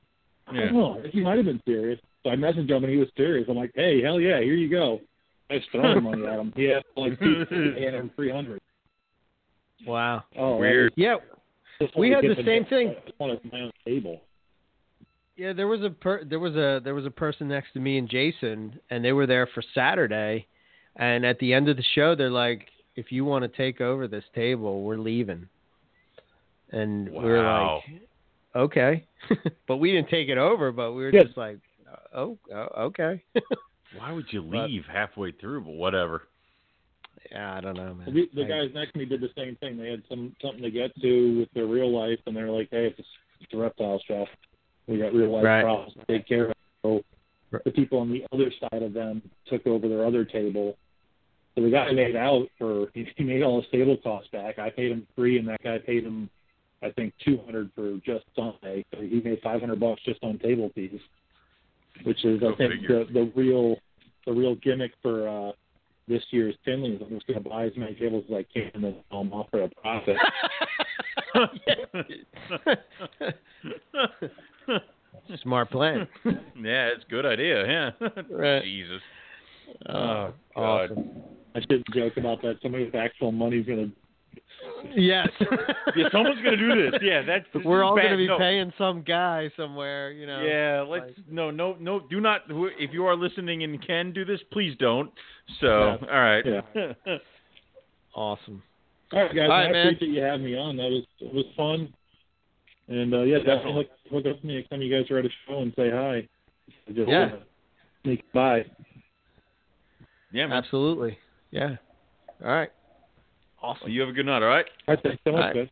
I don't know. I think he might have been serious. So I messaged him and he was serious. I'm like, hey, hell yeah, here you go. I just throwing money at him. He asked like two, and him three hundred. wow. Oh, Weird. Yeah, We had the same thing. I just wanted my own table. Yeah, there was a per- there was a there was a person next to me and Jason, and they were there for Saturday, and at the end of the show, they're like, "If you want to take over this table, we're leaving." And we were Wow. like, "Okay," but we didn't take it over, but we were Yeah. just like, "Oh, oh okay." why would you But- leave halfway through? But whatever. yeah, I don't know, man. The, the I- guys next to me did the same thing. They had some something to get to with their real life, and they're like, "Hey, it's a, it's a reptile shop. We got real life Right. problems to take care of." So Right. the people on the other side of them took over their other table. So the guy made out for he he made all his table costs back. I paid him three, and that guy paid him, I think, two hundred for just Sunday. So he made five hundred bucks just on table fees. which is I think figure. the the real the real gimmick for uh this year's Tinley is I'm just going to buy as many tables as I can and then sell them off for a profit. Smart plan. yeah, it's a good idea. Yeah. Right. Jesus. Oh, oh God. awesome. I shouldn't joke about that. Somebody with actual money is going to. Yes. Yeah, someone's gonna do this. Yeah, that's. this We're all bad. going to be No. paying some guy somewhere, you know. Yeah, let's like- no, no, no. Do not. If you are listening and can do this, please don't. So, all right. Yeah. Awesome. All right, guys. All right, I man. appreciate you having me on. That was it was fun. And uh, yeah, definitely hook, hook up to me next time you guys are at a show and say hi. Just Yeah. uh, sneak by. yeah, man. Absolutely. Yeah. All right. Well, you have a good night. All right. All right, thanks so much, All right. guys.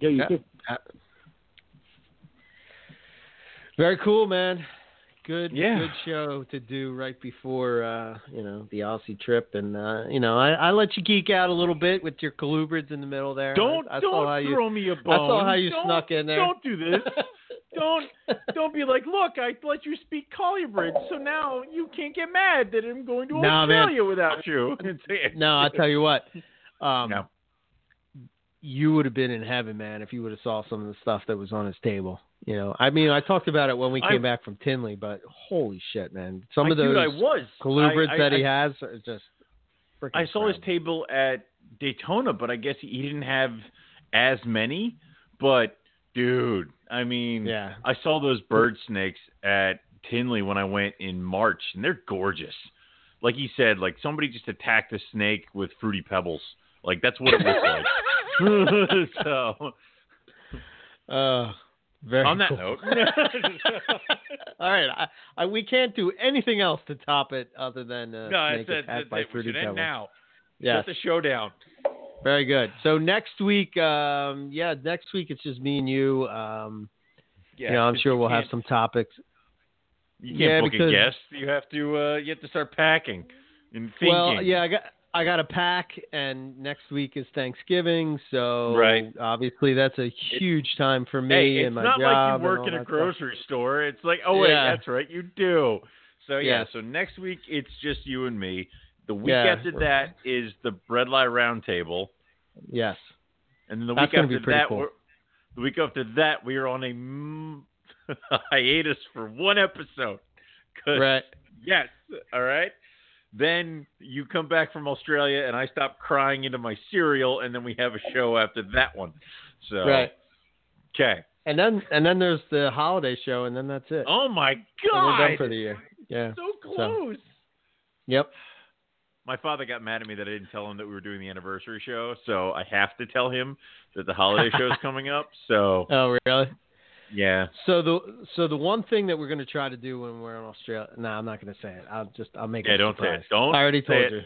Yeah, you Yeah. too. Very cool, man. Good, Yeah. good show to do right before uh, you know the Aussie trip, and uh, you know I, I let you geek out a little bit with your colubrids in the middle there. Don't I, I don't saw how you. throw me a bone. I saw how you Don't- snuck in there. Don't do this. don't don't be like, look, I let you speak colubrids, so now you can't get mad that I'm going to Nah, man. Australia without you. No, I tell you what. Um, No. You would have been in heaven, man, if you would have saw some of the stuff that was on his table. You know, I mean, I talked about it when we came I- back from Tinley, but holy shit, man! Some I, of those dude, I was colubrids I- I- that he has are just. freaking I saw his table at Daytona, but I guess he didn't have as many. But dude, I mean, Yeah. I saw those bird snakes at Tinley when I went in March, and they're gorgeous. Like he said, like somebody just attacked a snake with fruity pebbles. Like that's what it looked like. so Uh, very on that cool. note, All right, I, I, we can't do anything else to top it other than uh, no, it's, attacked it's, by it. We should end now. Yes, Shut the show down. very good. So next week, um, yeah, next week it's just me and you. Um, Yeah, you know, I'm sure we'll have some topics. You can't Yeah, book because- a guest. You have to. Uh, you have to start packing and thinking. Well, yeah, I got I got a pack, and next week is Thanksgiving, so Right. obviously that's a huge time for me Hey, it's and my not job. like you work in a that stuff. grocery store. It's like, oh wait, Yeah. that's right, you do. So yeah, Yes. so next week it's just you and me. The week Yeah. after that is the Bredli Roundtable, Yes. and then the That's week after that, cool. we're, the week after that, we are on a mm, hiatus for one episode. Right. Yes. All right. Then you come back from Australia, and I stop crying into my cereal, and then we have a show after that one. So Right. Okay. And then and then there's the holiday show, and then that's it. Oh my And we're done for the year. Yeah. so close. Yep. My father got mad at me that I didn't tell him that we were doing the anniversary show, so I have to tell him that the holiday show is coming up. So Oh, really? Yeah, So the so the one thing that we're going to try to do when we're in Australia. No, I'm not going to say it. I'll just I'll make yeah, it. don't say it. Don't. I already told it. you.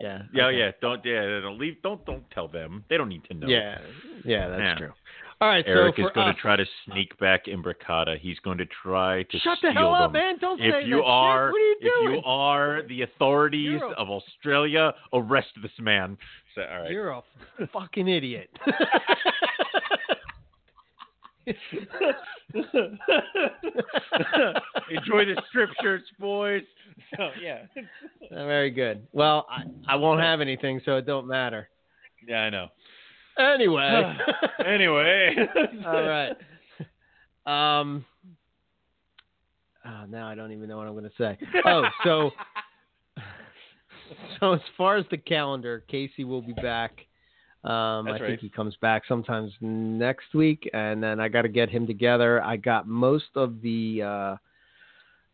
Yeah. Yeah, okay. yeah. Don't. Yeah, don't leave. Don't. Don't tell them. They don't need to know. Yeah. Yeah, that's Yeah. true. All right. Eric so is going us, to try to sneak back Imbricata. He's going to try to Shut the hell up, man! Don't If say you that are, shit. What are you if doing? you are the authorities a- of Australia, arrest this man. So, all right. You're a fucking idiot. Enjoy the strip shirts, boys. So yeah, Very good. Well, I, I won't have anything, so it don't matter. yeah, I know. Anyway. anyway, All right. Um. Oh, now I don't even know what I'm going to say. Oh, so so as far as the calendar, Casey will be back. Um, I That's think he comes back sometimes next week, and then I got to get him together. I got most of the. Uh,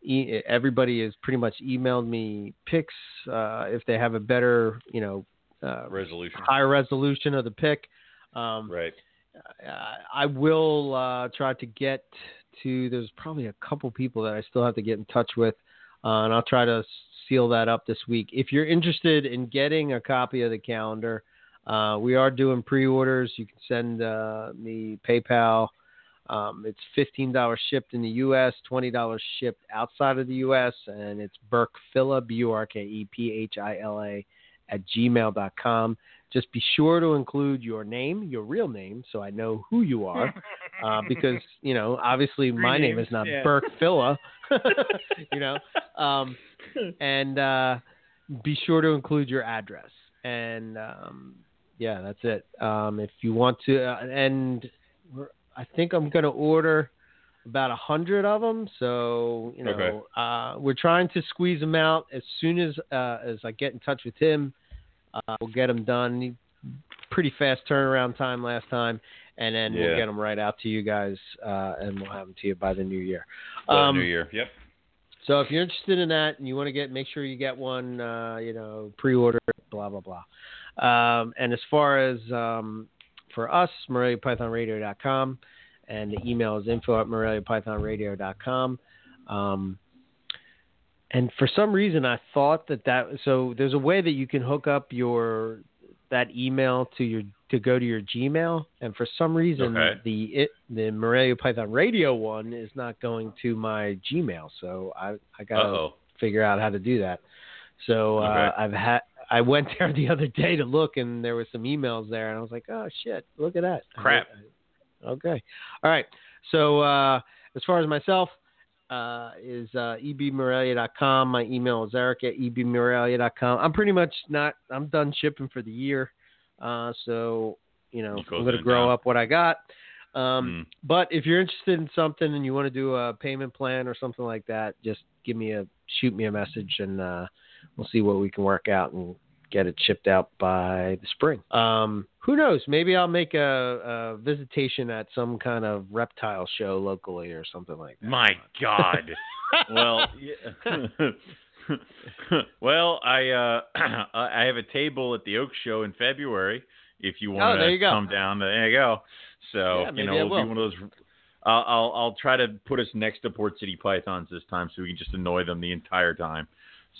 e- everybody has pretty much emailed me pics uh, if they have a better, you know, uh, resolution. higher resolution of the pic. Um, Right. uh, I will uh, try to get to. There's probably a couple people that I still have to get in touch with, uh, and I'll try to seal that up this week. If you're interested in getting a copy of the calendar, uh, we are doing pre-orders. You can send uh, me PayPal. Um, it's fifteen dollars shipped in the U.S., twenty dollars shipped outside of the U.S., and it's Burke Phila, B U R K E P H I L A, at gmail.com. Just be sure to include your name, your real name, so I know who you are. uh, because you know, obviously, Three my name is not yeah. Burke Phila. you know, um, and uh, be sure to include your address. And um, yeah, that's it. Um, if you want to, uh, and we're, I think I'm going to order about a hundred of them. So you know, Okay. uh, we're trying to squeeze them out as soon as uh, as I get in touch with him. Uh, we'll get them done. He- Pretty fast turnaround time last time, and then Yeah. we'll get them right out to you guys, uh, and we'll have them to you by the new year. Um, New Year. Yep. so if you're interested in that and you want to get, make sure you get one, uh, you know, pre-order, blah blah blah. Um, and as far as um, for us, MoreliaPythonRadio.com, and the email is info at MoreliaPythonRadio.com. Um, and for some reason, I thought that that so there's a way that you can hook up your that email to your to go to your Gmail, and for some reason Okay. the it the Morelia Python Radio one is not going to my Gmail. So I I gotta oh. figure out how to do that. So uh, Okay. I've had I went there the other day to look, and there were some emails there, and I was like, oh shit, look at that. Crap. Okay. All right. So uh, as far as myself, uh, is uh, ebmorelia.com. My email is eric at ebmorelia.com. I'm pretty much not, I'm done shipping for the year. Uh, so, you know, I'm going to grow down. up what I got. Um, Mm. But if you're interested in something and you want to do a payment plan or something like that, just give me a, shoot me a message and uh, we'll see what we can work out and get it shipped out by the spring. Um, who knows? Maybe I'll make a, a visitation at some kind of reptile show locally or something like that. My God. well, well, I uh, I have a table at the Oak Show in February. If you want Oh, to you come down, there you go. So Yeah, you know, I it'll will. be one of those. I'll, I'll I'll try to put us next to Port City Pythons this time, so we can just annoy them the entire time.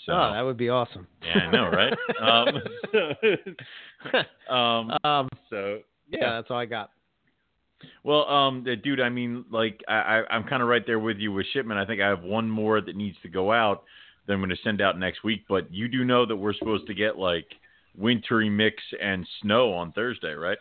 So oh, that would be awesome. yeah, I know, right? um, um, um, so yeah, yeah. that's all I got. Well, um, uh, dude, I mean, like, I, I, I'm kind of right there with you with shipment. I think I have one more that needs to go out that I'm going to send out next week. But you do know that we're supposed to get like wintry mix and snow on Thursday, right?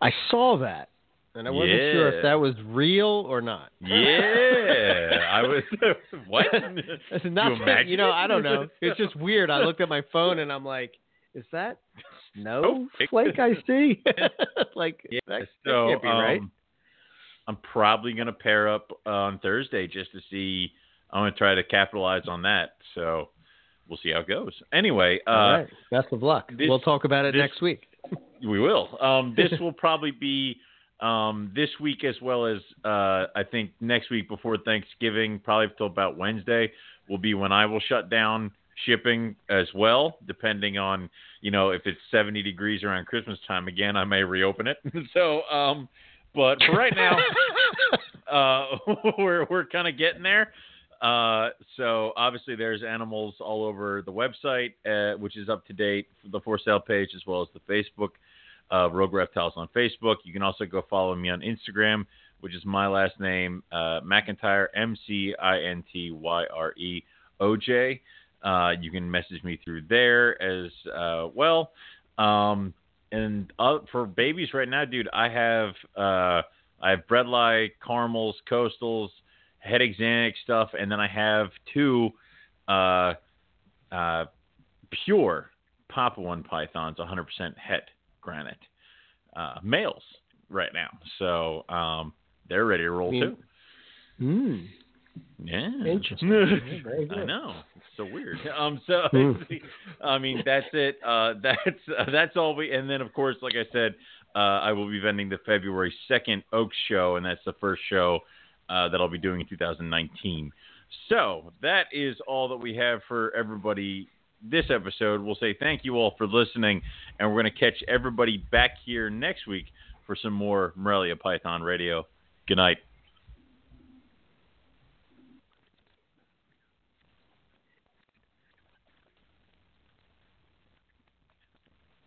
I saw that, and I wasn't sure if that was real or not. Yeah, I was. what? It's You nothing, imagine you know. I don't know. It's just weird. I looked at my phone and I'm like, is that snowflake I see? like, Yeah, that, that can't be right. um, I'm probably going to pair up on Thursday just to see. I'm going to try to capitalize on that. So we'll see how it goes. Anyway, uh, All right. Best of luck. this- we'll talk about it this- next week. We will. Um, this will probably be um, this week as well as uh, I think next week before Thanksgiving, probably till about Wednesday, will be when I will shut down shipping as well, depending on you know if it's 70 degrees around Christmas time again, I may reopen it. so, um, but for right now, uh, we're we're kind of getting there. Uh, so obviously there's animals all over the website, uh, which is up to date, the for sale page as well as the Facebook, uh, Rogue Reptiles on Facebook. You can also go follow me on Instagram, which is my last name, uh, McIntyre, M C I N T Y R E O J. Uh, you can message me through there as uh, well. Um, and uh, for babies right now, dude, I have uh, I have bredli, caramels, coastals, het axanthic stuff, and then I have two uh, uh, pure Papuan pythons, 100% het granite uh, males right now. So um, they're ready to roll too. Hmm. Yeah. Interesting. Yeah, I know. It's so weird. Um. So Hmm. I mean, that's it. Uh. That's uh, that's all we. And then of course, like I said, uh, I will be vending the February second Oaks show, and that's the first show uh, that I'll be doing in 2019. So that is all that we have for everybody this episode. We'll say thank you all for listening, and we're going to catch everybody back here next week for some more Morelia Python Radio. Good night.